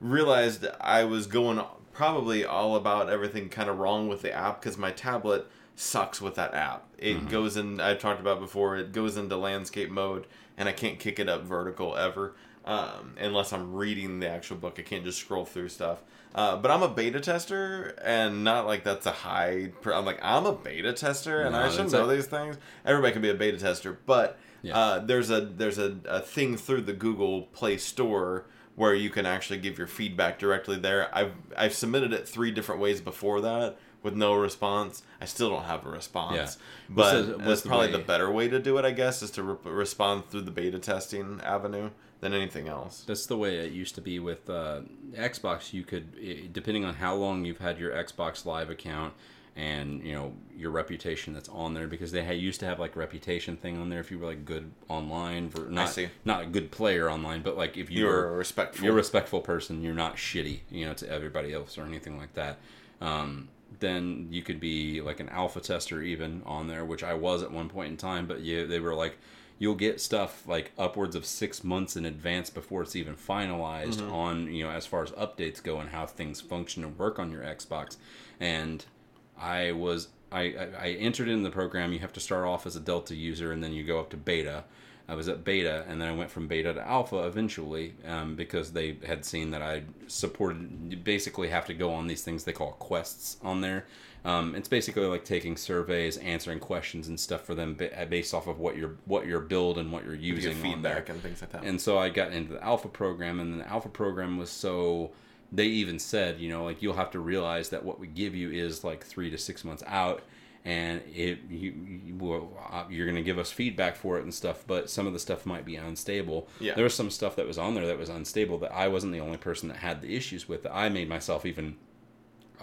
realized I was going probably all about everything kind of wrong with the app because my tablet sucks with that app. It Mm-hmm. goes in. I talked about before. It goes into landscape mode, and I can't kick it up vertical ever um, unless I'm reading the actual book. I can't just scroll through stuff. Uh, but I'm a beta tester, and not like that's a high. Pr- I'm like I'm a beta tester, and No, I should know these things. Everybody can be a beta tester, but Yeah. uh, there's a there's a, a thing through the Google Play Store where you can actually give your feedback directly there. I've I've submitted it three different ways before that with no response. I still don't have a response. Yeah. But What's the- what's that's the probably way- the better way to do it, I guess, is to re- respond through the beta testing avenue than anything else. That's the way it used to be with uh, Xbox. You could, depending on how long you've had your Xbox Live account and you know your reputation that's on there, because they had, used to have like reputation thing on there if you were like good online, for not see. not a good player online, but like if you You're were a respectful. you're a respectful person, you're not shitty, you know, to everybody else or anything like that. Um, then you could be like an alpha tester even on there, which I was at one point in time. But you, they were like, you'll get stuff like upwards of six months in advance before it's even finalized on you know as far as updates go and how things function and work on your Xbox. And I was I, I, I entered in the program. You have to start off as a Delta user and then you go up to beta. I was at beta and then I went from beta to alpha eventually um, because they had seen that I supported. You basically have to go on these things they call quests on there. Um, it's basically like taking surveys, answering questions and stuff for them based off of what your what your build and what you're You using there. feedback and things like that. And so I got into the alpha program, and the alpha program was so. They even said, you know, like you'll have to realize that what we give you is like three to six months out, and it you, you uh, you're going to give us feedback for it and stuff. But some of the stuff might be unstable. Yeah. There was some stuff that was on there that was unstable that I wasn't the only person that had the issues with. I made myself even.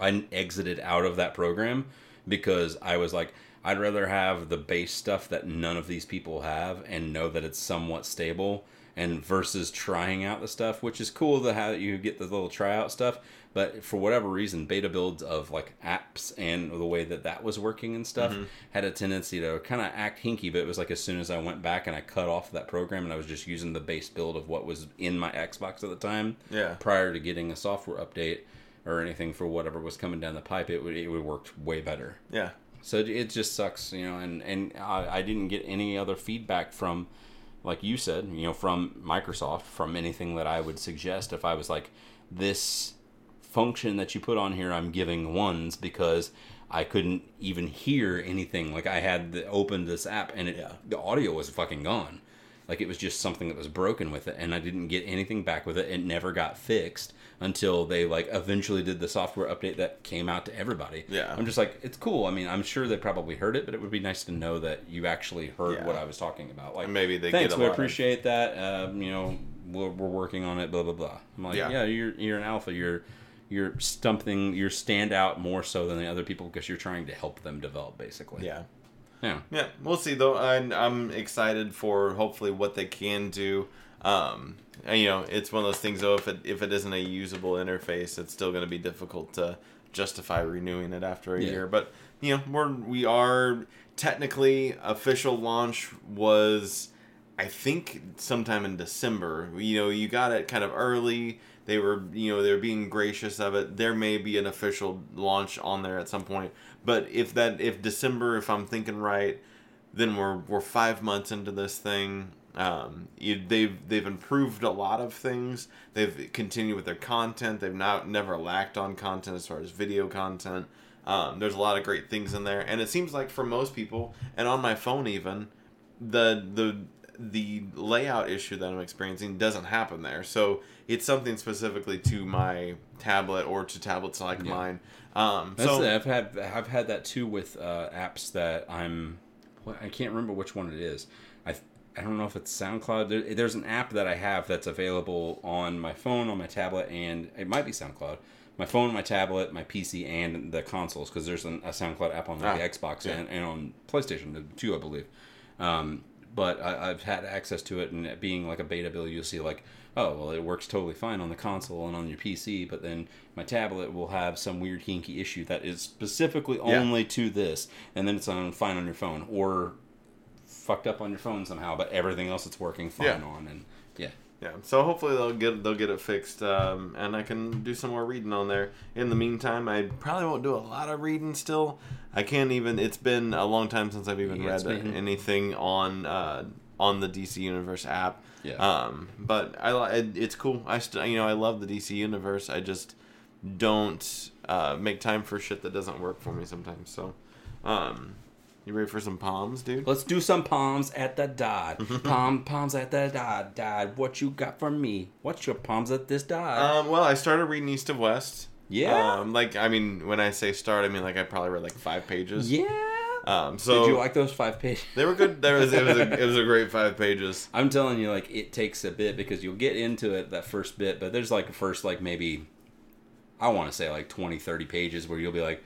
I exited out of that program because I was like, I'd rather have the base stuff that none of these people have and know that it's somewhat stable and versus trying out the stuff, which is cool to have you get the little tryout stuff. But for whatever reason, beta builds of like apps and the way that that was working and stuff Mm-hmm. had a tendency to kind of act hinky. But it was like as soon as I went back and I cut off that program and I was just using the base build of what was in my Xbox at the time, Yeah. prior to getting a software update or anything for whatever was coming down the pipe, it would it would work way better. Yeah. So it, it just sucks, you know. And and I, I didn't get any other feedback from, like you said, you know, from Microsoft from anything that I would suggest if I was like this function that you put on here, I'm giving ones because I couldn't even hear anything. Like I had the, opened this app and it, Yeah. the audio was fucking gone. Like it was just something that was broken with it, and I didn't get anything back with it. It never got fixed until they like eventually did the software update that came out to everybody. Yeah. I'm just like, it's cool. I mean, I'm sure they probably heard it, but it would be nice to know that you actually heard Yeah. what I was talking about. Like, And maybe they thanks, get a we lot of- appreciate that. Um, you know, we're, we're working on it. Blah blah blah. I'm like, Yeah. yeah, you're you're an alpha. You're you're stumping. You're stand out more so than the other people because you're trying to help them develop, basically. Yeah. Yeah. Yeah, we'll see though. I'm, I'm excited for hopefully what they can do. Um, you know, it's one of those things though. If it if it isn't a usable interface, it's still going to be difficult to justify renewing it after a Yeah. year. But you know, we're we are technically official launch was, I think, sometime in December. You know, you got it kind of early. They were, you know, they're being gracious of it. There may be an official launch on there at some point. But if that, if December, if I'm thinking right, then we're we're five months into this thing. Um, you, they've they've improved a lot of things. They've continued with their content. They've not never lacked on content as far as video content. Um, there's a lot of great things in there, and it seems like for most people, and on my phone even, the the the layout issue that I'm experiencing doesn't happen there. So it's something specifically to my tablet or to tablets like Yeah. mine. Um, That's so it. I've had I've had that too with uh, apps that I'm. I can't remember which one it is. I I don't know if it's SoundCloud. There, there's an app that I have that's available on my phone, on my tablet, and it might be SoundCloud. My phone, my tablet, my PC, and the consoles because there's an, a SoundCloud app on like, Ah, the Xbox yeah. and, and on PlayStation too, I believe. Um, but I, I've had access to it, and it being like a beta build, you'll see like, oh, well, it works totally fine on the console and on your PC, but then my tablet will have some weird hinky issue that is specifically Yeah. only to this, and then it's on fine on your phone or fucked up on your phone somehow, but everything else it's working fine Yeah. on, and yeah, Yeah, so hopefully they'll get they'll get it fixed, um, and I can do some more reading on there. In the meantime, I probably won't do a lot of reading still. I can't even. It's been a long time since I've even Yeah, read been- anything on uh, on the DC Universe app. Yeah. Um, but I it's cool. I st- you know I love the DC Universe. I just don't uh, make time for shit that doesn't work for me sometimes. So, um, you ready for some palms, dude? Let's do some palms at the dot. (laughs) Palm palms at the dot. Dot. What you got for me? What's your palms at this dot? Um, well, I started reading East of West. Yeah? Um, like I mean, when I say start, I mean like I probably read like five pages. yeah. Um, so Did you like those five pages? they were good. There was it was a, (laughs) it was a great five pages. I'm telling you, like it takes a bit because you'll get into it that first bit, but there's like a first like maybe I want to say like 20, 30 pages where you'll be like,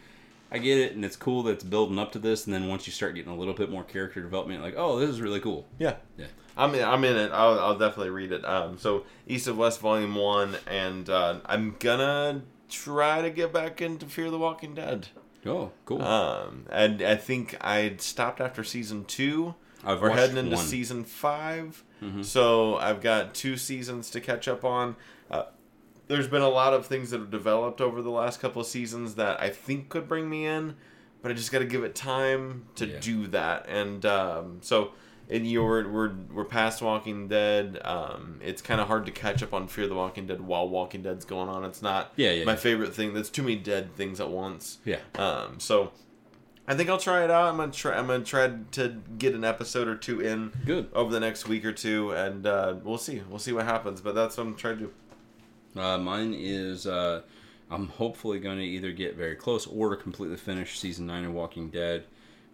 I get it, and it's cool that it's building up to this, and then once you start getting a little bit more character development, like, oh, this is really cool. Yeah. Yeah. I'm in, I'm in it. I'll, I'll definitely read it. Um, so East of West Volume One, and uh, I'm gonna try to get back into Fear the Walking Dead. Oh, cool. Um, and I think I stopped after season two. I've We're heading into one. season 5 Mhm. so I've got two seasons to catch up on. There's been a lot of things that have developed over the last couple of seasons that I think could bring me in, but I just got to give it time to Yeah. do that. And um, so, and you we're, we're we're past Walking Dead. Um, it's kind of hard to catch up on Fear the Walking Dead while Walking Dead's going on. It's not Yeah, yeah, my yeah. favorite thing. That's too many dead things at once. Yeah. Um, so I think I'll try it out. I'm gonna try. I'm gonna try to get an episode or two in Good. over the next week or two, and uh, we'll see. We'll see what happens. But that's what I'm trying to do. Uh, mine is uh, I'm hopefully going to either get very close or to completely finish season nine of Walking Dead.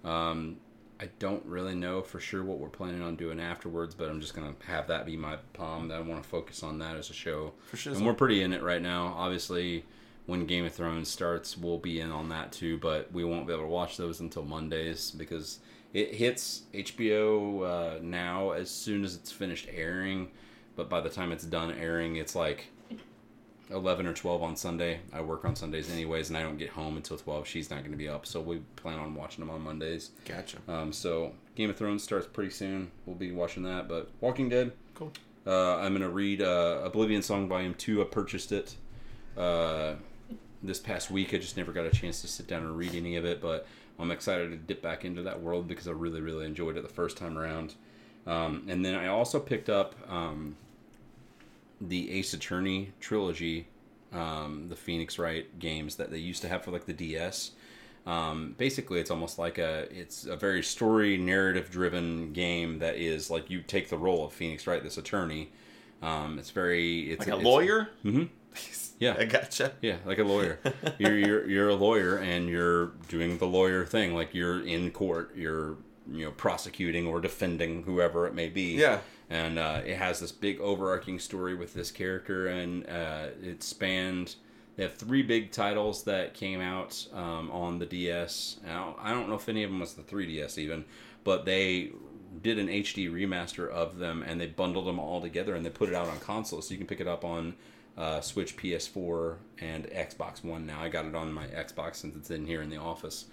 Um, I don't really know for sure what we're planning on doing afterwards, but I'm just going to have that be my palm. That I want to focus on that as a show. For sure. And we're pretty in it right now. Obviously, when Game of Thrones starts, we'll be in on that too. But we won't be able to watch those until Mondays because it hits HBO uh, now as soon as it's finished airing. But by the time it's done airing, it's like 11 or 12 on Sunday. I work on Sundays anyways, and I don't get home until 12. She's not going to be up, so we plan on watching them on Mondays. Gotcha. Um, so Game of Thrones starts pretty soon. We'll be watching that. But Walking Dead, Cool. uh, I'm gonna read uh, Oblivion Song Volume Two. I purchased it uh, this past week. I just never got a chance to sit down and read any of it, but I'm excited to dip back into that world because I really, really enjoyed it the first time around. Um, and then I also picked up um, the Ace Attorney trilogy, um, the Phoenix Wright games that they used to have for like the DS. Um, basically, it's almost like a it's a very story narrative driven game that is like you take the role of Phoenix Wright, this attorney. Um, it's very it's Like a it's- lawyer? Mhm. (laughs) Yeah. I gotcha. Yeah, like a lawyer. (laughs) you're, you're you're a lawyer and you're doing the lawyer thing. Like you're in court. You're you know prosecuting or defending whoever it may be. Yeah. And uh, it has this big overarching story with this character, and uh, it spanned. They have three big titles that came out um, on the DS. Now I don't know if any of them was the 3DS even, but they did an HD remaster of them and they bundled them all together and they put it out on console, so you can pick it up on uh, Switch, PS4, and Xbox One. Now I got it on my Xbox since it's in here in the office,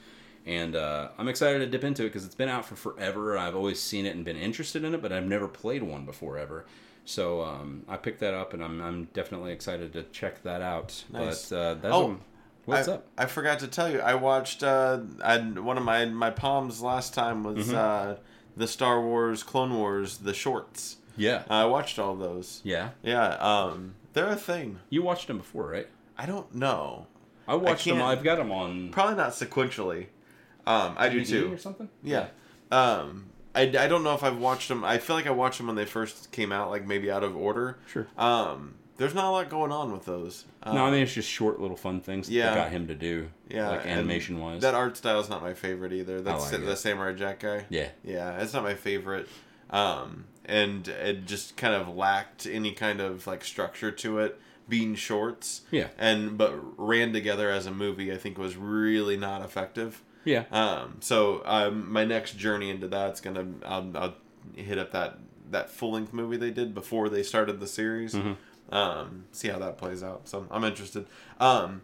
and uh, I'm excited to dip into it because it's been out for forever. I've always seen it and been interested in it, but I've never played one before ever. So um, I picked that up, and I'm, I'm definitely excited to check that out. Nice. But uh, that's Oh, what's I, up? I forgot to tell you. I watched. Uh, I one of my my palms last time was Mm-hmm. uh, the Star Wars Clone Wars the shorts. Yeah, I watched all those. yeah. Yeah. Um, they're a thing. You watched them before, right? I don't know. I watched them. I've got them on Probably not sequentially. Um, I do DVD too. or something. Yeah. Um, I, I don't know if I've watched them. I feel like I watched them when they first came out, like maybe out of order. Sure. Um, there's not a lot going on with those. Um, No, I mean it's just short little fun things Yeah. that got him to do. yeah, like animation wise. That art style is not my favorite either. That's like the it. Samurai Jack guy. yeah, Yeah, it's not my favorite. Um, and it just kind of lacked any kind of like structure to it, being shorts. Yeah. And but ran together as a movie, I think was really not effective. Yeah. Um, so um, my next journey into that's gonna I'll, I'll hit up that that full length movie they did before they started the series. Mm-hmm. Um, see how that plays out. So I'm interested. Um,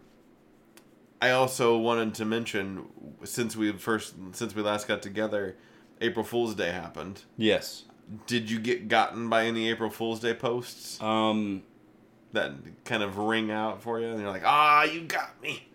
I also wanted to mention since we first since we last got together, April Fool's Day happened. Yes. Did you get gotten by any April Fool's Day posts Um, that kind of ring out for you? And you're like, ah, you got me.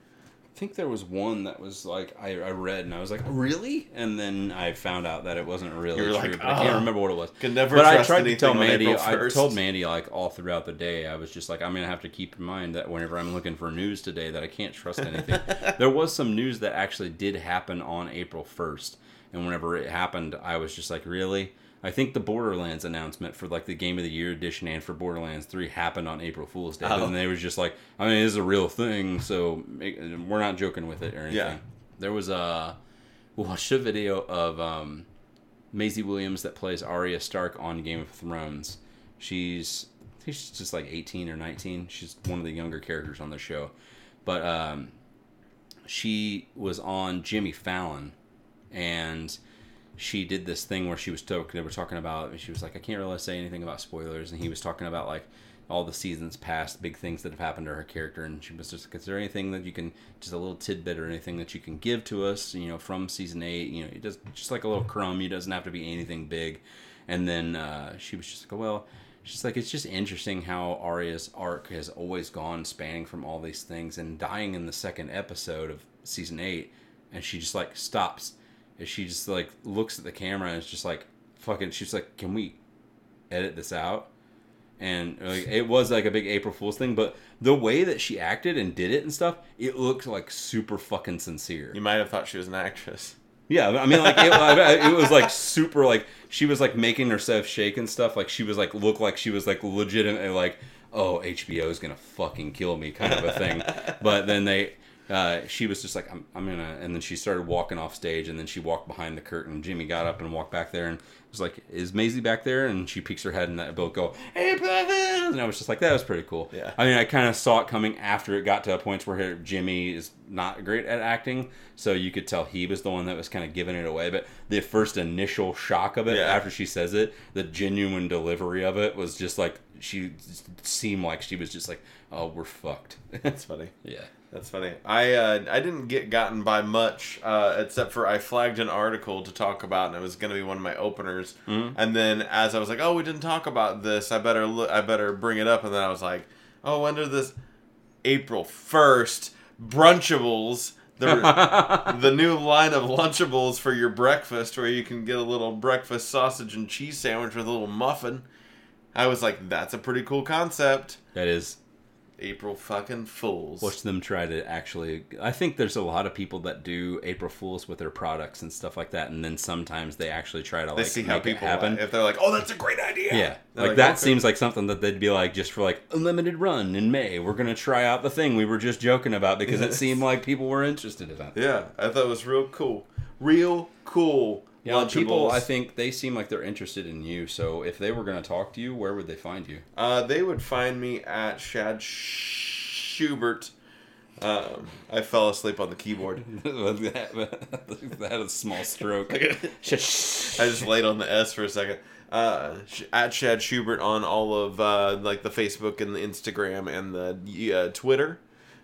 I think there was one that was like I, I read and I was like, really? And then I found out that it wasn't really true. like, but I can't "Ah." remember what it was. Could never but I tried to tell Mandy. I told Mandy like all throughout the day. I was just like, I'm gonna have to keep in mind that whenever I'm looking for news today, that I can't trust anything. (laughs) there was some news that actually did happen on April 1st, and whenever it happened, I was just like, really. I think the Borderlands announcement for like the Game of the Year edition and for Borderlands 3 happened on April Fool's Day. Oh. And they was just like, I mean, this is a real thing, so we're not joking with it or anything. Yeah. There was a we watched a video of um, Maisie Williams that plays Arya Stark on Game of Thrones. She's I think she's just like 18 or 19. She's one of the younger characters on the show. But um, she was on Jimmy Fallon and she did this thing where she was talking they were talking about she was like I can't really say anything about spoilers and he was talking about like all the seasons past big things that have happened to her character and she was just like is there anything that you can just a little tidbit or anything that you can give to us you know from season 8 you know it does just like a little crumb it doesn't have to be anything big. And then uh, she was just like well she's like it's just interesting how Arya's arc has always gone spanning from all these things and dying in the second episode of season 8 and she just like stops and she just like looks at the camera and it's just like fucking she's like can we edit this out and like it was like a big April Fool's thing, but the way that she acted and did it and stuff, it looked like super fucking sincere. You might have thought she was an actress. Yeah, I mean, like it, it was like super like she was like making herself shake and stuff. Like she was like look like she was like legitimately like, oh, HBO is gonna fucking kill me kind of a thing. (laughs) but then they, uh, she was just like, I'm, I'm gonna, and then she started walking off stage, and then she walked behind the curtain. Jimmy got up and walked back there and was like, is Maisie back there? And she peeks her head and that both go, hey, brother. and I was just like, that was pretty cool. Yeah. I mean, I kind of saw it coming after it got to a point where Jimmy is not great at acting, so you could tell he was the one that was kind of giving it away. But the first initial shock of it Yeah. after she says it, the genuine delivery of it was just like she seemed like she was just like, oh, we're fucked. (laughs) That's funny. yeah. That's funny. I uh, I didn't get gotten by much uh, except for I flagged an article to talk about, and it was going to be one of my openers. And then as I was like, oh, we didn't talk about this. I better look. I better bring it up. And then I was like, oh, when did this? April first, Brunchables. The, (laughs) the new line of Lunchables for your breakfast, where you can get a little breakfast sausage and cheese sandwich with a little muffin. I was like, that's a pretty cool concept. That is April fucking Fools. watch them try to actually i think there's a lot of people that do april fools with their products and stuff like that and then sometimes they actually try to they like see make how people happen if they're like, "Oh, that's a great idea." yeah They're like, that "Okay." seems like something that they'd be like just for like a limited run in may we're gonna try out the thing we were just joking about because it seemed like people were interested in that Yeah, I thought it was real cool, real cool. Yeah Lunchables. people i think they seem like they're interested in you so if they were gonna talk to you where would they find you Uh, they would find me at Shad Schubert. Um, I fell asleep on the keyboard. (laughs) that had (laughs) a small stroke (laughs) I just laid on the S for a second. Uh, at Chad Schubert on all of uh, like the Facebook and the Instagram and the uh, Twitter.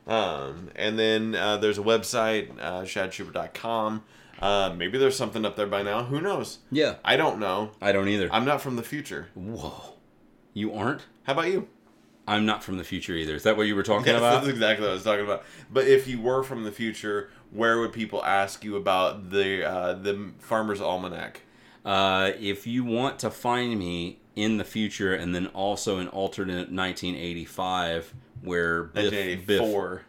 Um, and then uh, there's a website, uh, chadschubert.com. Uh, maybe there's something up there by now. Who knows? yeah I don't know. i don't either I'm not from the future. whoa you aren't How about you? I'm not from the future either. Is that what you were talking Yes, about? that's exactly what I was talking about. But if you were from the future, where would people ask you about the uh, the Farmer's Almanac? Uh, if you want to find me in the future and then also an alternate 1985 where Biff, 1984. Biff,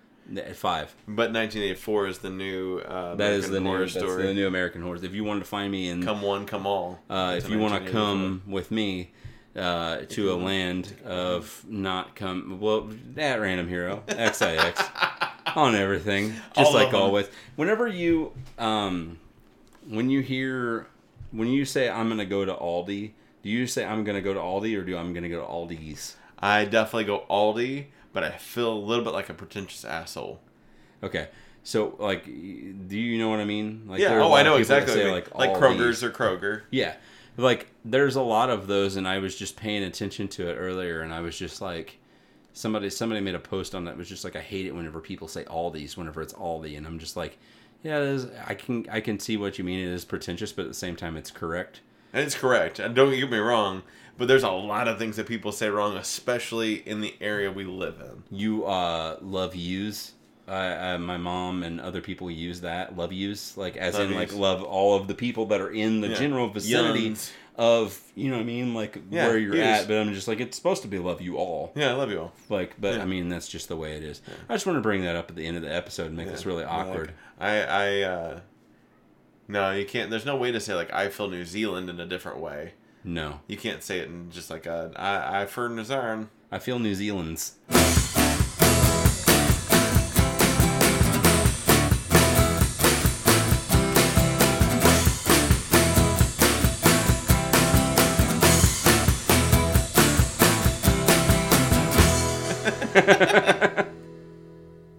five. But 1984 is the new uh, That is American the new, Horror that's Story. the new American Horror. If you wanted to find me in, Come one, come all. uh, if you want to come with me uh, to a land of not come, well, at Random Hero XIX (laughs) on everything, just All like always. Whenever you, um, when you hear, when you say I'm gonna go to Aldi, do you say I'm gonna go to Aldi or do I'm gonna go to Aldi's? I definitely go Aldi, but I feel a little bit like a pretentious asshole. Okay. So, like, do you know what I mean? Like, yeah, there are a oh, I know exactly. say, you mean. like, like. Kroger's or Kroger. Yeah. Like there's a lot of those and I was just paying attention to it earlier and I was just like somebody somebody made a post on that was just like I hate it whenever people say Aldi's, whenever it's Aldi, and I'm just like yeah, is, I can I can see what you mean. It is pretentious, but at the same time, it's correct. And it's correct. And don't get me wrong, but there's a lot of things that people say wrong, especially in the area we live in. You uh, love use. Uh, uh, my mom and other people use that love use, like as Love in like love all of the people that are in the Yeah. general vicinity Yuns. of you know what I mean, like Yeah, where you're at. But I'm just like it's supposed to be love you all. Yeah, I love you all. Like, but Yeah. I mean, that's just the way it is. I just want to bring that up at the end of the episode and make this really Like, awkward. I, I, uh, no, you can't. There's no way to say like I feel New Zealand in a different way. No, You can't say it in just like a I, I for Nazarn. I feel New Zealand's.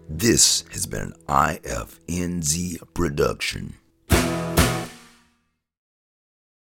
This has been an IFNZ production.